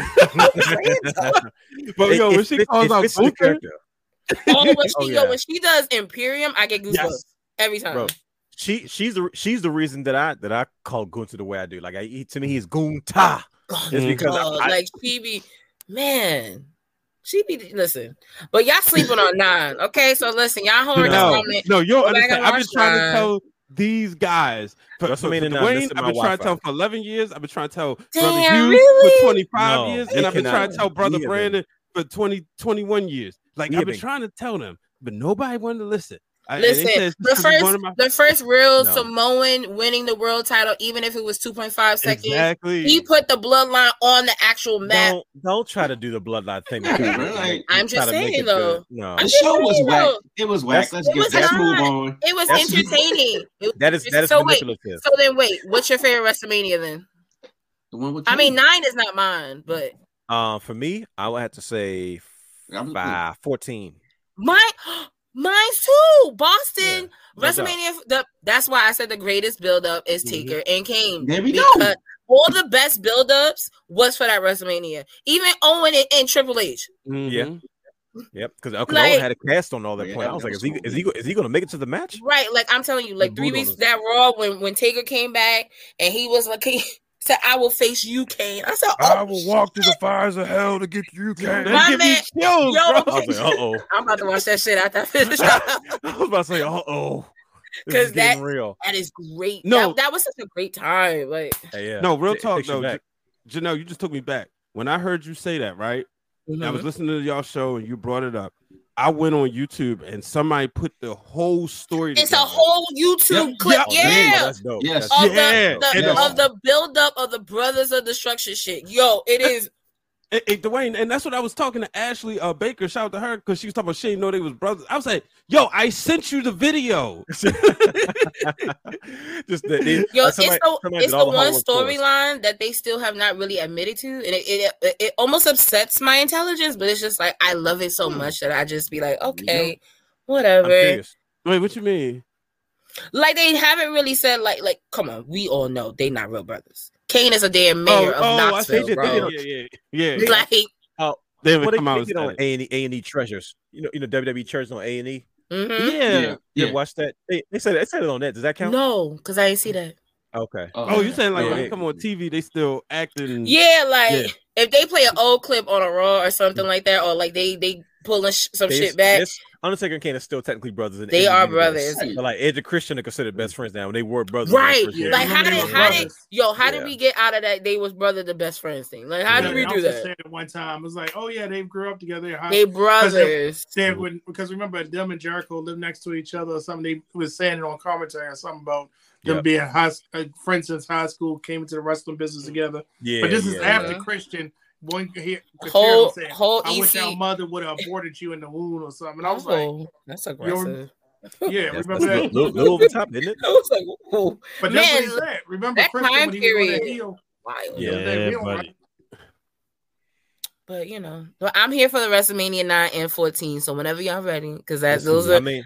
fuck? But It- yo, when she calls out fits the Gunther, character. All when she Oh, yo, yeah. when she does Imperium, I get goosebumps Yes. every time. Bro, she she's the she's the reason that I that I call Gunther the way I do. Like I he, to me he's Gunta. God, It's because I- God, I- like she be man. She be listen, but y'all sleeping on nine. Okay, so listen, y'all heard No, this no, you don't understand. I've been watch trying to tell these guys. For, for, for WrestleMania nine, Dwayne, I've my been trying to tell for 11 years. I've been trying to tell Damn, Brother Hughes really? for 25 No, years, and I've been trying to tell Brother Brandon for 20, 21 years. Like We I've been been- trying to tell them, but nobody wanted to listen. I- Listen, said the because he's one first of my- the first real No. Samoan winning the world title, even if it was 2.5 seconds, exactly. he put the bloodline on the actual map. Don't don't try to do the bloodline thing. Yeah, bro, like- I'm just saying, though. No, I'm The just show was saying, whack. though. It was whack. That's- Let's It get was let's not. move on. It was That's- entertaining. It was that is that is so wait, so then wait, what's your favorite WrestleMania then? The one with I mean, Kane. nine is not mine, but Uh, for me, I would have to say I was- five, 14. mine, mine too. Boston no doubt. WrestleMania. The, that's why I said the greatest build up is Mhm. Taker and Kane. There we go. because all the best build ups was for that WrestleMania. Even Owen and, and Triple H. Yeah. Mhm. Yep, because Uncle Like- Owen had a cast on all that Yeah, point. I was like, is he is he is he going to make it to the match? Right, like I'm telling you, like The three weeks that Raw when when Taker came back and he was like he said, "I will face you, Kane." I said, "Oh, I will shit. walk through the fires of hell to get you, That My give me man- chills, Yo. bro. I was like, uh oh. I'm about to watch that shit after I finish." I was about to say, uh oh. 'Cause that- real. that is great. No. that, that was such a great time. Like, Hey, yeah. No, real It- it talk takes though. J- Janelle, you just took me back. When I heard you say that, right? I was listening to y'all show and you brought it up. I went on YouTube and somebody put the whole story. it's a whole YouTube Yep. clip. Oh, yeah. Oh, damn, Yeah. Yes. Of. Yeah. the, the And the- of the build up of the Brothers of Destruction shit. Yo, it is Hey, hey, Dwayne, and that's what I was talking to Ashley uh, Baker. Shout out to her because she was talking about she didn't know they was brothers. I was like, "Yo, I sent you the video." Just the, the, Yo, like somebody- it's the it's did the one work for us. storyline that they still have not really admitted to, and it, it it almost upsets my intelligence. But it's just like I love it so much that I just be like, okay, I'm whatever. Wait, what you mean? Like they haven't really said like like come on, we all know they not real brothers. Kane is a damn mayor of I Knoxville, see. They bro. did- Yeah, yeah, yeah. Like, They haven't Well, they, come out they and get on. A and E A and E treasures. You know, you know WWE church on A and E. mhm. Yeah. Yeah. You Yeah. watch that? They, they said they said it on that. Does that count? no, because I ain't see that. Okay. Oh, you're saying like Yeah, when they- they come on TV, they still acting? Yeah, like Yeah. if they play an old clip on a Raw or something like that, or like they they pulling sh- some They- shit back. it's- Undertaker and Kane are still technically brothers. In They in are brothers. But like Edge and Christian are considered best friends now. and They were brothers. Right. first Yeah. Like how did how did yo how did we get out of that they was brother the best friends thing? Like how Yeah, did we do that? saying it one time. It was like, oh yeah, they grew up together. They're They brothers. They would because remember them and Jericho lived next to each other or something. They was saying it on commentary or something about them Yep. being high uh, friends since high school, came into the wrestling business together. Yeah. but this is after yeah. Christian. One here, Whole- saying, whole I wish EC. our mother would have aborted you in the womb or something. And I was like, Oh, that's aggressive. yeah, That's, remember that's that? little, little over top, isn't it? I was like, whoa, But that's what he Man, said. Remember that Christian time when he was on that period- heel? wild. he was Yeah, buddy. right? But you know, but I'm here for the WrestleMania nine and fourteen. So whenever y'all ready, because that Listen, those I mean,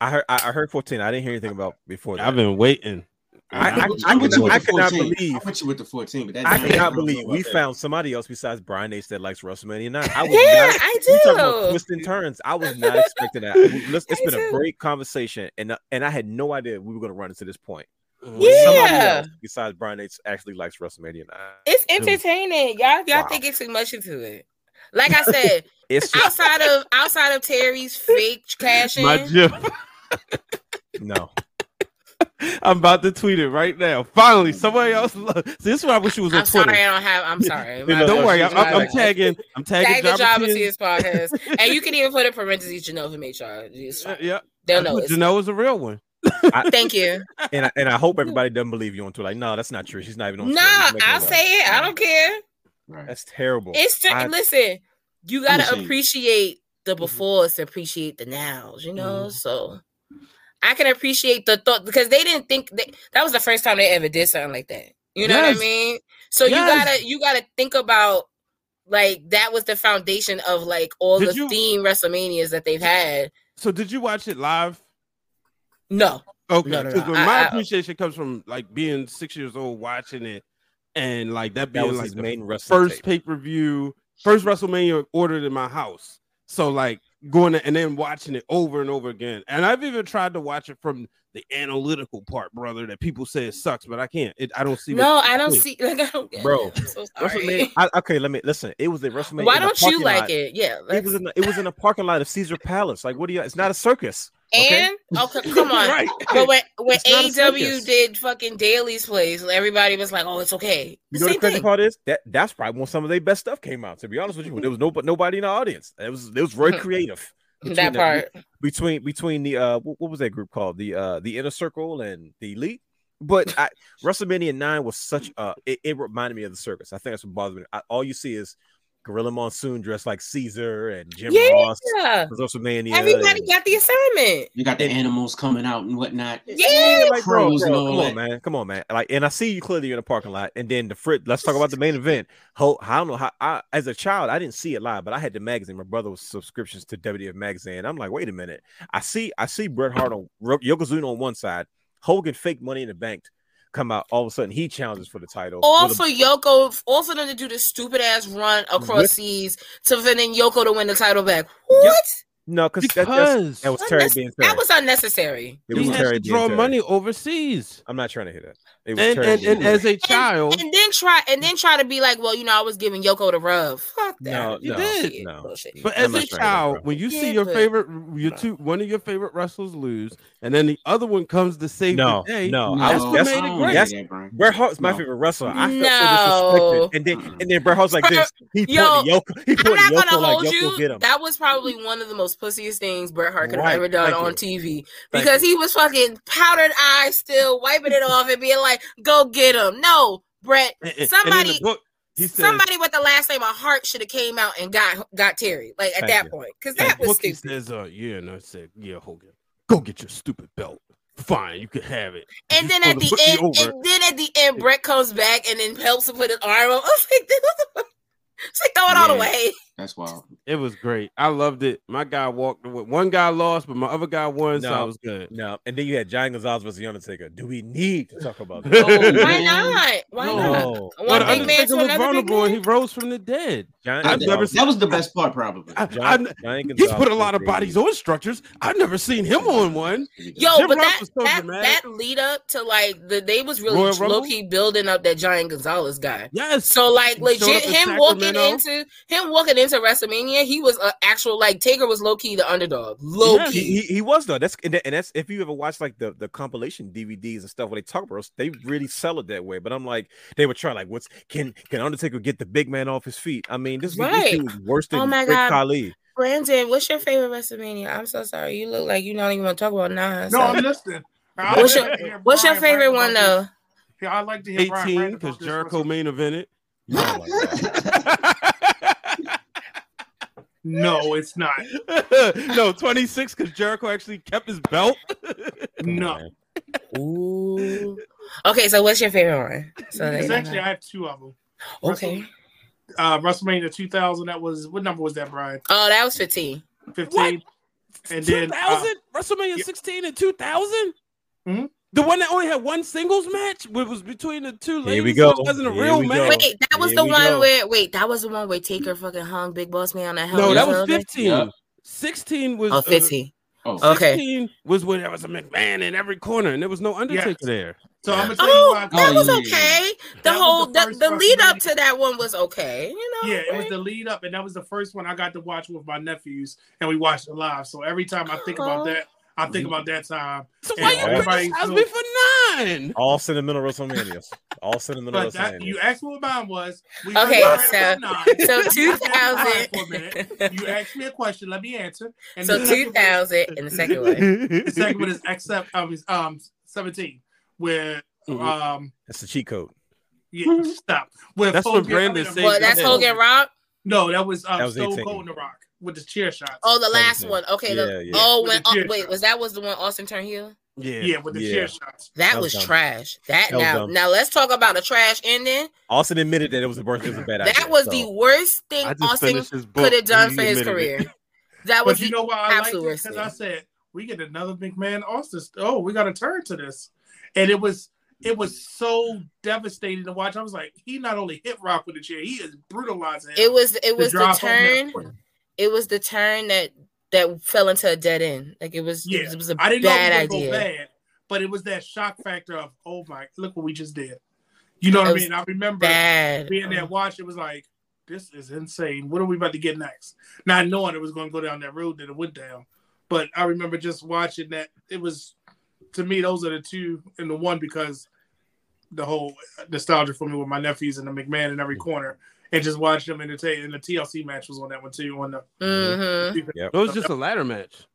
I heard I I heard 14. I didn't hear anything about before that. I've been waiting. I- I- I'm with- I I'm could- you with I the could not believe- I'm you with the 14, but that I cannot believe we that- found somebody else besides Brian Ace that likes WrestleMania 9. I was yeah, not, I you talking about do. twists and turns. I was not expecting that. Listen, It's Me been a great conversation, and uh, and I had no idea we were going to run into this point. Yeah, else besides Brian Ace actually likes WrestleMania 9. it's entertaining. Y'all, y'all Wow. thinking too much into it. Like I said, It's just, outside of outside of Terry's fake cashing. My Jim. no. I'm about to tweet it right now. Finally, somebody else. Lo- See, this is why I wish you was on I'm Twitter. sorry, I don't have. I'm sorry. You My know, Don't worry, I'm, I'm, I'm tagging. I'm tagging the Jabba job King. his podcast, and you can even put in parentheses Janelle from HR. It's Yeah, They'll know. But It's, Janelle is a real one. thank you. And I, and I hope everybody doesn't believe you on Twitter. Like, no, that's not true. She's not even on Nah, Twitter. You're making I'll it up. say it. I don't care. Right. That's terrible. It's just, I- listen. You gotta ashamed. appreciate the Mm-hmm. to appreciate the nows. You know, so I can appreciate the thought because they didn't think they, that was the first time they ever did something like that. You know what I mean? So you gotta you gotta think about like that was the foundation of like all Did the you- theme WrestleManias that they've had. So, did you watch it live? No, Okay, No, no, no. 'cause when I- my I- appreciation comes from like being six years old, watching it, and like that that being was like the main wrestling first tape. pay per view, first WrestleMania ordered in my house. So like going to, and then watching it over and over again. And I've even tried to watch it from the analytical part, brother, that people say it sucks, but I can't. It, I don't see. No, I don't see. Like, I don't get Bro, it. I'm so sorry. WrestleMania. I, okay, let me listen. It was a WrestleMania. Why in a don't you like lot. it? Yeah. It let's- was in the, it was in a parking lot of Caesar Palace. Like, what do you? It's not a circus. Okay? And okay, come on. right. But when when It's not a AEW circus. did fucking Daily's Place, everybody was like, "Oh, it's okay." You know what the crazy thing. part is that that's probably when some of their best stuff came out. To be honest with you, there was no but nobody in the audience. It was it was very creative. between That the- part. between between the uh what, what was that group called the uh the inner circle and the elite. But I, WrestleMania nine was such a it, it reminded me of the circus. I think that's what bothers me. I, all you see is Gorilla Monsoon dressed like Caesar and Jim Yeah. Ross. was WrestleMania. Everybody and- got the assignment. You got the And- animals coming out and whatnot. Yeah. like, bro, bro, and all come that. on, man, come on, man. Like, and I see you clearly in the parking lot, and then the frit. Let's talk about the main event. Ho, I don't know how. I, as a child, I didn't see it live, but I had the magazine. My brother was subscriptions to WWF magazine. I'm like, wait a minute. I see, I see Bret Hart on Ro- Yokozuna on one side, Hogan fake Money in the Bank come out. All of a sudden, he challenges for the title. All with a- for Yoko, all for them to do this stupid ass run across With- seas to then Yoko to win the title back. What? no, because that, that's- Because that was Terry being Terry. that was unnecessary. it he was has Terry to being draw Terry. money overseas. I'm not trying to hear that. It was And and, and as a child, And then try and then try to be like, well, you know, I was giving Yoko the rub. Fuck that. No, You no, did. No. bullshit. But as a child, when you see your but- favorite, your two, one of your favorite wrestlers lose, and then the other one comes to save No, the day, no, No, I that's was- what that's- made it don't great. like That's- that, Bret Hart's my No. favorite wrestler. I felt No. so disrespected. And then and then Bret Hart's like this. He Yo, pointing Yoko. He I'm not Yoko gonna like hold Yoko you. get him. That was probably one of the most pussiest things Bret Hart could have Right. ever done Thank on you. TV Thank because you. he was fucking powdered eyes still, wiping it off and being like, "Go get him." No, Bret. Somebody, book, he says, somebody with the last name of Hart should have came out and got got Terry like at that you. point because that was book, he stupid. says, uh, yeah, and I said, yeah, Hogan, go get your stupid belt. Fine, you can have it. And then at the end, over. and then at the end, Bret comes back and then helps him put his arm up. I was like, what the? It's like throw it all Yeah. away. That's wild. It was great. I loved it. My guy walked away. One guy lost, but my other guy won, so I was good. No, and then you had Giant Gonzalez versus The Undertaker. Do we need to talk about that? No, Why not? Why No. not? No. But One the big man to looked another big vulnerable, he rose from the dead. Giant I've never seen- That was the best part, probably. I, Giant, I- Giant he's put a lot of bodies on structures. I've never seen him on one. Yo, Jim but Ross that so that, that lead up to like the they was really Royal low key building up that Giant Gonzalez guy. Yes. So like He legit up in him walking into him walking into WrestleMania, he was an actual like Taker was low key the underdog. Low Yes. He, key. he, he was though. That's and, that's if you ever watch like the, the compilation DVDs and stuff where they talk about us, they really sell it that way. But I'm like, they would try like, what's can can Undertaker get the big man off his feet? I mean, this, Right. this dude was worse than Oh my Great God. Khali. Brandon, what's your favorite WrestleMania? I'm so sorry. You look like you don't even want to talk about nine. No, so- I'm listening. What's your to What's your favorite rant one though? Yeah, I like to hear 18 because Jericho main evented. Oh my God. No, it's not. no, 26 because Jericho actually kept his belt. No. Ooh. Okay, so what's your favorite one? So It's actually know. I have two of them. okay. Uh, WrestleMania 2000. That was what number was that, Brian? Oh, that was 15. 15. And then 2000? uh, WrestleMania yeah. 16 and 2000? Mhm. The one that only had one singles match? It was between the two ladies. Here we go. It wasn't a Here real match. Wait, that was Here the one go. where wait, that was the one where Taker fucking hung Big Boss Man on that Hell No, that was Cell 15. Yeah. 16 was Oh, uh, 15. Oh, Okay. was when there was a McMahon in every corner and there was no Undertaker there. so I'm gonna tell you Oh, why. That was okay. The That whole the the, the lead up to that one was okay. You know, Yeah, it was the lead up, and that was the first one I got to watch with my nephews, and we watched it live. So every time I think about that, I think about that time. So And why you put everybody this knew- me for nine? All sentimental WrestleManias. All sentimental But that, WrestleManias. you asked me what mine was. We Okay, so- so You asked me mine 2000 for a minute. You asked me a question. Let me answer. And So the second 2000 and the second one. The second one is except um, is, um seventeen, where Mhm. um That's the cheat code. yeah stop. Where That's what Hogan- Brandon I said Well, that's Hogan Rock. No, that was um That was Stone 18. Cold in the Rock with the chair shots. Oh, the last one. Okay. the, Yeah, yeah. Oh, when the oh, wait, shot. was that was the one Austin turned heel? Yeah. yeah, with the Yeah. chair shots. That, That was was, dumb. trash. That, That now now let's talk about a trash ending. Austin admitted that it was a birth. It was a bad idea. That was so- the worst thing Austin finished his book. could have done for his admitted it. career. That was But you the know why I like it? Because I said we get another McMahon Austin. Oh, we got to turn to this, and it was it was so devastating to watch. I was like, he not only hit Rock with the chair, he is brutalizing. it was it was the drive home that turn. It was the turn that that fell into a dead end. Like it was, Yeah, it was, it a I didn't know bad it gonna idea. bad, but it was that shock factor of, oh my, look what we just did. You know what I It mean? I remember Bad. being there watch. It was like, this is insane. What are we about to get next? Not knowing it was going to go down that road that it went down. But I remember just watching that. It was, to me, those are the two and the one because the whole nostalgia for me with my nephews and the McMahon in every corner. And just watch them entertain. And the TLC match was on that one too. On the Mhm. It was just a ladder match.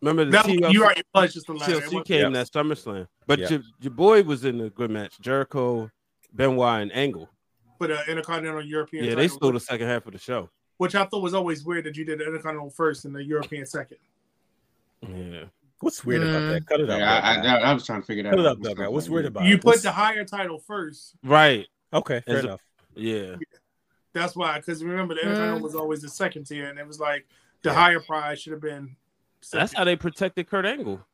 Remember the That- TLC, you're right. It was just a ladder. It TLC was- came Yeah. that SummerSlam, but Yeah. your, your boy was in a good match. Jericho, Benoit, and Angle. for the Intercontinental European. Yeah, they stole the second half of the show. which I thought was always weird that you did the Intercontinental first and the European second. Yeah, What's weird about Mm. that? Cut it up. Yeah, I, Doug Guy. I, I was trying to figure that Cut it out. up, Doug Guy. What's weird about You it? put What's- the higher title first. right. Okay, fair As a- enough. Yeah, That's why, because remember the Mm. Was always the second tier, and it was like the Yeah. higher prize should have been. that's how they protected Kurt Angle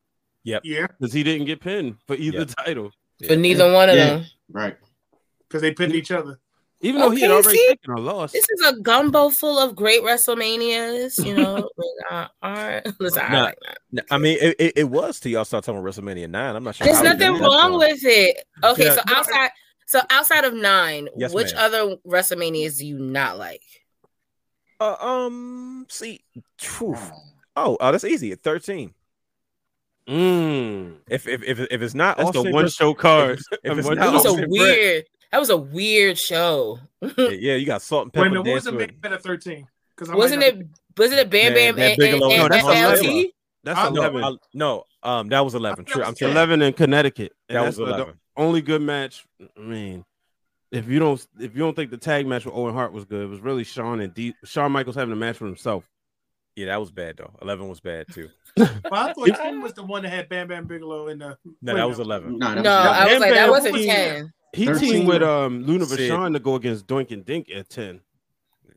yeah, Yeah. because he didn't get pinned for either Yeah. title, For neither one of Yeah. them. Right. because they pinned each other. even though he had already see? taken a loss. This is a gumbo full of great WrestleManias. You know, like, uh, uh, listen, I like that. I mean, it, it, it was till y'all start talking about WrestleMania nine. I'm not sure. There's nothing wrong with it. Okay, Yeah. so outside, so outside of nine, Yes, which ma'am. other WrestleManias do you not like? Uh, um, see, phew. oh, oh, that's easy. At 13. Mm, If if if, if it's not that's Austin the one versus- show card. if it's not That was show- a Austin weird. That was a weird show. yeah, yeah, you got salt and Wait a pepper minute, what was dance the with. main event at thirteen? Because Wasn't it? Wasn't it Bam Man, Bam that and, Bigelow and, No, that's FLT? 11. That's No, eleven. No, um, that was 11. True, I'm tripping. Eleven in Connecticut. That was 11. The only good match. I mean, if you don't, if you don't think the tag match with Owen Hart was good, it was really Shawn and D. Shawn Michaels having a match with himself. Yeah, that was bad though. 11 was bad too. Well, I thought ten was the one that had Bam Bam Bigelow in the. No, that was 11. No, that No, was, I was Bam like, that wasn't ten. He 13. teamed with um Luna Sid. Vachon to go against Doink and Dink at ten.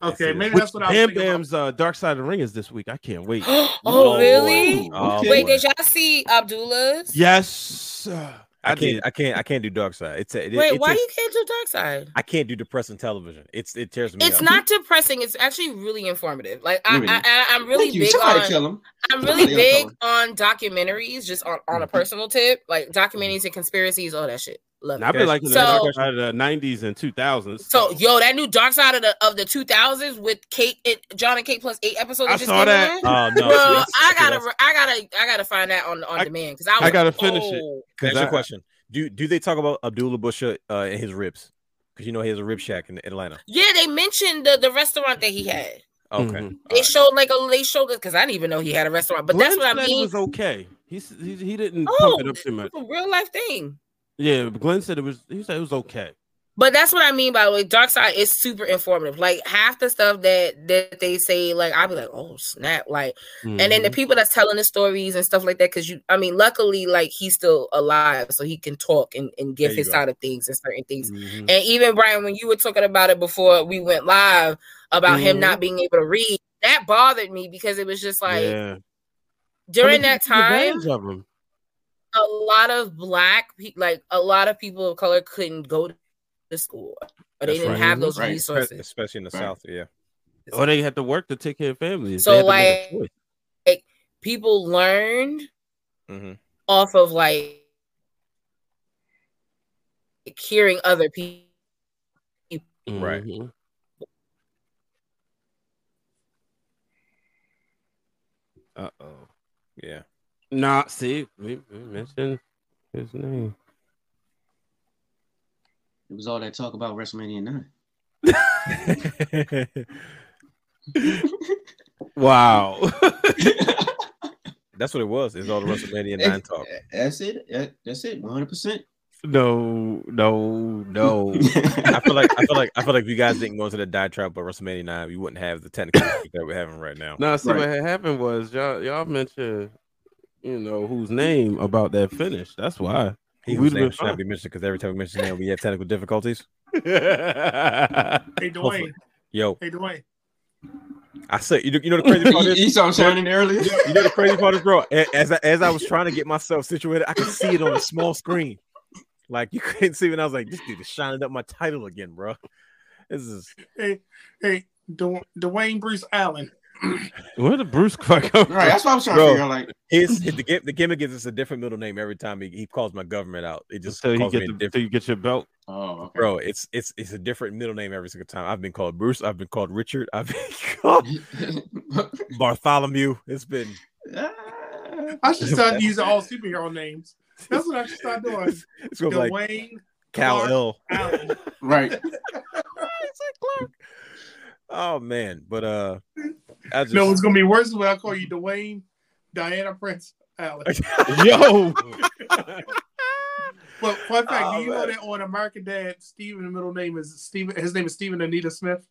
Okay, Yes, maybe it is. that's what I was Bam thinking. about. Bam's uh, Dark Side of the Ring is this week. I can't wait. oh, Oh, really? Oh, Wait, boy. did y'all see Abdullah's? Yes, uh, I I can't. did. I can't. I can't do Dark Side. It's a, it, Wait, it's why a- you can't do Dark Side? I can't do depressing television. It's it tears me It's up. not depressing. It's actually really informative. Like I, I, I, I'm really Thank big Somebody on. tell him. I'm really Somebody big on documentaries, just on, on a mm-hmm. personal tip, like mm-hmm. documentaries and conspiracies, all that shit. Love And it. I've been liking So- the Dark Side of the '90s and 2000s. So, yo, that new Dark Side of the of the 2000s with Kate, it, John and Kate plus eight episodes. I that just saw that. on. Oh no! Bro, I gotta, I gotta, I gotta find that on on I- demand because I, I gotta finish it. oh. Can I ask you I- a question? Do do they talk about Abdullah Busha uh, and his ribs? Because you know he has a rib shack in Atlanta. Yeah, they mentioned the, the restaurant that he had. Okay. Mhm. They right. showed like a they showed it because I didn't even know he had a restaurant. But that's what I said it mean. was okay. He he, he didn't Oh, pump it up too much. It's a real life thing. Yeah, Glenn said it was. He said it was okay. But that's what I mean by like Dark Side is super informative. Like half the stuff that that they say, like I'll be like, oh snap, like, and then the Mhm. people that's telling the stories and stuff like that, because you, I mean, luckily, like he's still alive, so he can talk and, and give his go. side of things and certain things. Mhm. And even Brian, when you were talking about it before we went live about him Mhm. not being able to read, that bothered me because it was just like yeah. during But they that time, him. A lot of black, pe- like a lot of people of color, couldn't go to school or they didn't right. have those Right. Resources. especially in the Right. South. Yeah. or they had to work to take care of families. So, They had to make a like- People learned hmm off of like hearing other people. Right. Mhm. Uh oh. Yeah. Nah, see, we, we mentioned his name. It was all that talk about WrestleMania 9. Wow. That's what it was. It's all the WrestleMania nine talk. That's it. That- That's it. 100%. no, no, no. I feel like I feel like I feel like if you guys didn't go into the diatribe about WrestleMania nine, we wouldn't have the technical issues that we're having right now. no, see Right. what happened was y'all y'all mentioned, you know, whose name about that finish. That's why. He We'd was have name been should not fine. be mentioned because every time we mention his name, we have technical difficulties. Hey Dwayne, Hopefully. Yo, hey Dwayne. I said, you know, you know the crazy part you, is, you saw shining earlier? you know the crazy part is, bro. As I, as I was trying to get myself situated, I could see it on a small screen. Like you couldn't see, it, and I was like, this dude is shining up my title again, bro. This is Hey, hey, Dw- Dwayne Bruce Allen. Where the Bruce fuck come Right, that's what I was trying Bro. to figure out. Like, His, his the, the gimmick is it's a different middle name every time he, he calls my government out. It just Until you calls me get the, different. you get your belt. oh, okay. Bro, it's it's it's a different middle name every single time. I've been called Bruce. I've been called Richard. I've been called Bartholomew. It's been ah, I should start using all superhero names. That's what I should start doing. it's gonna be like Dwayne Cal Clark L. Allen. right. It's like Clark. Oh man, but uh, I just No, it's gonna be worse when I call you Dwayne Diana Prince Allen. Yo, But fun fact, Oh, do you know man. that on American Dad, Steven the middle name is Steven his name is Steven Anita Smith?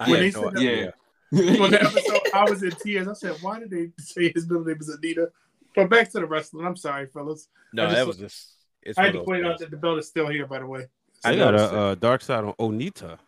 I when had they said idea. Yeah. On the episode, I was in tears. I said, Why did they say his middle name is Anita? But back to the wrestling. I'm sorry, fellas. No, I just- that was just. It's I one had to point those out that the belt is still here, by the way. I I got a uh, dark side on Onita.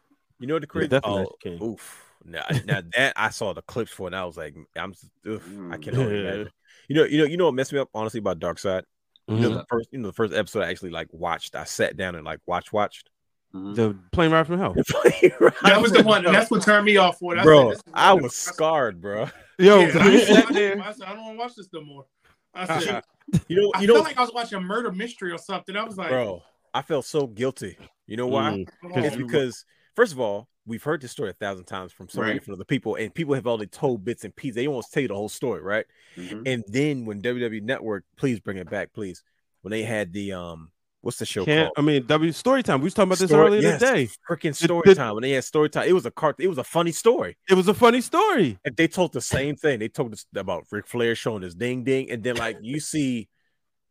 You know what the Yeah, crazy? definitely Oh, King. oof. Now, now that I saw the clips for, it, and I was like, I'm. Oof, I Mm. can only imagine. You know, you know, you know what messed me up honestly about Dark Side. You know, Mhm. the first, you know, the first episode I actually like watched. I sat down and like watch watched. Mhm. The plane ride from hell. That was the one. That's what turned me off for it. Bro. said, this is I was scarred, bro. Yo, Yeah, I, you sat there, I said, I don't want to watch this no more. I said, You know, I you felt know, like I was watching a murder mystery or something. I was like, bro. I felt so guilty. You know why? Mm. It's because first of all, we've heard this story a thousand times from so many Right. different other people, and people have already told bits and pieces. They to tell you the whole story, right? Mhm. And then when WWE Network, please bring it back, please. When they had the um, what's the show can't. called? I mean, W story time. We was talking about this Story- earlier yes, today. Freaking story the- time. When they had story time, it was a cart. It was a funny story. It was a funny story. And they told the same thing. They told us about Ric Flair showing his ding ding, and then like you see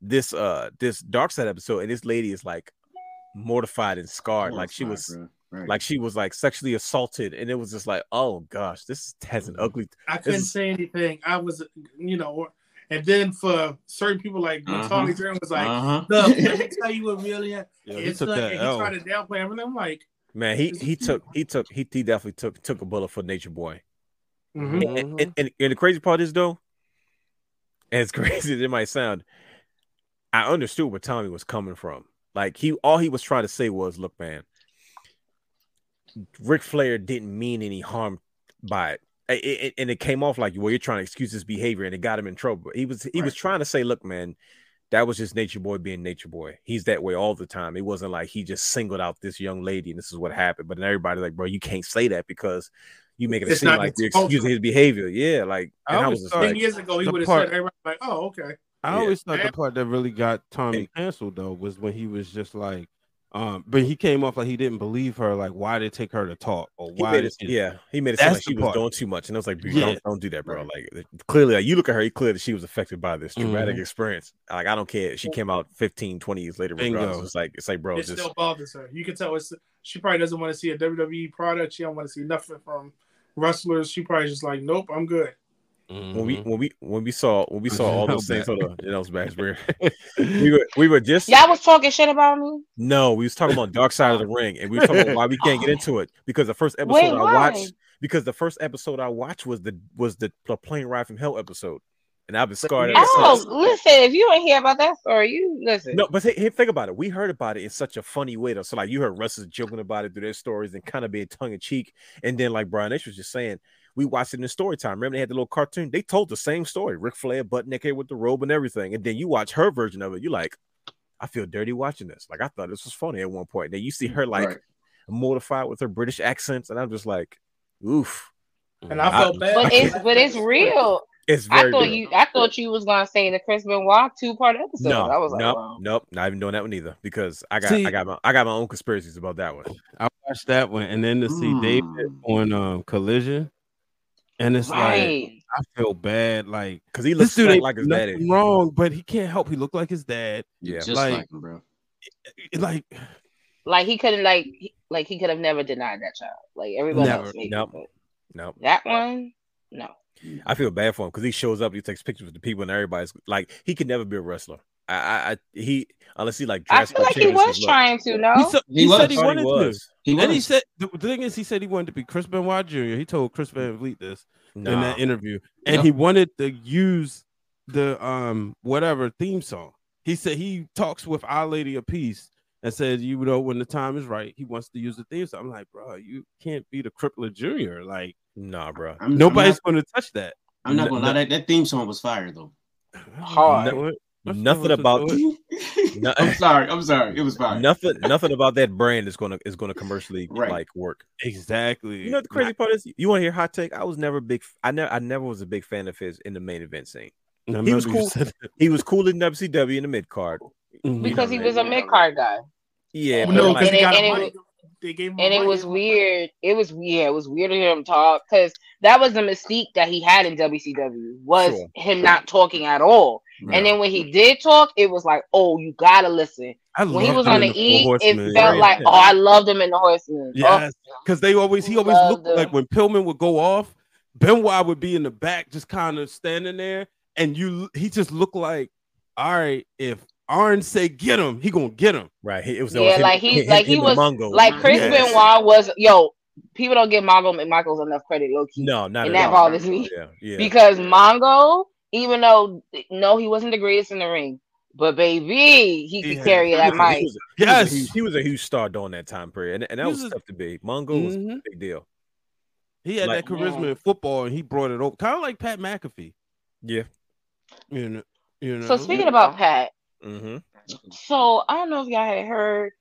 this uh this dark side episode, and this lady is like mortified and scarred, like she was bro. Right. like she was like sexually assaulted, and it was just like, oh gosh, this has an ugly. I couldn't This- say anything. I was, you know, and then for certain people like when Uh-huh. Tommy Dreamer was like, uh-huh. "Look, let me tell you what really Yeah, he it's took like, that and he L. tried to downplay everything. I'm like, Man, he he took he took he, he definitely took took a bullet for Nature Boy. mhm. And, and, and, and the crazy part is though, as crazy as it might sound, I understood where Tommy was coming from. Like he all he was trying to say was, look, man, Ric Flair didn't mean any harm by it. It- it- and it came off like, well, you're trying to excuse his behavior, and it got him in trouble. He was he was trying to say, look, man, that was just Nature Boy being Nature Boy. He's that way all the time. It wasn't like he just singled out this young lady and this is what happened. But then everybody like, bro, you can't say that because you make it It's seem like you're culture. excusing his behavior. Yeah, like I and I, was just thought- ten like, years ago he would have said, everybody like, oh, okay. I Yeah. always thought the part that really got Tommy And- canceled though was when he was just like, um, but he came off like he didn't believe her. Like, why did it take her to talk? Or why? made did it, yeah, he made it seem like she the was doing too much, and I was like, Yeah. don't, don't do that, bro." Right. Like clearly, like, you look at her, you clearly she was affected by this traumatic Mhm. experience. Like I don't care, she came out 15, 20 years later. Bingo. Regardless. It's like it's like, bro, it just still bothers her. You can tell it's she probably doesn't want to see a WWE product. She don't want to see nothing from wrestlers. She probably just like, nope, I'm good. When we Mhm. when we when we saw when we saw all those things. Hold on, you know, it's bad. It's weird. we were we were just Y'all was talking shit about me. no, we was talking about Dark Side of the Ring, and we were talking about why we can't get into it because the first episode Wait, I why? watched because the first episode I watched was the was the, the plane ride from hell episode, and I've been scarred ever Oh, since. listen, if you ain't hear about that story, you listen. No, but hey, think about it. We heard about it in such a funny way, though. So, like, you heard wrestlers joking about it through their stories and kind of being tongue in cheek. And then, like Brian H was just saying, we watched it in the story time. Remember, they had the little cartoon. They told the same story. Ric Flair butt naked with the robe and everything. And then you watch her version of it. You're like, I feel dirty watching this. Like, I thought this was funny at one point. And then you see her like Right. mortified with her British accents, and I'm just like, oof. And I I- felt bad. But it's but it's real. It's I thought good. you I thought you was gonna say the Chris Benoit two part episode. No, I was like, nope, wow. nope, not even doing that one either because I got, See- I got my, I got my own conspiracies about that one. I watched that one, and then to see Mm. David on um Collision, and it's like. I feel bad. Like Because he this looks dude ain't like his nothing daddy. wrong, but he can't help. He looked like his dad. Yeah. Just Like- like, him, bro. Like Like he couldn't like he- like he could have never denied that child. Like everyone Never. else. maybe, Nope. but No, That one, no. I feel bad for him because he shows up, he takes pictures with the people, and everybody's like, he could never be a wrestler. I, I, I he unless he like I feel like he was trying to, no? he, sa- He he was. said he wanted he to. was. He And he said the thing is, he said he wanted to be Chris Benoit Jr. He told Chris Van Vliet this in that interview, and Yep. he wanted to use the um whatever theme song. He said he talks with Our Lady of Peace and said, you know, when the time is right, he wants to use the theme song. I'm like, bro, you can't be the Crippler Junior. Like Nah, bro. I'm, Nobody's I'm going to touch that. I'm not No- gonna lie. That, that theme song was fire though. Hard. What? Let's Nothing about to. No- I'm sorry. I'm sorry. It was fire. nothing. Nothing about that brand is gonna is gonna commercially Right. like work. exactly. You know what the crazy part is? You want to hear hot take? I was never a big. I never. I never was a big fan of his in the main event scene. He was cool. He was cool in WCW in the mid card. Mhm. Because he was a mid card guy. Yeah, Well, no, like- because And they it- got and money. was- They gave him And it was weird. It was yeah, it was weird to hear him talk because that was the mystique that he had in WCW was Sure. him not talking at all. And then when he did talk, it was like, oh, you gotta listen. I When he was on in the E, Four it felt yeah. like, oh, I loved him in the Horsemen. Yes, oh. because they always he always Loved looked him. like when Pillman would go off, Benoit would be in the back, just kind of standing there, and you he just looked like, all right, if Arn say get him, he gonna get him. right. He, it was Yeah, him- like he- him- like he him and was- Mongo. Like Chris Yes. Benoit was, yo, people don't give Mongo McMichaels enough credit, low key. No, not and at that all. bothers me. Yeah, yeah. Because Mongo, even though no, he wasn't the greatest in the ring, but baby, he could Yeah. carry that He was- mic. He was, he was Yes. a huge, he was a huge star during that time period, and, and that was was a- tough to be. Mongo was a Mhm. big deal. He had Like- that charisma in football, and he brought it over, kind of like Pat McAfee. Yeah. You know, you know. So speaking about Pat, Mm-hmm. so I don't know if y'all had heard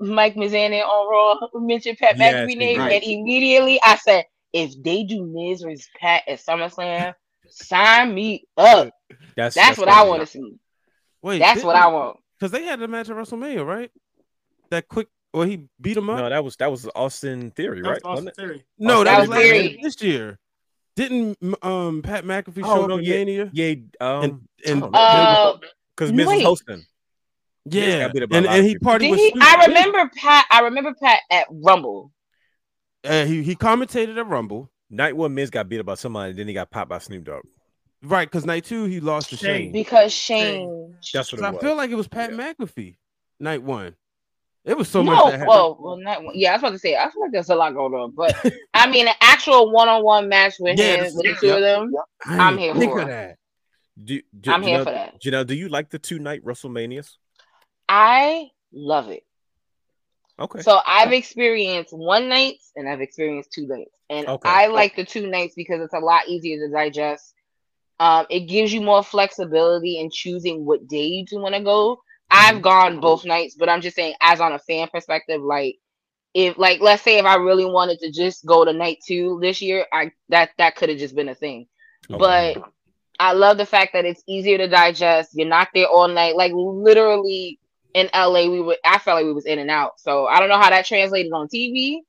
Mike Mizanin on Raw mention Pat Yes, McAfee name, did. and immediately I said, if they do Miz versus Pat at SummerSlam, sign me up. That's That's what I want to see. Wait, That's what I want. Because they had a match at WrestleMania, right? That quick, well, he beat him up. No, that was that was Austin Theory, That right? was Austin Wasn't it? Theory. No, That that was was last Theory. year, this year. Didn't um Pat McAfee Oh, show no, up in yeah. Mania? Yeah, um, And and Uh, because Miz was hosting. yeah, got beat up by and, and he people. partied did with. he? I remember Pat. I remember Pat at Rumble. Uh, he he commentated at Rumble, Night one, Miz got beat up by somebody, and then he got popped by Snoop Dogg. right? Because night two he lost to Shane. Shane. Because Shane. That's what it I was. feel like it was Pat Yeah. McAfee. Night one. It was so no, much. That happened. well, well, not yeah. I was about to say. I feel like there's a lot going on, but I mean, an actual one-on-one match with Yeah, him, that's- with the two of them. I I'm here think for of it. that. Do, do, I'm here for that. Janelle, do you like the two night WrestleManias? I love it. Okay. So I've experienced one nights and I've experienced two nights, and Okay. I like the two nights because it's a lot easier to digest. Um, it gives you more flexibility in choosing what day you do want to go. I've gone both nights, but I'm just saying, as on a fan perspective, like if like let's say if I really wanted to just go to night two this year, I that that could have just been a thing. Okay. But I love the fact that it's easier to digest. You're not there all night. Like literally in LA, we would I felt like we was in and out. So I don't know how that translated on TV,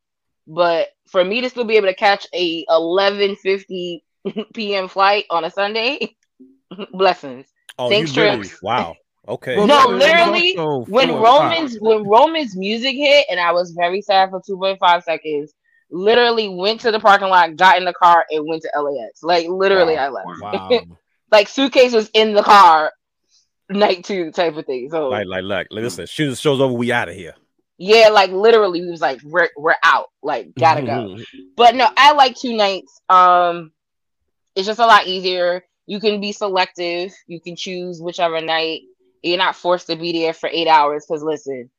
but for me to still be able to catch a 11:50 p.m. flight on a Sunday, blessings. oh, thanks, you literally, Trips. wow. Okay. Well, No, literally, also When four Roman's o'clock. when Roman's music hit, and I was very sad for 2.5 seconds. Literally went to the parking lot, got in the car, and went to LAX. Like literally, I left. Wow. like suitcase was in the car night two type of thing so like, like, like, listen, shoot the show's over. We out of here. Yeah like literally we was like we're, we're out. Like gotta Mm-hmm. go but no i like two nights. Um it's just a lot easier. You can be selective. You can choose whichever night. You're not forced to be there for eight hours because listen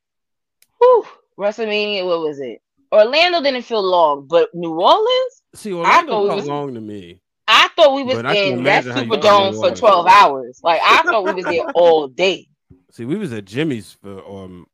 whew, wrestlemania what was it? Orlando didn't feel long but new orleans? See, Orlando felt was- long to me. i thought we was But I can in that imagine how you feel superdome for 12 hours. Like i thought we was there all day. See, we was at Jimmy's for um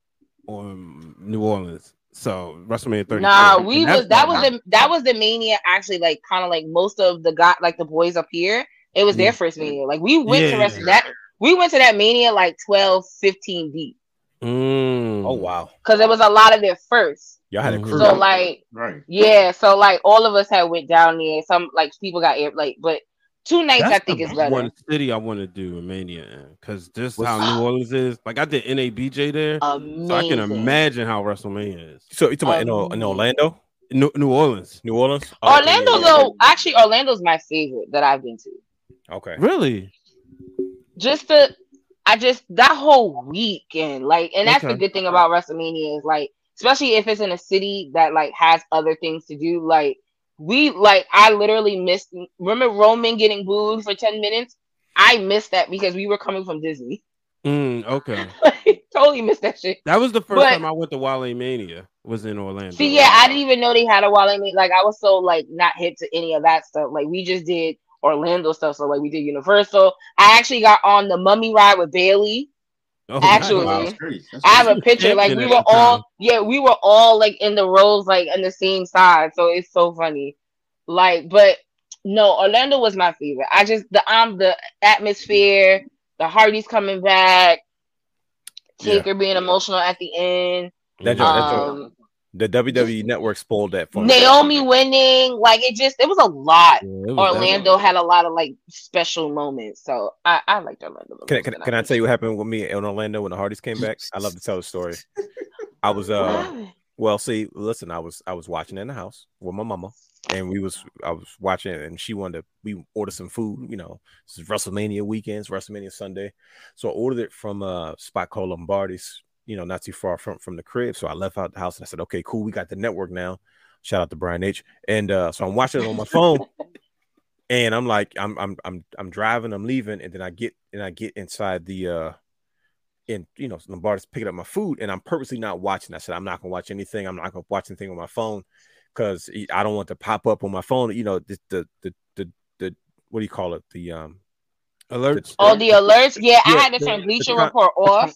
on New Orleans. So WrestleMania 30. Nah, we was that was the that was the mania actually like kind of like most of the got like the boys up here. It was their first mania. Like we went to rest that we went to that mania like 12, 15 deep Mm. Oh wow, because it was a lot of their first. y'all had a Mhm. crew. So like Right. yeah, so like all of us had went down there. Some like people got air like, but two nights That's I think the is better. one city I want to do a Mania in because this What's- how New Orleans is. Like I did NABJ there, Amazing. so I can imagine how WrestleMania is. so you talking about in, in Orlando, New, New Orleans, New Orleans, Oh, Orlando yeah, yeah, though, actually Orlando's my favorite that I've been to. Okay. really? just the I just that whole weekend, like, and that's the good thing about WrestleMania is like, especially if it's in a city that like has other things to do. Like, we like I literally missed. Remember Roman getting booed for ten minutes? I missed that because we were coming from Disney. Mm, okay. totally missed that shit. That was the first But- time I went to Wale Mania. Was in Orlando. See, yeah, I didn't even know they had a Wale Mania. Like, I was so like not hit to any of that stuff. Like, we just did Orlando stuff. So, like, we did Universal. I actually got on the Mummy ride with Bayley. Oh, actually, Wow, that's crazy. That's I have a picture. Like, we were all, time. yeah, we were all like in the rows, like on the same side. So it's so funny. Like, but no, Orlando was my favorite. I just the um the atmosphere, the Hardys coming back, Yeah. Being emotional at the end. That joint- that joint- Um, the WWE network spoiled that for. Naomi winning, like it just it was a lot. Yeah, was Orlando had a lot of like special moments, so I I liked Orlando. Can, can, can I tell you what happened with me in Orlando when the Hardys came back? I love to tell the story. I was uh well, see, listen, I was I was watching in the house with my mama, and we was I was watching, and she wanted to we ordered some food. You know, this is WrestleMania weekends, WrestleMania Sunday, so I ordered it from a spot called Lombardi's. You know, not too far from from the crib. So I left out the house and I said, "Okay, cool, we got the network now." Shout out to Brian H. And uh, so I'm watching it on my phone, and I'm like, I'm I'm I'm I'm driving, I'm leaving, and then I get and I get inside the uh and you know Lombardi's picking up my food, and I'm purposely not watching. I said I'm not gonna watch anything. I'm not gonna watch anything on my phone because I don't want to pop up on my phone. You know the the the the, the what do you call it? The um alerts. Oh, the alerts. Yeah, I had to the- turn Bleacher Report off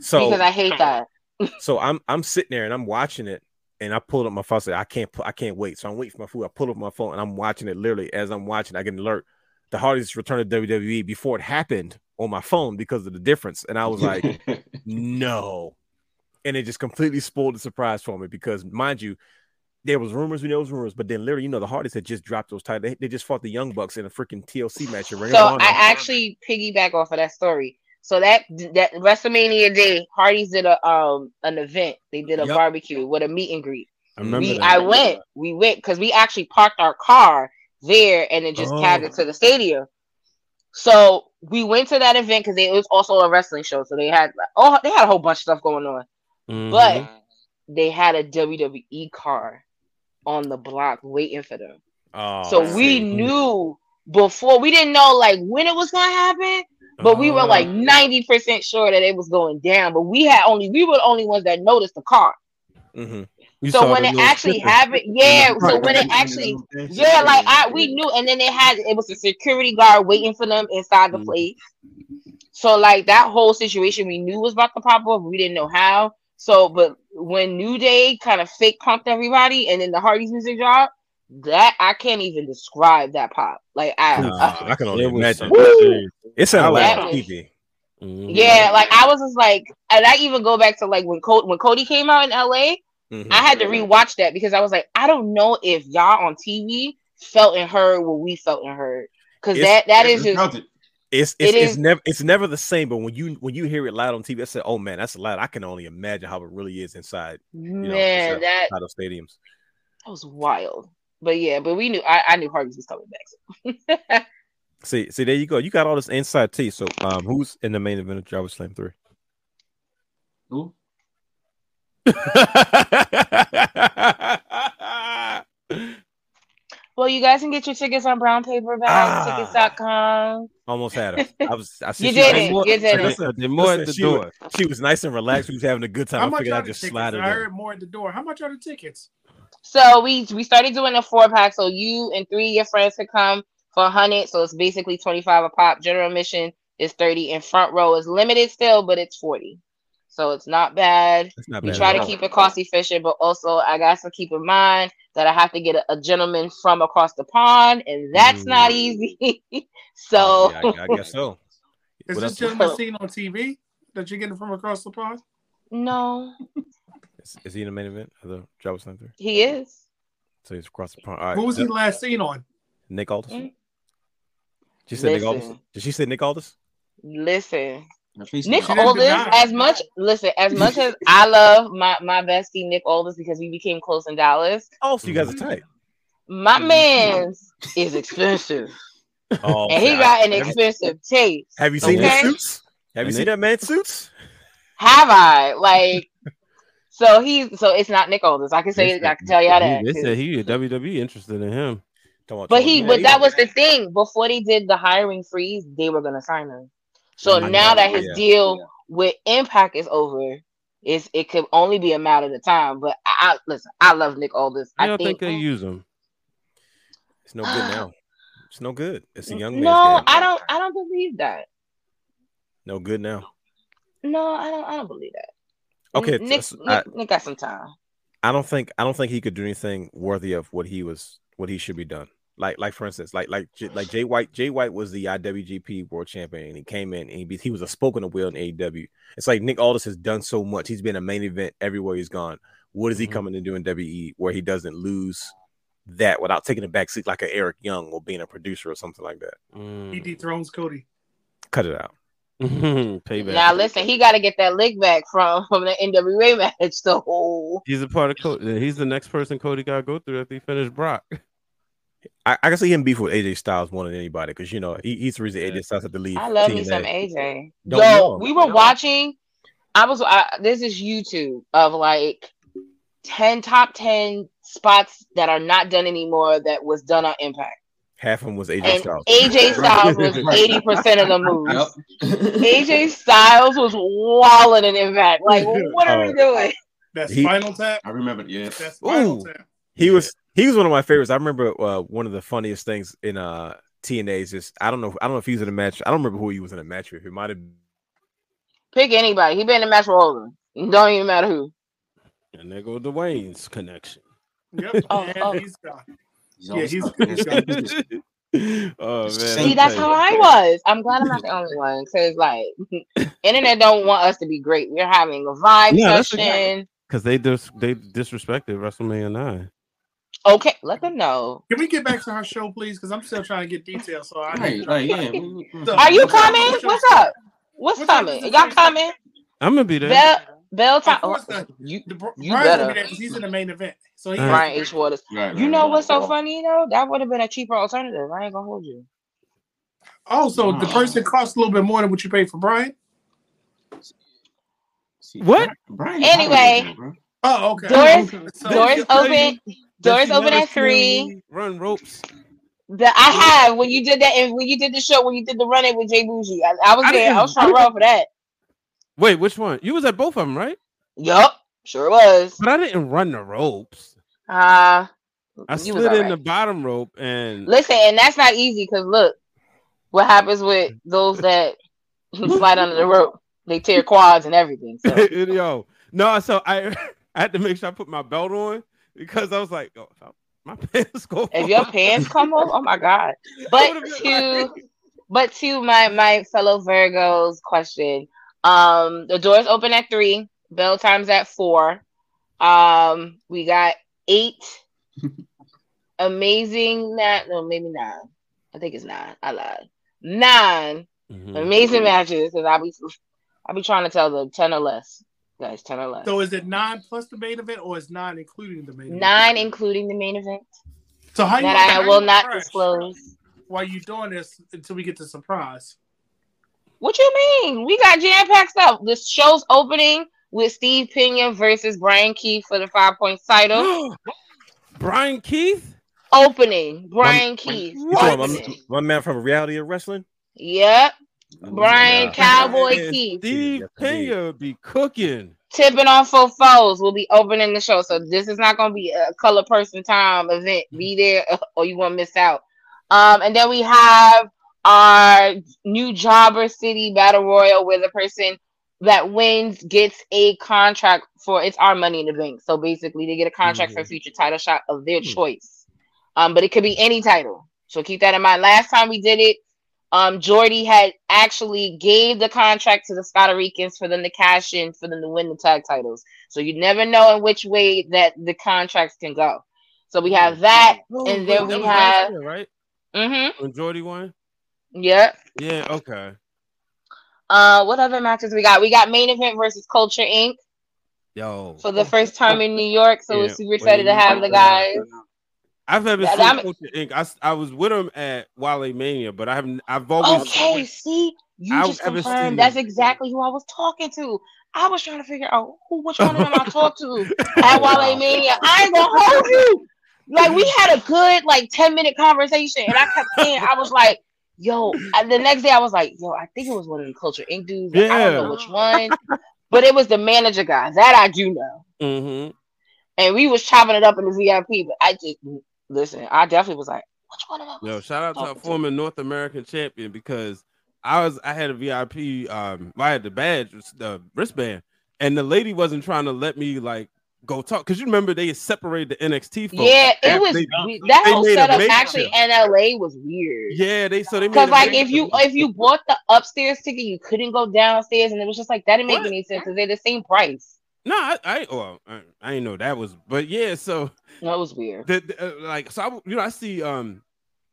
so because I hate that. so I'm I'm sitting there and I'm watching it, and I pulled up my phone. I said I can't pu- I can't wait. So I'm waiting for my food. I pull up my phone and I'm watching it. Literally as I'm watching, I get an alert. The Hardys return to WWE before it happened on my phone because of the difference, and I was like. no. And it just completely spoiled the surprise for me because, mind you, there was rumors, we know it was rumors, but then literally, you know, the Hardys had just dropped those titles. They, they just fought the Young Bucks in a freaking TLC match. So. I actually piggyback off of that story. So that that WrestleMania day, Hardy's did a um an event. They did a Yep. barbecue with a meet and greet. I remember We that. I went. We went because we actually parked our car there and then just Oh. cabbed it to the stadium. So we went to that event because it was also a wrestling show. So they had oh they had a whole bunch of stuff going on, Mhm. but they had a WWE car on the block waiting for them. oh, so we knew before we didn't know like when it was gonna happen, but we were like 90% sure that it was going down. But we had only we were the only ones that noticed the car. Mhm. You so when it actually snippet. happened, yeah. So when it actually yeah, like I we knew, and then they had it was a security guard waiting for them inside the Mhm. place. So like that whole situation we knew was about to pop up, we didn't know how. So but when New Day kind of fake pumped everybody and then the Hardy's music dropped, that I can't even describe that pop. Like I, Nah, I can only It was imagine. so serious. It sounded like That on was- TV. Mhm. yeah, like I was just like, and I even go back to like when Cody when Cody came out in LA, Mhm. I had to rewatch that because I was like, I don't know if y'all on TV felt and heard what we felt and heard. Because that that is just Felt. It's it's, It it's never it's never the same. But when you when you hear it loud on TV, I said, "Oh man, that's loud." I can only imagine how it really is inside you know, man, inside- that inside of stadiums. that was wild. But yeah, but we knew I, I knew Hardy's was coming back. So. See, see, there you go. You got all this inside tea. So, um, who's in the main event of Jobber Slam Three? Who? well, you guys can get your tickets on brown paperback Ah. tickets.com. Almost had her. I was. I see You did was- it. More- You did it. listen, they're more at the she door. was- She was nice and relaxed. We was having a good time. How I much figured I'd just tickets? slide it I heard more at the door. How much are the tickets? So we we started doing a four pack. So you and three of your friends could come for a hundred. So it's basically twenty five a pop. General admission is thirty, and front row is limited still, but it's forty. So it's not bad. That's not We bad. try to all. keep it cost efficient, but also I got to keep in mind that I have to get a, a gentleman from across the pond, and that's not Mm. easy. so Yeah, I, I guess so. Is What this gentleman seen on TV that you're getting from across the pond? no, Is, is he in the main event of the Jobber Slam Three? he is. So he's across the pond. All right. Who was he last seen on? Nick Aldis. Mm. She said Nick Listen. Aldis. Did she say Nick Aldis? Listen, Nick is- She didn't Aldis, as much listen, as much as I love my my bestie Nick Aldis because we became close in Dallas. Oh, so you guys are tight. My man's is expensive, Oh, and he okay. got an expensive taste. have you seen Okay. his suits? Have you And seen they- that man's suits? Have I like? So he's so it's not Nick Aldis. I can say They I can tell y'all that. They 'cause- said he WWE interested in him. Come on, But he, but that was the thing. Before they did the hiring freeze, they were gonna sign him. So oh I now know, that his yeah. deal with Impact is over, it's it could only be a matter of time. But I, I listen, I love Nick Aldis. I I don't think think, they use him. It's no good now. It's no good. It's a young man's no, game. I don't. I don't believe that. No good now. No, I don't. I don't believe that. Okay, Nick, so Nick, I- Nick got some time. I don't think I don't think he could do anything worthy of what he was what he should be done. Like like for instance, like like J- like Jay White. Jay White was the IWGP World Champion, and he came in and he, he was a spoken of will in AEW. It's like Nick Aldis has done so much. He's been a main event everywhere he's gone. What is he Mhm. coming to do in WE where he doesn't lose that without taking a back seat like an Eric Young or being a producer or something like that? Mm. He dethrones Cody. Cut it out. Mm-hmm. Payback. Now listen, he got to get that lick back from from the NWA match. So He's a part of Cody. He's the next person Cody got to go through after he finished Brock. I, I can see him beef with AJ Styles more than anybody because you know he, he's the reason AJ Styles had to leave. I love me TNA. some AJ. Don't Yo, we were watching. I was. I, this is YouTube of like ten top ten spots that are not done anymore that was done on Impact. Half of them was AJ And Styles. AJ Styles was eighty percent of the moves. Yep. AJ Styles was walling in Impact. Like, what are we Uh, doing? That's He- Spiral Tap. I remember. Yeah. That's Spiral Ooh. Tap. He was he was one of my favorites. I remember uh, one of the funniest things in uh TNA is just I don't know I don't know if he was in a match. I don't remember who he was in a match with. He might have Pick anybody. He been in a match with all of them. It Don't even matter who. And there go the Wayne's connection. Yep. Oh, and oh. He's gone. He's Yeah, he's- stuck. he's got- oh man. See, that's how. I was. I'm glad I'm not the only one. Cause like, internet don't want us to be great. We're having a vibe Yeah, session. Because they dis- they disrespected WrestleMania nine. Okay, let them know. Can we get back to our show, please? Because I'm still trying to get details. So I Right. Right. Yeah. So- Are you coming? What's your- What's up? What's coming? Y'all coming? I'm gonna be there. Bell Bell time. Of course oh, not. You The, Br- You Brian's better. be there 'cause he's in the main event. So he Brian H. Waters. Right. You right, know right. what's so funny though? That would have been a cheaper alternative. I ain't gonna hold you. Oh, so the person costs a little bit more than what you paid for Brian? What? Brian, Anyway. Brian. Oh, okay. Doors- So- Doors open. Does Doors open at three. Run ropes. The, I have when you did that and when you did the show when you did the running with Jay Bougie. I, I was I there. I was trying to run for that. Wait, which one? You was at both of them, right? Yup, sure was. But I didn't run the ropes. Uh I slid in the bottom rope and Listen, and that's not easy because look what happens with those that slide under the rope. They tear quads and everything. So yo, no, so I I had to make sure I put my belt on because I was like, oh, my pants go. if your pants come off, oh my god. But to like- but to my my fellow Virgos question, um, the doors open at three, bell times at four. Um, we got eight amazing nine, no, maybe nine. I think it's nine. I lied. Nine Mhm. amazing matches because I'll be I'll be trying to tell the ten or less, guys, ten or less. So is it nine plus the main event or is nine including the main event? Nine, including the main event So how you that how I you will not crash disclose. While you doing this until we get the surprise. What you mean? We got jam packed stuff. The show's opening with Steve Pena versus Brian Keith for the five point title. Brian Keith. opening Brian Keith. You talking about Opening. my, my man from reality of wrestling? Yep. Brian Yeah. Cowboy And Keith. Steve Yes. Pena be cooking. Tipping on for foes will be opening the show. So this is not gonna be a color person time event. Be there or you won't miss out. Um, and then we have our new Jobber City Battle Royal where the person that wins gets a contract for it's our money in the bank. So basically they get a contract for a future title shot of their Hmm. choice. Um, but it could be any title. So keep that in mind. Last time we did it, um, Jordy had actually gave the contract to the Scotta Ricans for them to cash in for them to win the tag titles. So you never know in which way that the contracts can go. So we have that, and then we have, year, right mm-hmm, when Jordy won. Yeah. Yeah. Okay. Uh, what other matches we got? We got main event versus Culture Inc. Yo, for the first time in New York. So we're super excited to have the guys. I've never That- seen I'm- Culture Inc. I, I was with him at Wale Mania, but I haven't. I've always. Okay, see, you I've just confirmed them. that's exactly who I was talking to. I was trying to figure out who which one of them I talked to at Wale Mania. I ain't gonna hold you. Like we had a good like 10 minute conversation, and I kept saying, I was like, yo. the next day, I was like, yo, I think it was one of the Culture Inc. dudes. I don't know which one, but it was the manager guy. That I do know. Mm-hmm. And we was chopping it up in the VIP. But I just listen. I definitely was like, which one of them? Yo, shout out to our former North American champion because I was I had a VIP um I had the badge, the wristband, and the lady wasn't trying to let me like go talk because you remember they separated the NXT folks. Yeah, it was they- that they whole setup actually in LA was weird. Yeah, they so they made Because like if you if you bought the upstairs ticket, you couldn't go downstairs, and it was just like that didn't make What? any sense because they're the same price. no, I I well I, I didn't know that was, but yeah, so That was weird. the, the, uh, like so I, you know I see um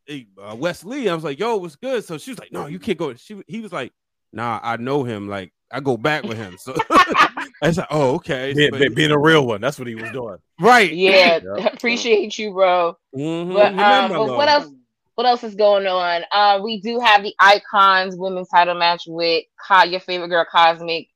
a, uh, Wesley. I was like, "Yo, what's good?" So she was like, "No, you can't go." She he was like, "Nah, I know him. Like I go back with him." So I was like, "Oh, okay." Being, But- being a real one. That's what he was doing. right. Yeah, Yeah. appreciate you, bro. Mhm. But um, but what else? What else is going on? Uh, we do have the Icons women's title match with Ka, your favorite girl, Cosmic,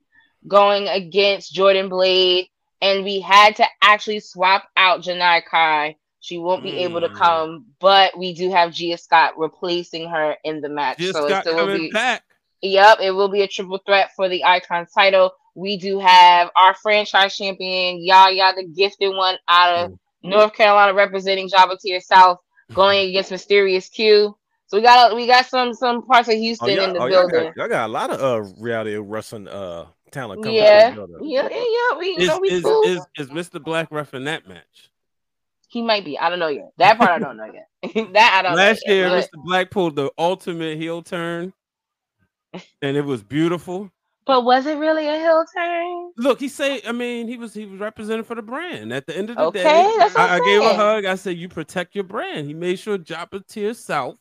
going against Jordan Blade, and we had to actually swap out Janai Kai. She won't be able to Mm. come, but we do have Gia Scott replacing her in the match. Just so it got still will be back. Yep, it will be a triple threat for the Icons title. We do have our franchise champion, Yaya, the gifted one out of North Carolina, representing Jobber Tears South, going against Mysterious Q. So we got we got some some parts of Oh, Houston y'all, in the oh, y'all, building. got, y'all got a lot of uh reality wrestling uh talent coming Yeah, from yeah, yeah, yeah. We Is, know we is, cool. is, is Mr. Black ref in that match? he might be. I don't know yet. That part I don't know yet. that I don't Last know. year, yet. Mr. Black pulled the ultimate heel turn, and it was beautiful. But, but was it really a hill turn? Look, he said, I mean, he was he was representing for the brand. At the end of the Okay, day, that's what I, I gave a hug. I said, "You protect your brand." He made sure Jobber Tears South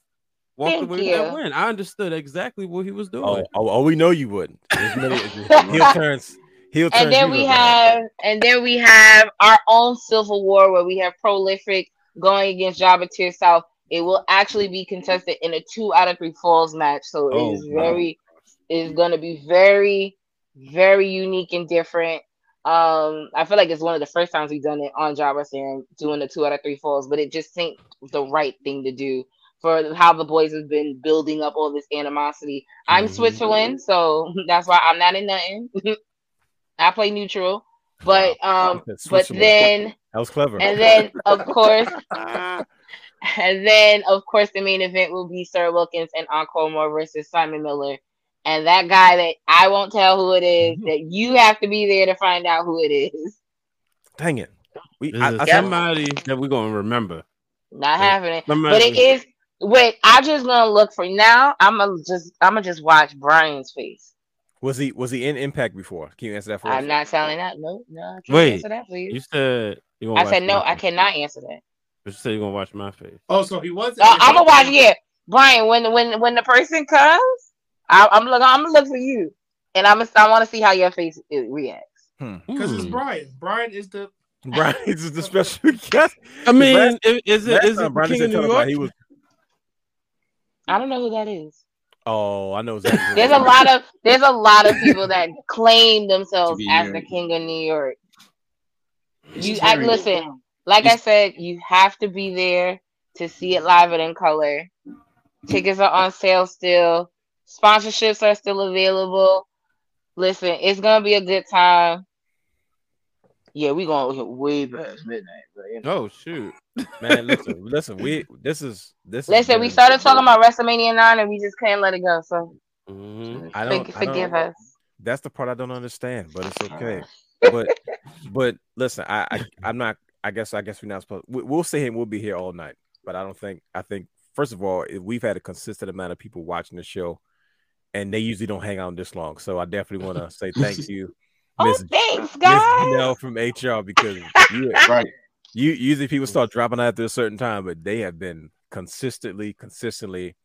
walked Thank away with that win. I understood exactly what he was oh, doing. Oh, oh, oh, we know you wouldn't. There's many- heel turns. Heel turns. and then we look at. have and then we have our own civil war where we have prolific going against Jobber Tears South. It will actually be contested in a two out of three falls match, so Oh, it is wow. very is going to be very very unique and different. Um, I feel like it's one of the first times we've done it on Jobber and doing the two out of three falls, but it just seemed the right thing to do for how the boys have been building up all this animosity. I'm Mhm. Switzerland, so that's why I'm not in nothing. I play neutral, but um, but then that was clever. and then of course, and then of course the main event will be Sir Wilkins and Encore Moore versus Simon Miller, and that guy that I won't tell who it is, that you have to be there to find out who it is. Dang it. We I, is I, somebody that we're gonna remember. Not Yeah. happening, Somebody- but it is. Wait, I'm just gonna look for now. I'm gonna just I'm gonna just watch Brian's face. was he was he in Impact before? Can you answer that for me? I'm us? not telling that. No, no, I can't Wait, answer that for you. You said you I said no, my I face. cannot answer that. But you said you're gonna watch my face. Oh, so he was. Uh, I'm gonna watch. Yeah, Brian. When when when the person comes, I, I'm look. I'm gonna look for you, and I'm gonna. I want to see how your face reacts. because it's Hmm. Brian. Brian is the. Brian is the special guest. I mean, last- is, is it Last is time it Brian King said of New York? he was. I don't know who that is. Oh, I know exactly. There's a lot of there's a lot of people that claim themselves as New the king of New York. It's You I, listen. Like I said, you have to be there to see it live and in color. Tickets are on sale still. Sponsorships are still available. Listen, it's gonna be a good time. Yeah, we gonna get way past midnight, but you know. Oh shoot! Man, listen, listen. We this is this. is Listen, we started talking about WrestleMania nine and we just couldn't let it go. So Mhm. I don't- forg- I don't- forgive us. That's the part I don't understand, but it's okay. but but listen, I, I I'm not. I guess I guess we're not supposed. We, we'll sit here we'll be here all night. But I don't think. I think first of all, if we've had a consistent amount of people watching the show, and they usually don't hang out this long. So I definitely want to say thank you, Oh, Miss thanks, Miss guys. Janelle from HR because you, Right. you usually people start dropping out after a certain time, but they have been consistently, consistently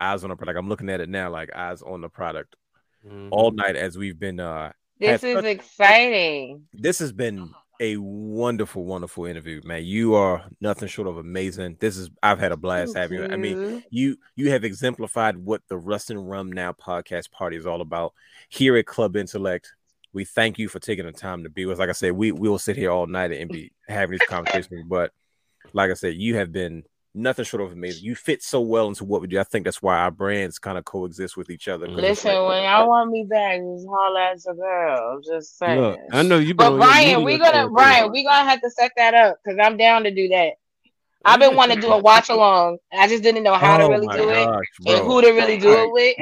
eyes on the product. I'm looking at it now, like eyes on the product Mhm. all night as we've been. uh This is such- exciting. This has been a wonderful, wonderful interview, man. You are nothing short of amazing. This is I've had a blast having you. I mean, you you have exemplified what the Wrestling Wrealm Now podcast party is all about here at Club Intellect. We thank you for taking the time to be with. us. Like I said, we we will sit here all night and be having these conversations. But like I said, you have been nothing short of amazing. You fit so well into what we do. I think that's why our brands kind of coexist with each other. Listen, like- when y'all want me back, just holler at your girl. I'm just saying. Look, I know you. But Brian, we gonna Brian, we gonna have to set that up because I'm down to do that. I've been wanting to do a watch along. I just didn't know how to Oh really my do it gosh, and who to really do it with.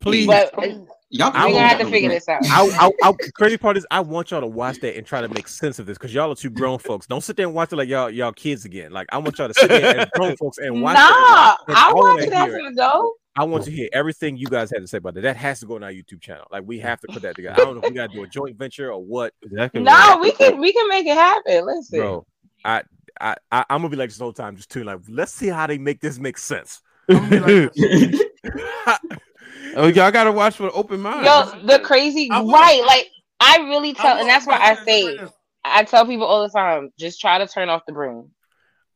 Please. But uh, Y'all I we're gonna have to figure this out. I, I, I, crazy part is I want y'all to watch that and try to make sense of this because y'all are two grown folks. Don't sit there and watch it like y'all y'all kids again. Like I want y'all to sit there as grown folks and watch Nah, it. and I wanna watched that hear from the go. I want to hear everything you guys have to say about that. That has to go on our YouTube channel. Like we have to put that together. I don't know if we gotta do a joint venture or what, No, we can we can make it happen. Listen, bro. I I, I I'm gonna be like this whole time, just tuning like, let's see how they make this make sense. oh, y'all gotta watch with open mind. yo, the crazy right? Like I really tell, and that's why I say I tell people all the time, just try to turn off the brain.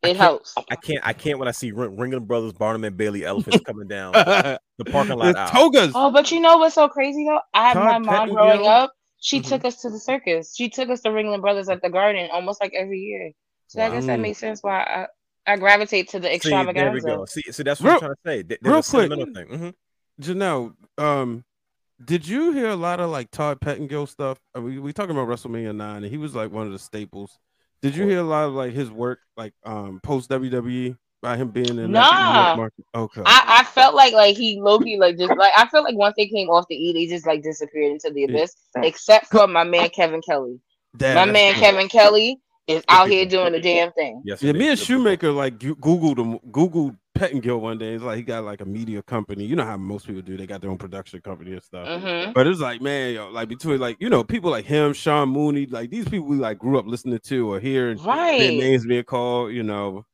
It helps. I can't I can't when I see Ring- Ringling Brothers, Barnum and Bailey elephants coming down the parking lot. The togas. Oh, but you know what's so crazy though? I had my mom Pettengill. growing up. She Mm-hmm. took us to the circus. She took us to Ringling Brothers at the Garden almost like every year. So I guess that Wow. makes sense why I, I gravitate to the See, there we go. See, see that's what Real- I'm trying to say. There- real quick. sentimental thing. Mhm. Janelle, um, did you hear a lot of like Todd Pettengill stuff? Uh, we we talking about WrestleMania nine, and he was like one of the staples. Did you hear a lot of like his work, like um post WWE by him being in that New Nah. market? Okay, I, I felt like like he Loki like just like I felt like once they came off the E, they just like disappeared into the abyss, except for my man Kevin Kelly. Damn, my man good. Kevin Kelly is out here doing the damn thing. Yes, yeah, me and Shoemaker like gu- googled him, googled Pettengill one day. It's like he got like a media company. You know how most people do; they got their own production company and stuff. Mhm. But it's like, man, yo, like between like you know people like him, Sean Mooney, like these people we like grew up listening to or hearing their Right. names being called. You know,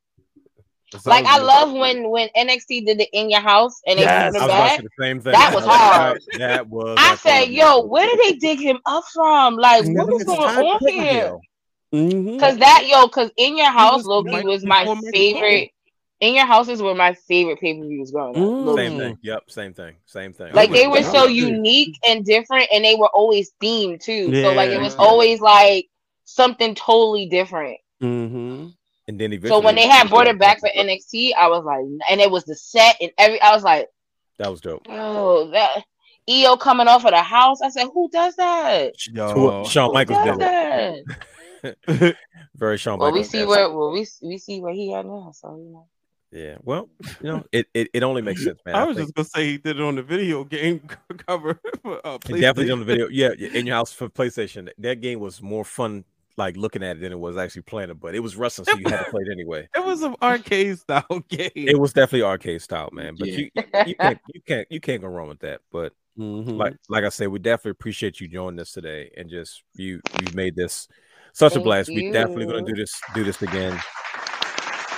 It's Like I always- love when when NXT did the in your house and they Yes, put I him back. the same thing. That was hard. That was. I that said, "Yo, where did they dig him up from? Like, Never what was going on here?" Mhm. Cause that yo, cause in your house, Loki Mike was my before Michael favorite. In your houses were my favorite pay per views growing up. Low Same thing. Yep. Same thing. Same thing. Like they were so I'm with you. unique and different, and they were always themed too. So like it was always like something totally different. Mm-hmm. And then So when they had brought it back for NXT, I was like, and it was the set and every. I was like, that was dope. oh, that EO coming off of the house. I said, who does that? Who- Shawn Michaels does did that? Very Shawn Well, we see where well we we see where he at now. So you know. Yeah. Well, you know, it, it, it only makes sense, man. I I was think- just gonna say he did it on the video game cover. For, uh, He definitely PlayStation. on the video. Yeah, yeah, in your house for PlayStation. That game was more fun, like looking at it than it was actually playing it. But it was wrestling, so you had to play it anyway. It was an arcade style game. It was definitely arcade style, man. But Yeah. you you can't you can't you can't go wrong with that. But Mhm. like like I said, we definitely appreciate you joining us today and just you you made this such a Thank blast. We definitely gonna do this do this again.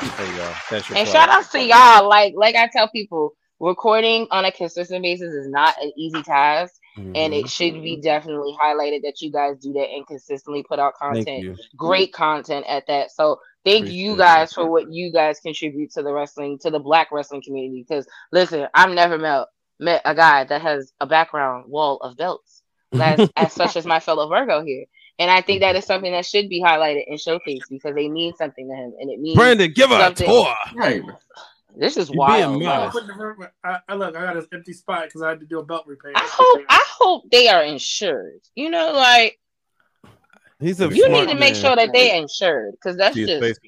There you go. That's your And plug. shout out to y'all. Like like I tell people, recording on a consistent basis is not an easy task. And Mm-hmm. it should be definitely highlighted that you guys do that and consistently put out content. Great content at that. So thank you Appreciate guys for what you guys contribute to the wrestling, to the black wrestling community. Because listen, I've never met met a guy that has a background wall of belts as such as my fellow Virgo here. And I think that mm-hmm. is something that should be highlighted and showcased because they mean something to him, and it means Brandon, give her a tour. Right. This is You wild. being bro. modest. Put the ver- I, I look, I got an empty spot because I had to do a belt repair. I hope I hope they are insured. You know, like He's a you need to make man. sure that they're insured because that's See just face?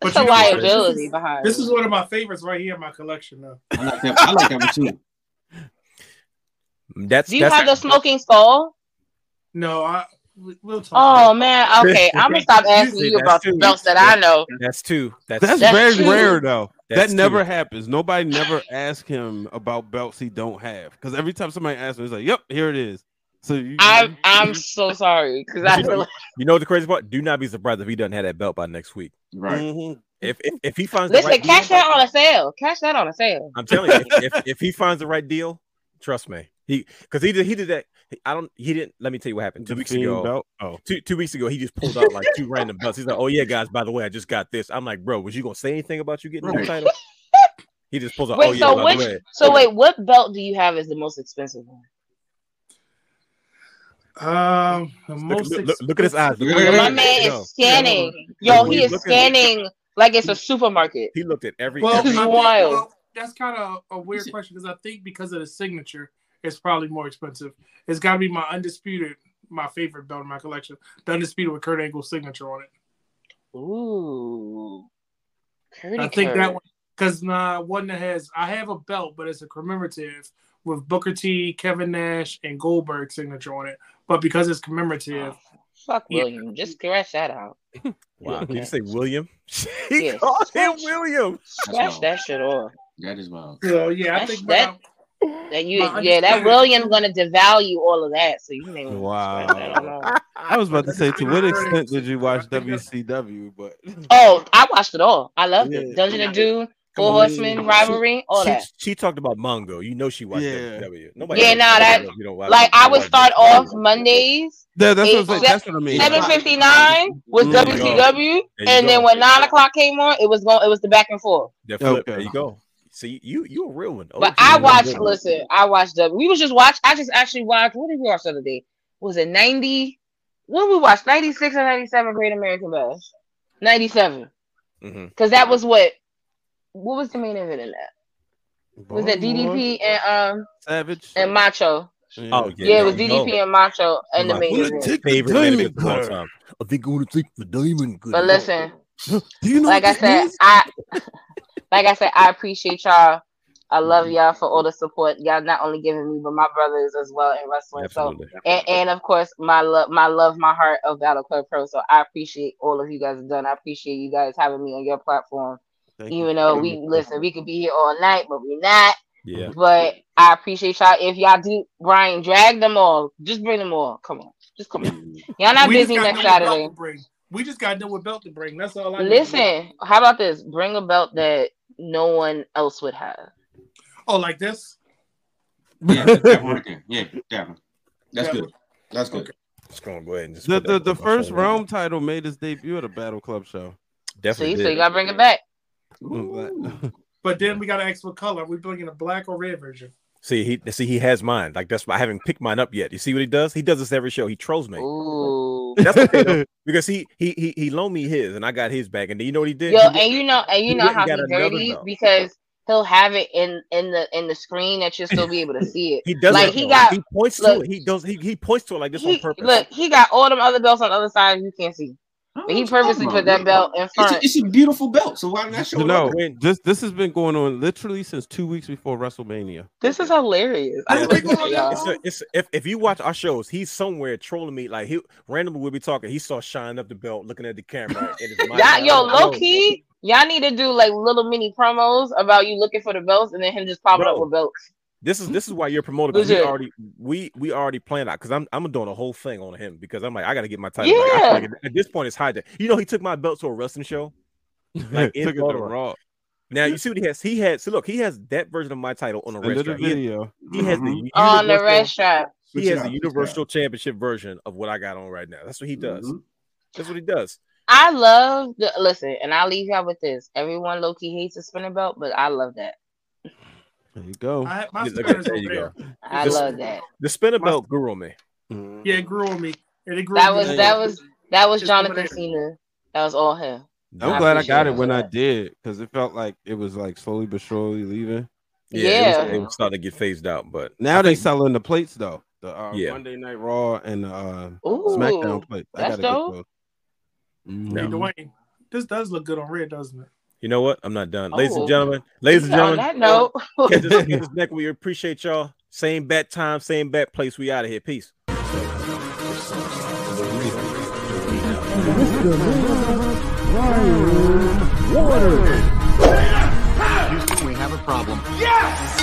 that's But a you what? liability This is- behind. This it. is one of my favorites right here in my collection, though. I like that. I like that one too. That's Do you that's have the smoking skull? No, I we- we'll talk. Oh man, okay. I'm gonna stop asking you about that's the belts that I know. that's two. That's, That's, That's very true. rare though. That's that never two. happens. Nobody never asks him about belts he don't have. Because every time somebody asks him, he's like, "Yep, here it is." So you, I'm I'm so sorry because I You know- feel like You know what the crazy part? Do not be surprised if he doesn't have that belt by next week. Right. Mhm. If if, if he finds the listen, right catch deal, that on a sale. Catch that on a sale. I'm telling you, if, if, if he finds the right deal, trust me, he because he did he did that. I don't. He didn't. Let me tell you what happened two The weeks ago. belt. Oh, Two two weeks ago, he just pulled out like two random belts. He's like, "Oh yeah, guys, by the way, I just got this." I'm like, "Bro, was you gonna say anything about you getting the title?" He just pulls out. Wait, oh yeah, so by which the way. so wait, what belt do you have as the most expensive one? Um, the Look, most look, look, look at his eyes. Look Yo, at Yo, my eyes. man Yo. is scanning. Yo, he He's is looking- scanning like it's a supermarket. He looked at every. Well, every This is I think, wild. well, that's kind of a weird question because I think because of the signature, it's probably more expensive. It's got to be my undisputed, my favorite belt in my collection, the undisputed with Kurt Angle's signature on it. Ooh. Curdy I think Curd. that one because nah, one that has I have a belt, but it's a commemorative with Booker T, Kevin Nash, and Goldberg signature on it. But because it's commemorative, oh, Fuck Yeah. William. Just scratch that out. Wow, did you say William? he Yeah. called him William. Scratch that shit off. That is wild. so yeah, I think that- about- That you, My yeah, that understanding- William gonna devalue all of that. So you may Wow. that out. I was about to say, to what extent did you watch I think that's- WCW? But Oh, I watched it all. I loved Yeah. it. Dungeon of Doom, Come Four. Horsemen rivalry, all she, that. she talked about Mongo. You know she watched Yeah. WWE. Nobody. Yeah, else- nah, that- you don't watch Like. I would start else. off Mondays, that, that's, Eight, what, I'm saying. that's what I mean. seven fifty nine was. There WCW, There you and then when nine o'clock came on, it was going. It was the back and forth. That flip. Okay. There you go. See, you you a real one. But I watched. real. Listen, I watched W. We was just watch. I just actually watched. What did we watch the other day? Was it ninety? What did we watched Ninety six or ninety seven? Great American Bash. Ninety seven. Mhm. Because that was what. What was the main event in that? Was that DDP and um Savage? and Macho? Oh yeah, Yeah, it was DDP go. and Macho and the main favorite- event. Take the favorite diamond minute of time. I think I'm gonna take the diamond. But listen, Do you know like I said, this I like I said, I appreciate y'all. I love y'all for all the support y'all not only giving me, but my brothers as well in wrestling. Absolutely. So and, and of course my love my love, my heart of Battle Club Pro. So I appreciate all of you guys have done. I appreciate you guys having me on your platform. Thank you. Even though we listen, we could be here all night, but we're not. Yeah. But I appreciate y'all. If y'all do Brian, drag them all. Just bring them all. Come on. Just come on. Y'all not we busy next Saturday. We just got no belt to bring. That's all I know. Listen, how about this? Bring a belt that no one else would have. Oh, like this? Yeah, that one right. Yeah, that one. That's That good. one. That's good. Okay. Just gonna go ahead and just The, the, the first phone. Rome title made its debut at a Battle Club show. Definitely. See, so you gotta bring it back. But then we got to ask what color. we bringing a black or red version. See, he see he has mine. Like that's why I haven't picked mine up yet. You see what he does? He does this every show. He trolls me. Ooh. That's okay though, because he he he he loaned me his and I got his back. And then you know what he did? Yo, He and you know, and you know how and he got another dirty belt. because he'll have it in in the in the screen that you'll still be able to see it. he does like it, he though. got he points look, to it. He does he, he points to it like this on he, purpose. look, he got all them other belts on the other side you can't see. But he purposely put that belt in It's front. a, it's a beautiful belt. So why not I show You it know, off? When- this this has been going on literally since two weeks before WrestleMania. This is hilarious. I it's- this, it's a- it's- if, if you watch our shows, he's somewhere trolling me. Like he randomly we'll be talking. He saw shining up the belt, looking at the camera. and it's my- Y'all, yo, low key, y'all need to do like little mini promos about you looking for the belts and then him just popping up with belts. This is this is why you're promoted. 'cause We already we we already planned out because I'm I'm doing a whole thing on him because I'm like I got to get my title. back. I feel Yeah. like at- at this point it's hijacked. You know he took my belt to a wrestling show. Like, in Took it to Raw. Now you see what he has. He had so look he has that version of my title on a Under red the. He has, video. he has the On the universal- red strap. He has the universal out. championship version of what I got on right now. That's what he does. Mhm. That's what he does. I love the listen, and I'll leave y'all with this. Everyone low key hates a spinning belt, but I love that. There you go. I my Look at- spinners there you there. go. I This- love that. The spinner My- belt grew on me. Yeah, it grew on me. And it grew That was me. that was that was It's over Jonathan there. Cena. That was all him. I'm I glad I appreciate got it it when for I did because it felt like it was like slowly but surely leaving. Yeah, Yeah. It, was, it was starting to get phased out, but Now they think- selling the plates though. The uh, Yeah. Monday Night Raw and the uh, Ooh, SmackDown plates. I that's gotta dope. get those. Hey, Mhm. Dwayne, this does look good on red, doesn't it? You know what? I'm not done. Oh. Ladies and oh, gentlemen, ladies and gentlemen, on that note, us, us. We appreciate y'all. Same bat time, same bat place. We out of here. Peace. Houston, we have a problem. Yes!